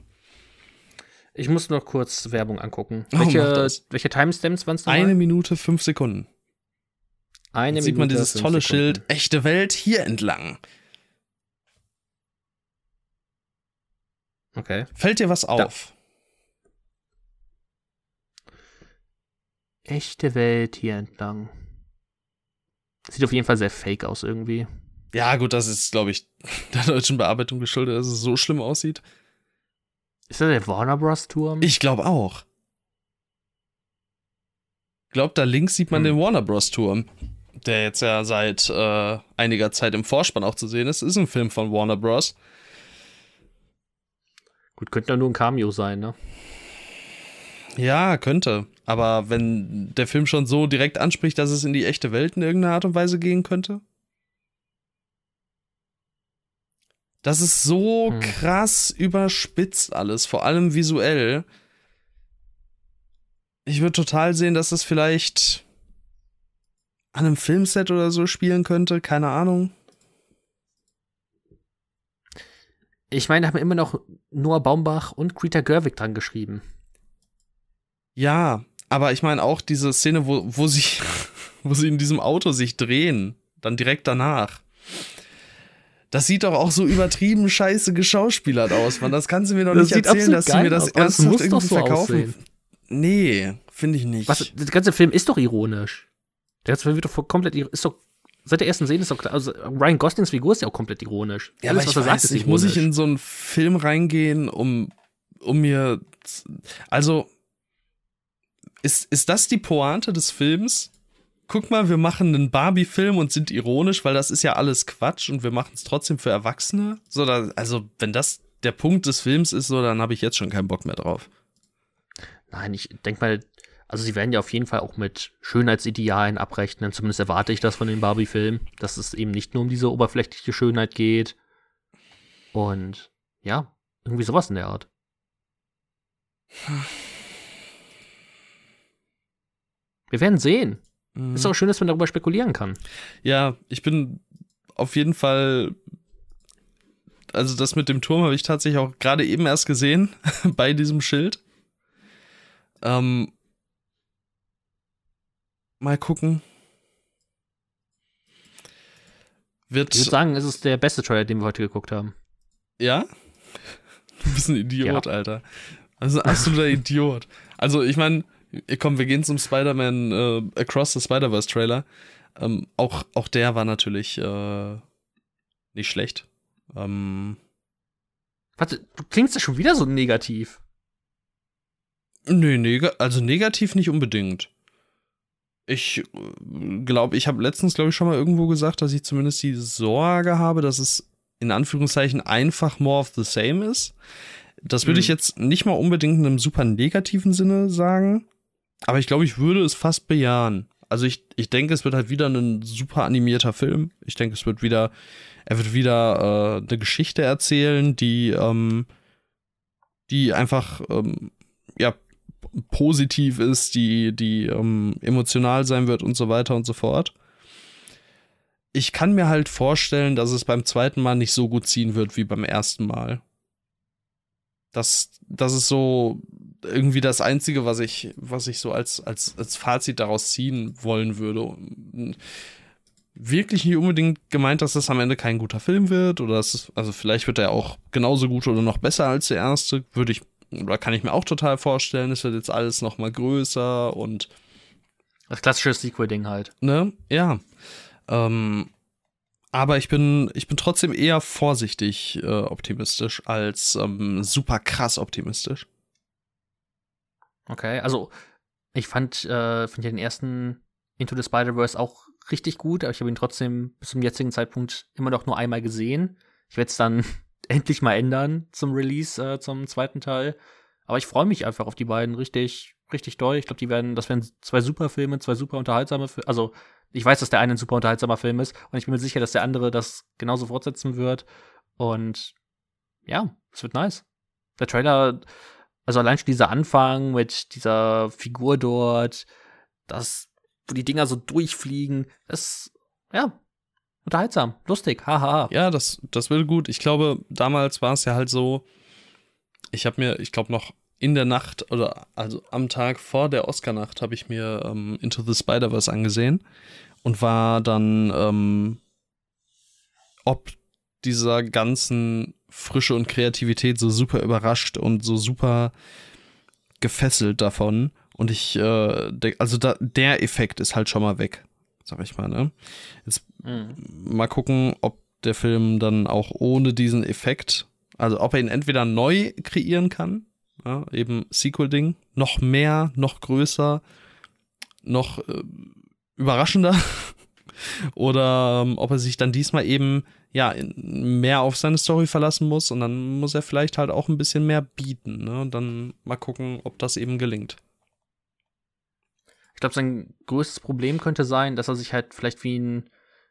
Ich muss noch kurz Werbung angucken. Oh, welche, welche Timestamps waren es Eine Minute, fünf Sekunden. Eine Minute, sieht man dieses tolle Sekunden. Schild, echte Welt hier entlang. Okay. Fällt dir was auf? Da. Echte Welt hier entlang. Sieht auf jeden Fall sehr fake aus irgendwie. Ja, gut, das ist, glaube ich, der deutschen Bearbeitung geschuldet, dass es so schlimm aussieht. Ist das der Warner Bros. Turm? Ich glaube auch. Ich glaube, da links sieht man hm. den Warner Bros. Turm, der jetzt ja seit äh, einiger Zeit im Vorspann auch zu sehen ist. Ist ein Film von Warner Bros. Gut, könnte ja nur ein Cameo sein, ne? Ja, könnte. Aber wenn der Film schon so direkt anspricht, dass es in die echte Welt in irgendeiner Art und Weise gehen könnte? Das ist so hm. krass überspitzt alles, vor allem visuell. Ich würde total sehen, dass es vielleicht an einem Filmset oder so spielen könnte, keine Ahnung. Ich meine, da haben immer noch Noah Baumbach und Greta Gerwig dran geschrieben. Ja, aber ich meine auch diese Szene, wo, wo, sie, wo sie in diesem Auto sich drehen, dann direkt danach. Das sieht doch auch so übertrieben scheiße geschauspielert aus, man. Das kannst du mir doch das nicht erzählen, dass sie mir das ernsthaft irgendwie so verkaufen. Aussehen. Nee, finde ich nicht. Was, der ganze Film ist doch ironisch. Der ganze Film wird doch komplett, ist doch, seit der ersten Szene ist doch klar, also Ryan Goslings Figur ist ja auch komplett ironisch. Ja, Alles, aber ich weiß, sagt, nicht, muss ich in so einen Film reingehen, um, um mir, also, ist, ist das die Pointe des Films? guck mal, wir machen einen Barbie-Film und sind ironisch, weil das ist ja alles Quatsch und wir machen es trotzdem für Erwachsene. So, da, also, wenn das der Punkt des Films ist, so, dann habe ich jetzt schon keinen Bock mehr drauf. Nein, ich denke mal, also sie werden ja auf jeden Fall auch mit Schönheitsidealen abrechnen. Zumindest erwarte ich das von den Barbie-Filmen, dass es eben nicht nur um diese oberflächliche Schönheit geht. Und ja, irgendwie sowas in der Art. Wir werden sehen. Mhm. Ist auch schön, dass man darüber spekulieren kann. Ja, ich bin auf jeden Fall. Also, das mit dem Turm habe ich tatsächlich auch gerade eben erst gesehen bei diesem Schild. Ähm, mal gucken. Wird ich würde sagen, es ist der beste Trailer, den wir heute geguckt haben. Ja? Du bist ein Idiot, ja. Alter. Also ein absoluter Idiot. Also, ich meine, Komm, wir gehen zum Spider-Man äh, Across the Spider-Verse Trailer. Ähm, auch, auch der war natürlich äh, nicht schlecht. Ähm, Warte, du klingst ja schon wieder so negativ. Nee, neg also negativ nicht unbedingt. Ich glaube, ich habe letztens, glaube ich, schon mal irgendwo gesagt, dass ich zumindest die Sorge habe, dass es in Anführungszeichen einfach more of the same ist. Das würde mhm. ich jetzt nicht mal unbedingt in einem super negativen Sinne sagen. Aber ich glaube, ich würde es fast bejahen. Also ich, ich denke, es wird halt wieder ein super animierter Film. Ich denke, es wird wieder, er wird wieder äh, eine Geschichte erzählen, die, ähm, die einfach, ähm, ja, positiv ist, die, die ähm, emotional sein wird und so weiter und so fort. Ich kann mir halt vorstellen, dass es beim zweiten Mal nicht so gut ziehen wird wie beim ersten Mal. Das, das ist so irgendwie das Einzige, was ich, was ich so als, als, als Fazit daraus ziehen wollen würde. Wirklich nicht unbedingt gemeint, dass das am Ende kein guter Film wird oder dass also vielleicht wird er auch genauso gut oder noch besser als der erste, würde ich oder kann ich mir auch total vorstellen. Es wird jetzt alles noch mal größer und das klassische Sequel-Ding halt. Ne? Ja. Ähm, aber ich bin, ich bin trotzdem eher vorsichtig äh, optimistisch als ähm, super krass optimistisch. Okay, also ich fand, äh, fand ja den ersten Into the Spider-Verse auch richtig gut, aber ich habe ihn trotzdem bis zum jetzigen Zeitpunkt immer noch nur einmal gesehen. Ich werde es dann endlich mal ändern zum Release, äh, zum zweiten Teil. Aber ich freue mich einfach auf die beiden richtig, richtig doll. Ich glaube, die werden, das werden zwei super Filme, zwei super unterhaltsame Filme. Also, ich weiß, dass der eine ein super unterhaltsamer Film ist und ich bin mir sicher, dass der andere das genauso fortsetzen wird. Und ja, es wird nice. Der Trailer Also allein schon dieser Anfang mit dieser Figur dort, das, wo die Dinger so durchfliegen, das, ja, unterhaltsam, lustig, haha. Ja, das, das will gut. Ich glaube, damals war es ja halt so, ich habe mir, ich glaube noch in der Nacht oder also am Tag vor der Oscar-Nacht habe ich mir ähm, Into the Spider-Verse angesehen und war dann ähm, ob dieser ganzen Frische und Kreativität so super überrascht und so super gefesselt davon. Und ich, äh, also da, der Effekt ist halt schon mal weg, sag ich mal, ne? Jetzt mhm. mal gucken, ob der Film dann auch ohne diesen Effekt, also ob er ihn entweder neu kreieren kann, ja, eben Sequel-Ding, noch mehr, noch größer, noch äh, überraschender, oder ähm, ob er sich dann diesmal eben ja, mehr auf seine Story verlassen muss und dann muss er vielleicht halt auch ein bisschen mehr bieten. Ne? Und dann mal gucken, ob das eben gelingt. Ich glaube, sein größtes Problem könnte sein, dass er sich halt vielleicht wie ein,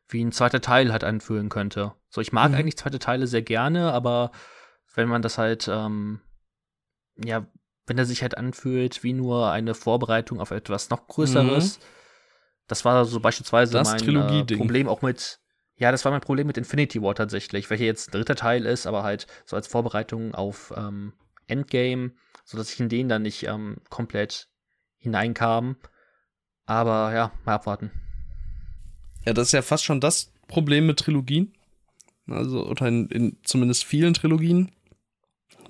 wie ein zweiter Teil halt anfühlen könnte. So, ich mag mhm. eigentlich zweite Teile sehr gerne, aber wenn man das halt, ähm, ja, wenn er sich halt anfühlt wie nur eine Vorbereitung auf etwas noch Größeres, mhm. das war so beispielsweise das mein äh, Problem auch mit ja, das war mein Problem mit Infinity War tatsächlich, welcher jetzt ein dritter Teil ist, aber halt so als Vorbereitung auf ähm, Endgame, sodass ich in den dann nicht ähm, komplett hineinkam. Aber ja, mal abwarten. Ja, das ist ja fast schon das Problem mit Trilogien. Also, oder in, in zumindest vielen Trilogien,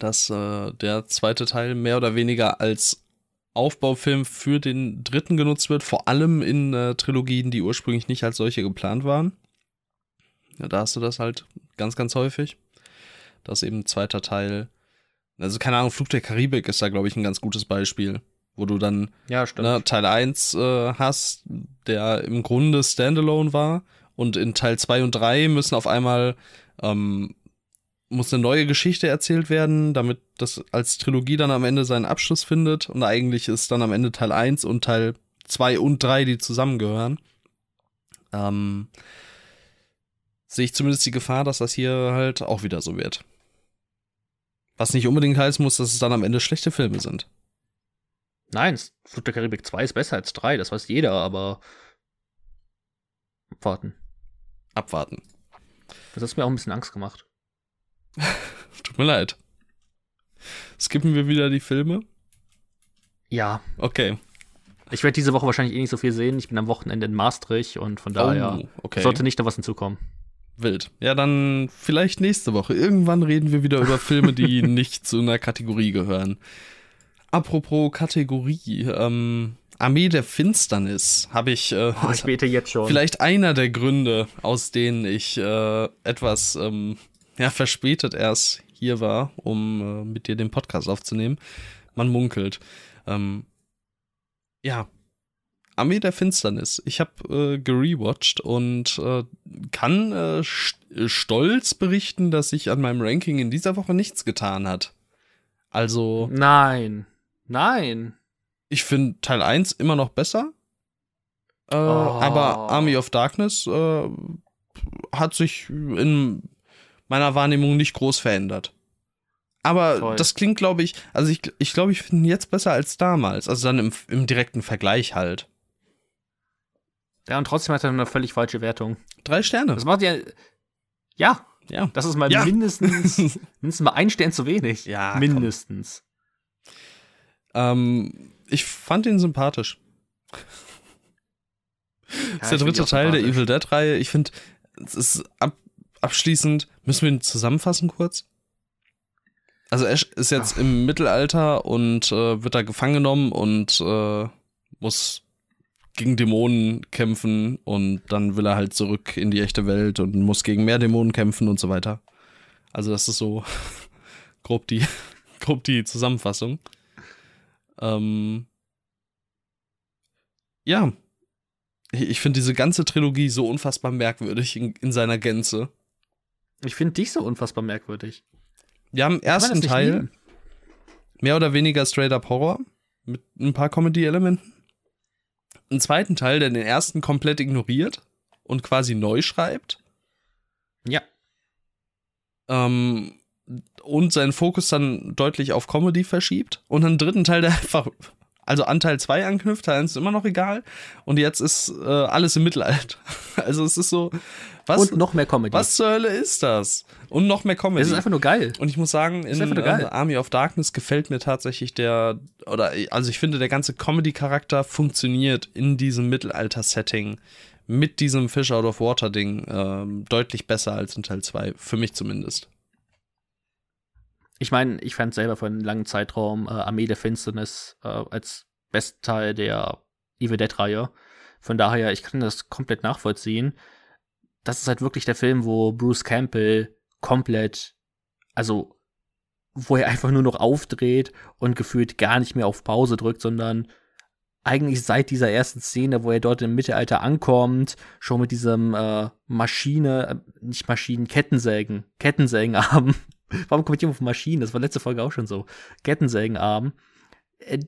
dass äh, der zweite Teil mehr oder weniger als Aufbaufilm für den dritten genutzt wird, vor allem in äh, Trilogien, die ursprünglich nicht als solche geplant waren. Ja, da hast du das halt ganz, ganz häufig. Das eben zweiter Teil. Also, keine Ahnung, Flug der Karibik ist da, glaube ich, ein ganz gutes Beispiel. Wo du dann ja, ne, Teil 1 äh, hast, der im Grunde Standalone war. Und in Teil 2 und 3 müssen auf einmal ähm, muss eine neue Geschichte erzählt werden, damit das als Trilogie dann am Ende seinen Abschluss findet. Und eigentlich ist dann am Ende Teil 1 und Teil 2 und 3, die zusammengehören. Ähm, sehe ich zumindest die Gefahr, dass das hier halt auch wieder so wird. Was nicht unbedingt heißen muss, dass es dann am Ende schlechte Filme sind. Nein, Flug der Karibik 2 ist besser als 3, das weiß jeder, aber abwarten. Abwarten. Das hat mir auch ein bisschen Angst gemacht. Tut mir leid. Skippen wir wieder die Filme? Ja. Okay. Ich werde diese Woche wahrscheinlich eh nicht so viel sehen. Ich bin am Wochenende in Maastricht und von daher oh, okay. sollte nicht noch was hinzukommen. Wild. Ja, dann vielleicht nächste Woche. Irgendwann reden wir wieder über Filme, die nicht zu einer Kategorie gehören. Apropos Kategorie, ähm, Armee der Finsternis habe ich. Äh, oh, ich bete jetzt schon. Vielleicht einer der Gründe, aus denen ich äh, etwas ähm, ja, verspätet erst hier war, um äh, mit dir den Podcast aufzunehmen. Man munkelt. Ähm, ja, Armee der Finsternis. Ich habe äh, gerewatcht und äh, kann äh, stolz berichten, dass sich an meinem Ranking in dieser Woche nichts getan hat. Also. Nein. Nein. Ich finde Teil 1 immer noch besser. Äh, oh. Aber Army of Darkness äh, hat sich in meiner Wahrnehmung nicht groß verändert. Aber Toll. das klingt, glaube ich, also ich, ich glaube, ich finde ihn jetzt besser als damals. Also dann im, im direkten Vergleich halt. Ja, und trotzdem hat er eine völlig falsche Wertung. Drei Sterne. Das macht ja. Ja. Ja. Das ist mal ja. mindestens, mindestens mal ein Stern zu wenig. Ja. Mindestens. Ähm, ich fand ihn sympathisch. Ja, das ist der dritte Teil der Evil Dead-Reihe. Ich finde, es ist ab, abschließend. Müssen wir ihn zusammenfassen kurz? Also, Ash ist jetzt Ach. im Mittelalter und äh, wird da gefangen genommen und äh, muss gegen Dämonen kämpfen und dann will er halt zurück in die echte Welt und muss gegen mehr Dämonen kämpfen und so weiter. Also das ist so grob die, grob die Zusammenfassung. Ähm, ja, ich finde diese ganze Trilogie so unfassbar merkwürdig in, in seiner Gänze. Ich finde dich so unfassbar merkwürdig. Wir haben im ersten Teil mehr oder weniger straight up Horror mit ein paar Comedy-Elementen einen zweiten Teil, der den ersten komplett ignoriert und quasi neu schreibt. Ja. Ähm, und seinen Fokus dann deutlich auf Comedy verschiebt und einen dritten Teil, der einfach, also an Teil 2 anknüpft, Teil 1 ist immer noch egal und jetzt ist äh, alles im Mittelalter. Also es ist so, was, Und noch mehr Comedy. was zur Hölle ist das? Und noch mehr Comedy. Es ist einfach nur geil. Und ich muss sagen, in äh, Army of Darkness gefällt mir tatsächlich der, oder also ich finde, der ganze Comedy-Charakter funktioniert in diesem Mittelalter-Setting mit diesem Fish Out of Water-Ding ähm, deutlich besser als in Teil 2, für mich zumindest. Ich meine, ich fand selber für einen langen Zeitraum äh, Armee der Finsternis äh, als besten Teil der Evil Dead-Reihe. Von daher, ich kann das komplett nachvollziehen. Das ist halt wirklich der Film, wo Bruce Campbell komplett, also wo er einfach nur noch aufdreht und gefühlt gar nicht mehr auf Pause drückt, sondern eigentlich seit dieser ersten Szene, wo er dort im Mittelalter ankommt, schon mit diesem äh, Maschine, äh, nicht Maschinen, Kettensägen, Kettensägenarm. Warum komme ich immer auf Maschinen? Das war letzte Folge auch schon so. Kettensägenarm. Äh,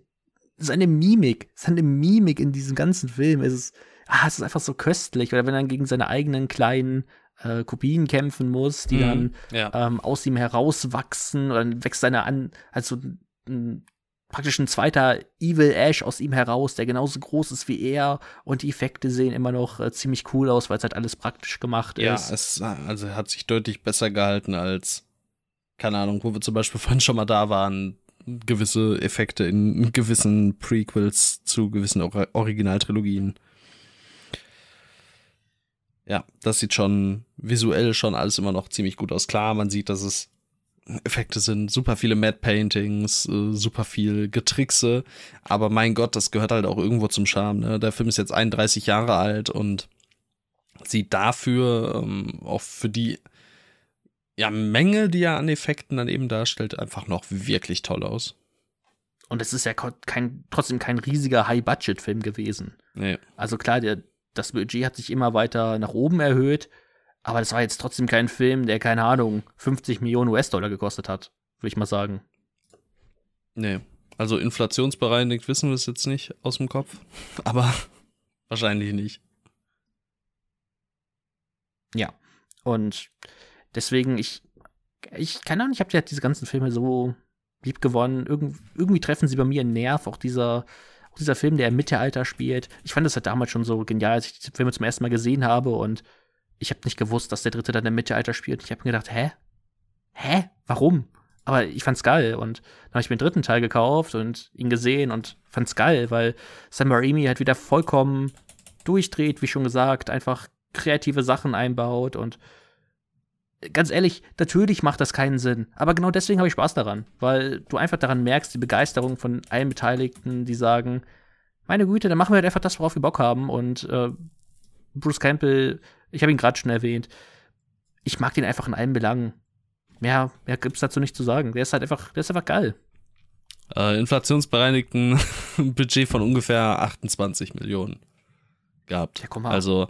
seine Mimik, seine Mimik in diesem ganzen Film ist es, ah, es ist einfach so köstlich. Oder wenn er gegen seine eigenen kleinen äh, Kopien kämpfen muss, die Mhm, dann ja. ähm, aus ihm herauswachsen oder dann wächst seine an, also ein, praktisch ein zweiter Evil Ash aus ihm heraus, der genauso groß ist wie er und die Effekte sehen immer noch äh, ziemlich cool aus, weil es halt alles praktisch gemacht Ja, ist. es also hat sich deutlich besser gehalten als, keine Ahnung, wo wir zum Beispiel vorhin schon mal da waren, gewisse Effekte in gewissen Prequels zu gewissen Or Originaltrilogien. Ja, das sieht schon visuell schon alles immer noch ziemlich gut aus. Klar, man sieht, dass es Effekte sind, super viele Mad Paintings, äh, super viel Getrickse, aber mein Gott, das gehört halt auch irgendwo zum Charme. Ne? Der Film ist jetzt 31 Jahre alt und sieht dafür ähm, auch für die ja, Menge, die er an Effekten dann eben darstellt, einfach noch wirklich toll aus. Und es ist ja kein, trotzdem kein riesiger High-Budget-Film gewesen. Nee. Also klar, der, das Budget hat sich immer weiter nach oben erhöht, aber das war jetzt trotzdem kein Film, der, keine Ahnung, 50 Millionen US-Dollar gekostet hat, würde ich mal sagen. Nee. Also inflationsbereinigt wissen wir es jetzt nicht aus dem Kopf, aber wahrscheinlich nicht. Ja. Und deswegen, ich, ich, keine Ahnung, ich habe ja diese ganzen Filme so lieb gewonnen. Irgend, irgendwie treffen sie bei mir einen Nerv, auch dieser, auch dieser Film, der im Mittelalter spielt. Ich fand das halt damals schon so genial, als ich diese Filme zum ersten Mal gesehen habe und ich habe nicht gewusst, dass der dritte dann im Mittelalter spielt. Ich habe mir gedacht, hä? Hä? Warum? Aber ich fand's geil und dann habe ich mir den dritten Teil gekauft und ihn gesehen und fand's geil, weil Sam Raimi halt wieder vollkommen durchdreht, wie schon gesagt, einfach kreative Sachen einbaut und ganz ehrlich, natürlich macht das keinen Sinn. Aber genau deswegen habe ich Spaß daran, weil du einfach daran merkst, die Begeisterung von allen Beteiligten, die sagen, meine Güte, dann machen wir halt einfach das, worauf wir Bock haben. Und äh, Bruce Campbell, ich habe ihn gerade schon erwähnt, ich mag den einfach in allen Belangen. Mehr, mehr gibt's dazu nicht zu sagen. Der ist halt einfach, der ist einfach geil. Äh, inflationsbereinigten Budget von ungefähr 28 Millionen gehabt. Ja, guck mal. Also,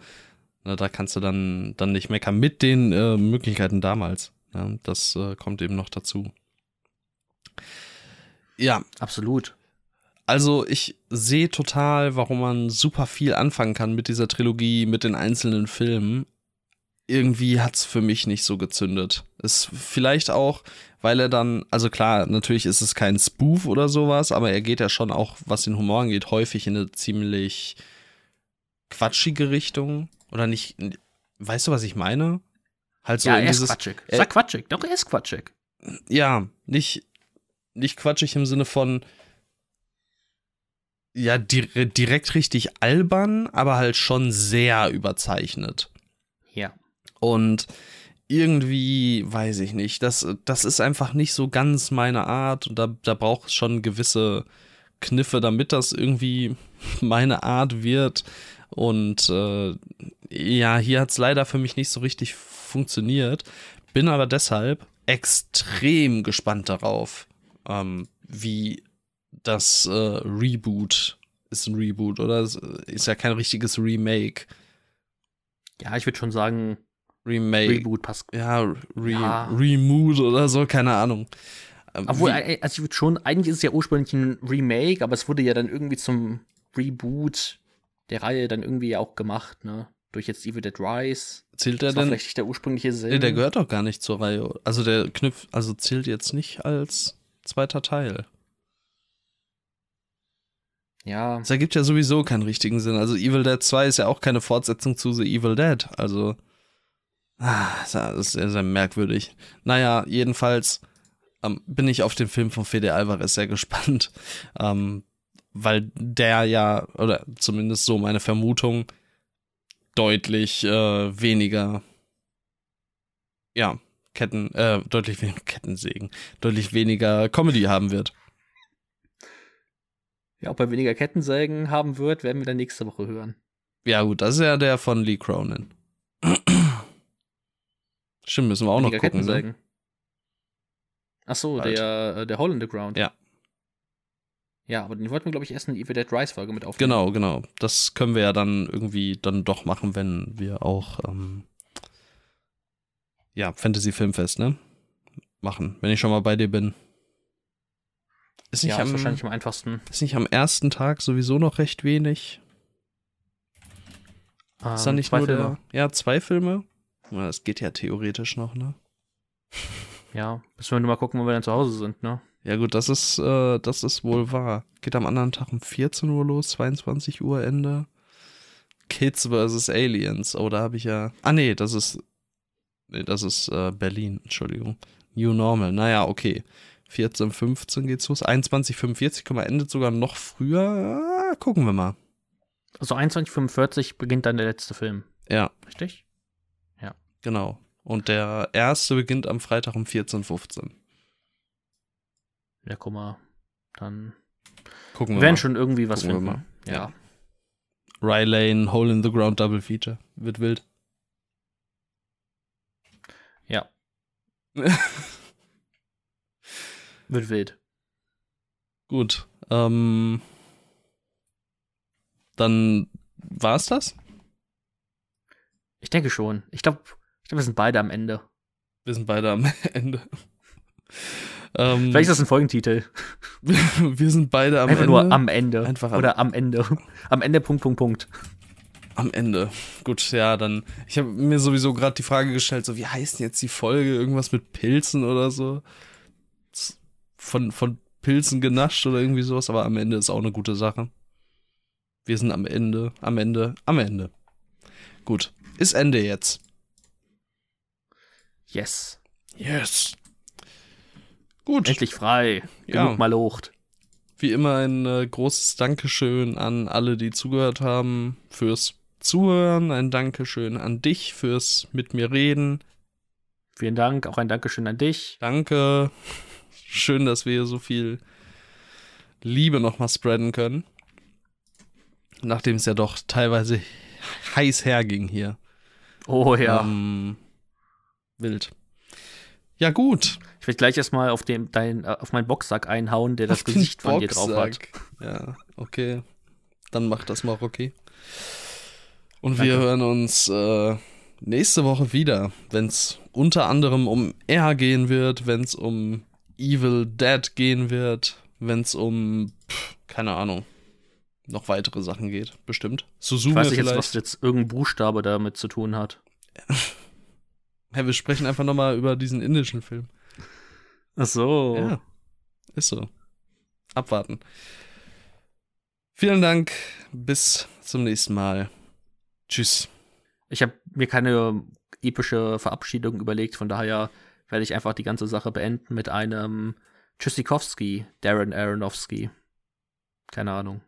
da kannst du dann, dann nicht meckern mit den äh, Möglichkeiten damals. Ja, das äh, kommt eben noch dazu. Ja, Absolut. also ich sehe total, warum man super viel anfangen kann mit dieser Trilogie, mit den einzelnen Filmen. Irgendwie hat's für mich nicht so gezündet. Ist vielleicht auch, weil er dann, also klar, natürlich ist es kein Spoof oder sowas, aber er geht ja schon auch, was den Humor angeht, häufig in eine ziemlich quatschige Richtung. Oder nicht, weißt du, was ich meine? Halt so ja, in er ist dieses, quatschig. äh, Sag quatschig. Doch, er ist quatschig. ja, nicht, nicht quatschig im Sinne von, ja, di direkt richtig albern, aber halt schon sehr überzeichnet. Ja. Und irgendwie, weiß ich nicht, das, das ist einfach nicht so ganz meine Art und da, da braucht es schon gewisse Kniffe, damit das irgendwie meine Art wird. Und äh, ja, hier hat es leider für mich nicht so richtig funktioniert. Bin aber deshalb extrem gespannt darauf, ähm, wie das äh, Reboot ist ein Reboot, oder? Es Ist ja kein richtiges Remake. Ja, ich würde schon sagen, Remake. Reboot passt. Ja, Re Ja. Remood oder so, keine Ahnung. Ähm, Obwohl, wie- äh, also ich würde schon, eigentlich ist es ja ursprünglich ein Remake, aber es wurde ja dann irgendwie zum Reboot der Reihe dann irgendwie auch gemacht, ne? Durch jetzt Evil Dead Rise. Zählt war denn? vielleicht der ursprüngliche Sinn. Nee, der gehört doch gar nicht zur Reihe. Also der knüpft, also zählt jetzt nicht als zweiter Teil. ja, Das ergibt ja sowieso keinen richtigen Sinn. Also Evil Dead 2 ist ja auch keine Fortsetzung zu The Evil Dead. Also, ah, das ist sehr, sehr merkwürdig. Naja, jedenfalls ähm, bin ich auf den Film von Fede Alvarez sehr gespannt. Ähm, weil der ja, oder zumindest so meine Vermutung, deutlich äh, weniger, ja, Ketten, äh, deutlich weniger Kettensägen, deutlich weniger Comedy haben wird. ja, ob er weniger Kettensägen haben wird, werden wir dann nächste Woche hören. Ja, gut, das ist ja der von Lee Cronin. Stimmt, müssen wir auch noch weniger gucken. Ne? Kettensägen. Ach so, Bald. der, äh, der Hole in the Ground. Ja. Ja, aber den wollten wir, glaube ich, erst in die Evil Dead Rise Folge mit aufnehmen. Genau, genau. Das können wir ja dann irgendwie dann doch machen, wenn wir auch ähm, ja, Fantasy Filmfest, ne? Machen, wenn ich schon mal bei dir bin. Ist nicht, Ja, ist am, wahrscheinlich am einfachsten. ist nicht am ersten Tag sowieso noch recht wenig? Ist da Ähm, nicht zwei nur Filme. der. Ja, zwei Filme? Ja, das geht ja theoretisch noch, ne? Ja, müssen wir nur mal gucken, wo wir dann zu Hause sind, ne? Ja, gut, das ist, äh, das ist wohl wahr. Geht am anderen Tag um 14 Uhr los, 22 Uhr Ende. Kids vs. Aliens. Oh, da habe ich ja. Ah, nee, das ist. Nee, das ist äh, Berlin, Entschuldigung. New Normal. Naja, okay. 14, 15 geht's los. 21, 45, guck mal, endet sogar noch früher. Ah, gucken wir mal. Also 21.45 beginnt dann der letzte Film, Ja, richtig? genau. Und der erste beginnt am Freitag um 14, 15. Ja, guck mal. Dann Gucken wir werden mal. schon irgendwie was Gucken wir finden. Ja. Rye Lane, Hole in the Ground Double Feature. Wird wild. Ja. Wird wild. Gut. Ähm, dann war's das? Ich denke schon. Ich glaube, ich glaub, wir sind beide am Ende. Wir sind beide am Ende. Ähm, Vielleicht ist das ein Folgentitel. wir sind beide am Einfach Ende. nur am Ende. Einfach am- Oder am Ende. Am Ende, Punkt, Punkt, Punkt. Am Ende. Gut, ja, dann. Ich habe mir sowieso gerade die Frage gestellt, so wie heißt denn jetzt die Folge? Irgendwas mit Pilzen oder so? Von, von Pilzen genascht oder irgendwie sowas, aber am Ende ist auch eine gute Sache. Wir sind am Ende, am Ende, am Ende. Gut. Ist Ende jetzt. Yes. Yes. Gut. Endlich frei. Ja. Genug mal locht. Wie immer ein äh, großes Dankeschön an alle, die zugehört haben, fürs Zuhören. Ein Dankeschön an dich fürs mit mir reden. Vielen Dank. Auch ein Dankeschön an dich. Danke. Schön, dass wir so viel Liebe nochmal spreaden können. Nachdem es ja doch teilweise heiß herging hier. Oh ja. Ähm, wild. Ja, gut. Ich will gleich erstmal auf, dem- dein, äh, auf meinen Boxsack einhauen, der das Auf Gesicht von dir drauf hat. Ja, okay. Dann mach das mal, Rocky. Und Danke. wir hören uns äh, nächste Woche wieder, wenn es unter anderem um R gehen wird, wenn es um Evil Dead gehen wird, wenn es um, pff, keine Ahnung, noch weitere Sachen geht, bestimmt. Ich Suzume weiß nicht jetzt, was jetzt irgendein Buchstabe damit zu tun hat. Hey, wir sprechen einfach nochmal über diesen indischen Film. Ach so. Ja, ist so. Abwarten. Vielen Dank. Bis zum nächsten Mal. Tschüss. Ich habe mir keine epische Verabschiedung überlegt, von daher werde ich einfach die ganze Sache beenden mit einem Tschüssikowski, Darren Aronofsky. Keine Ahnung.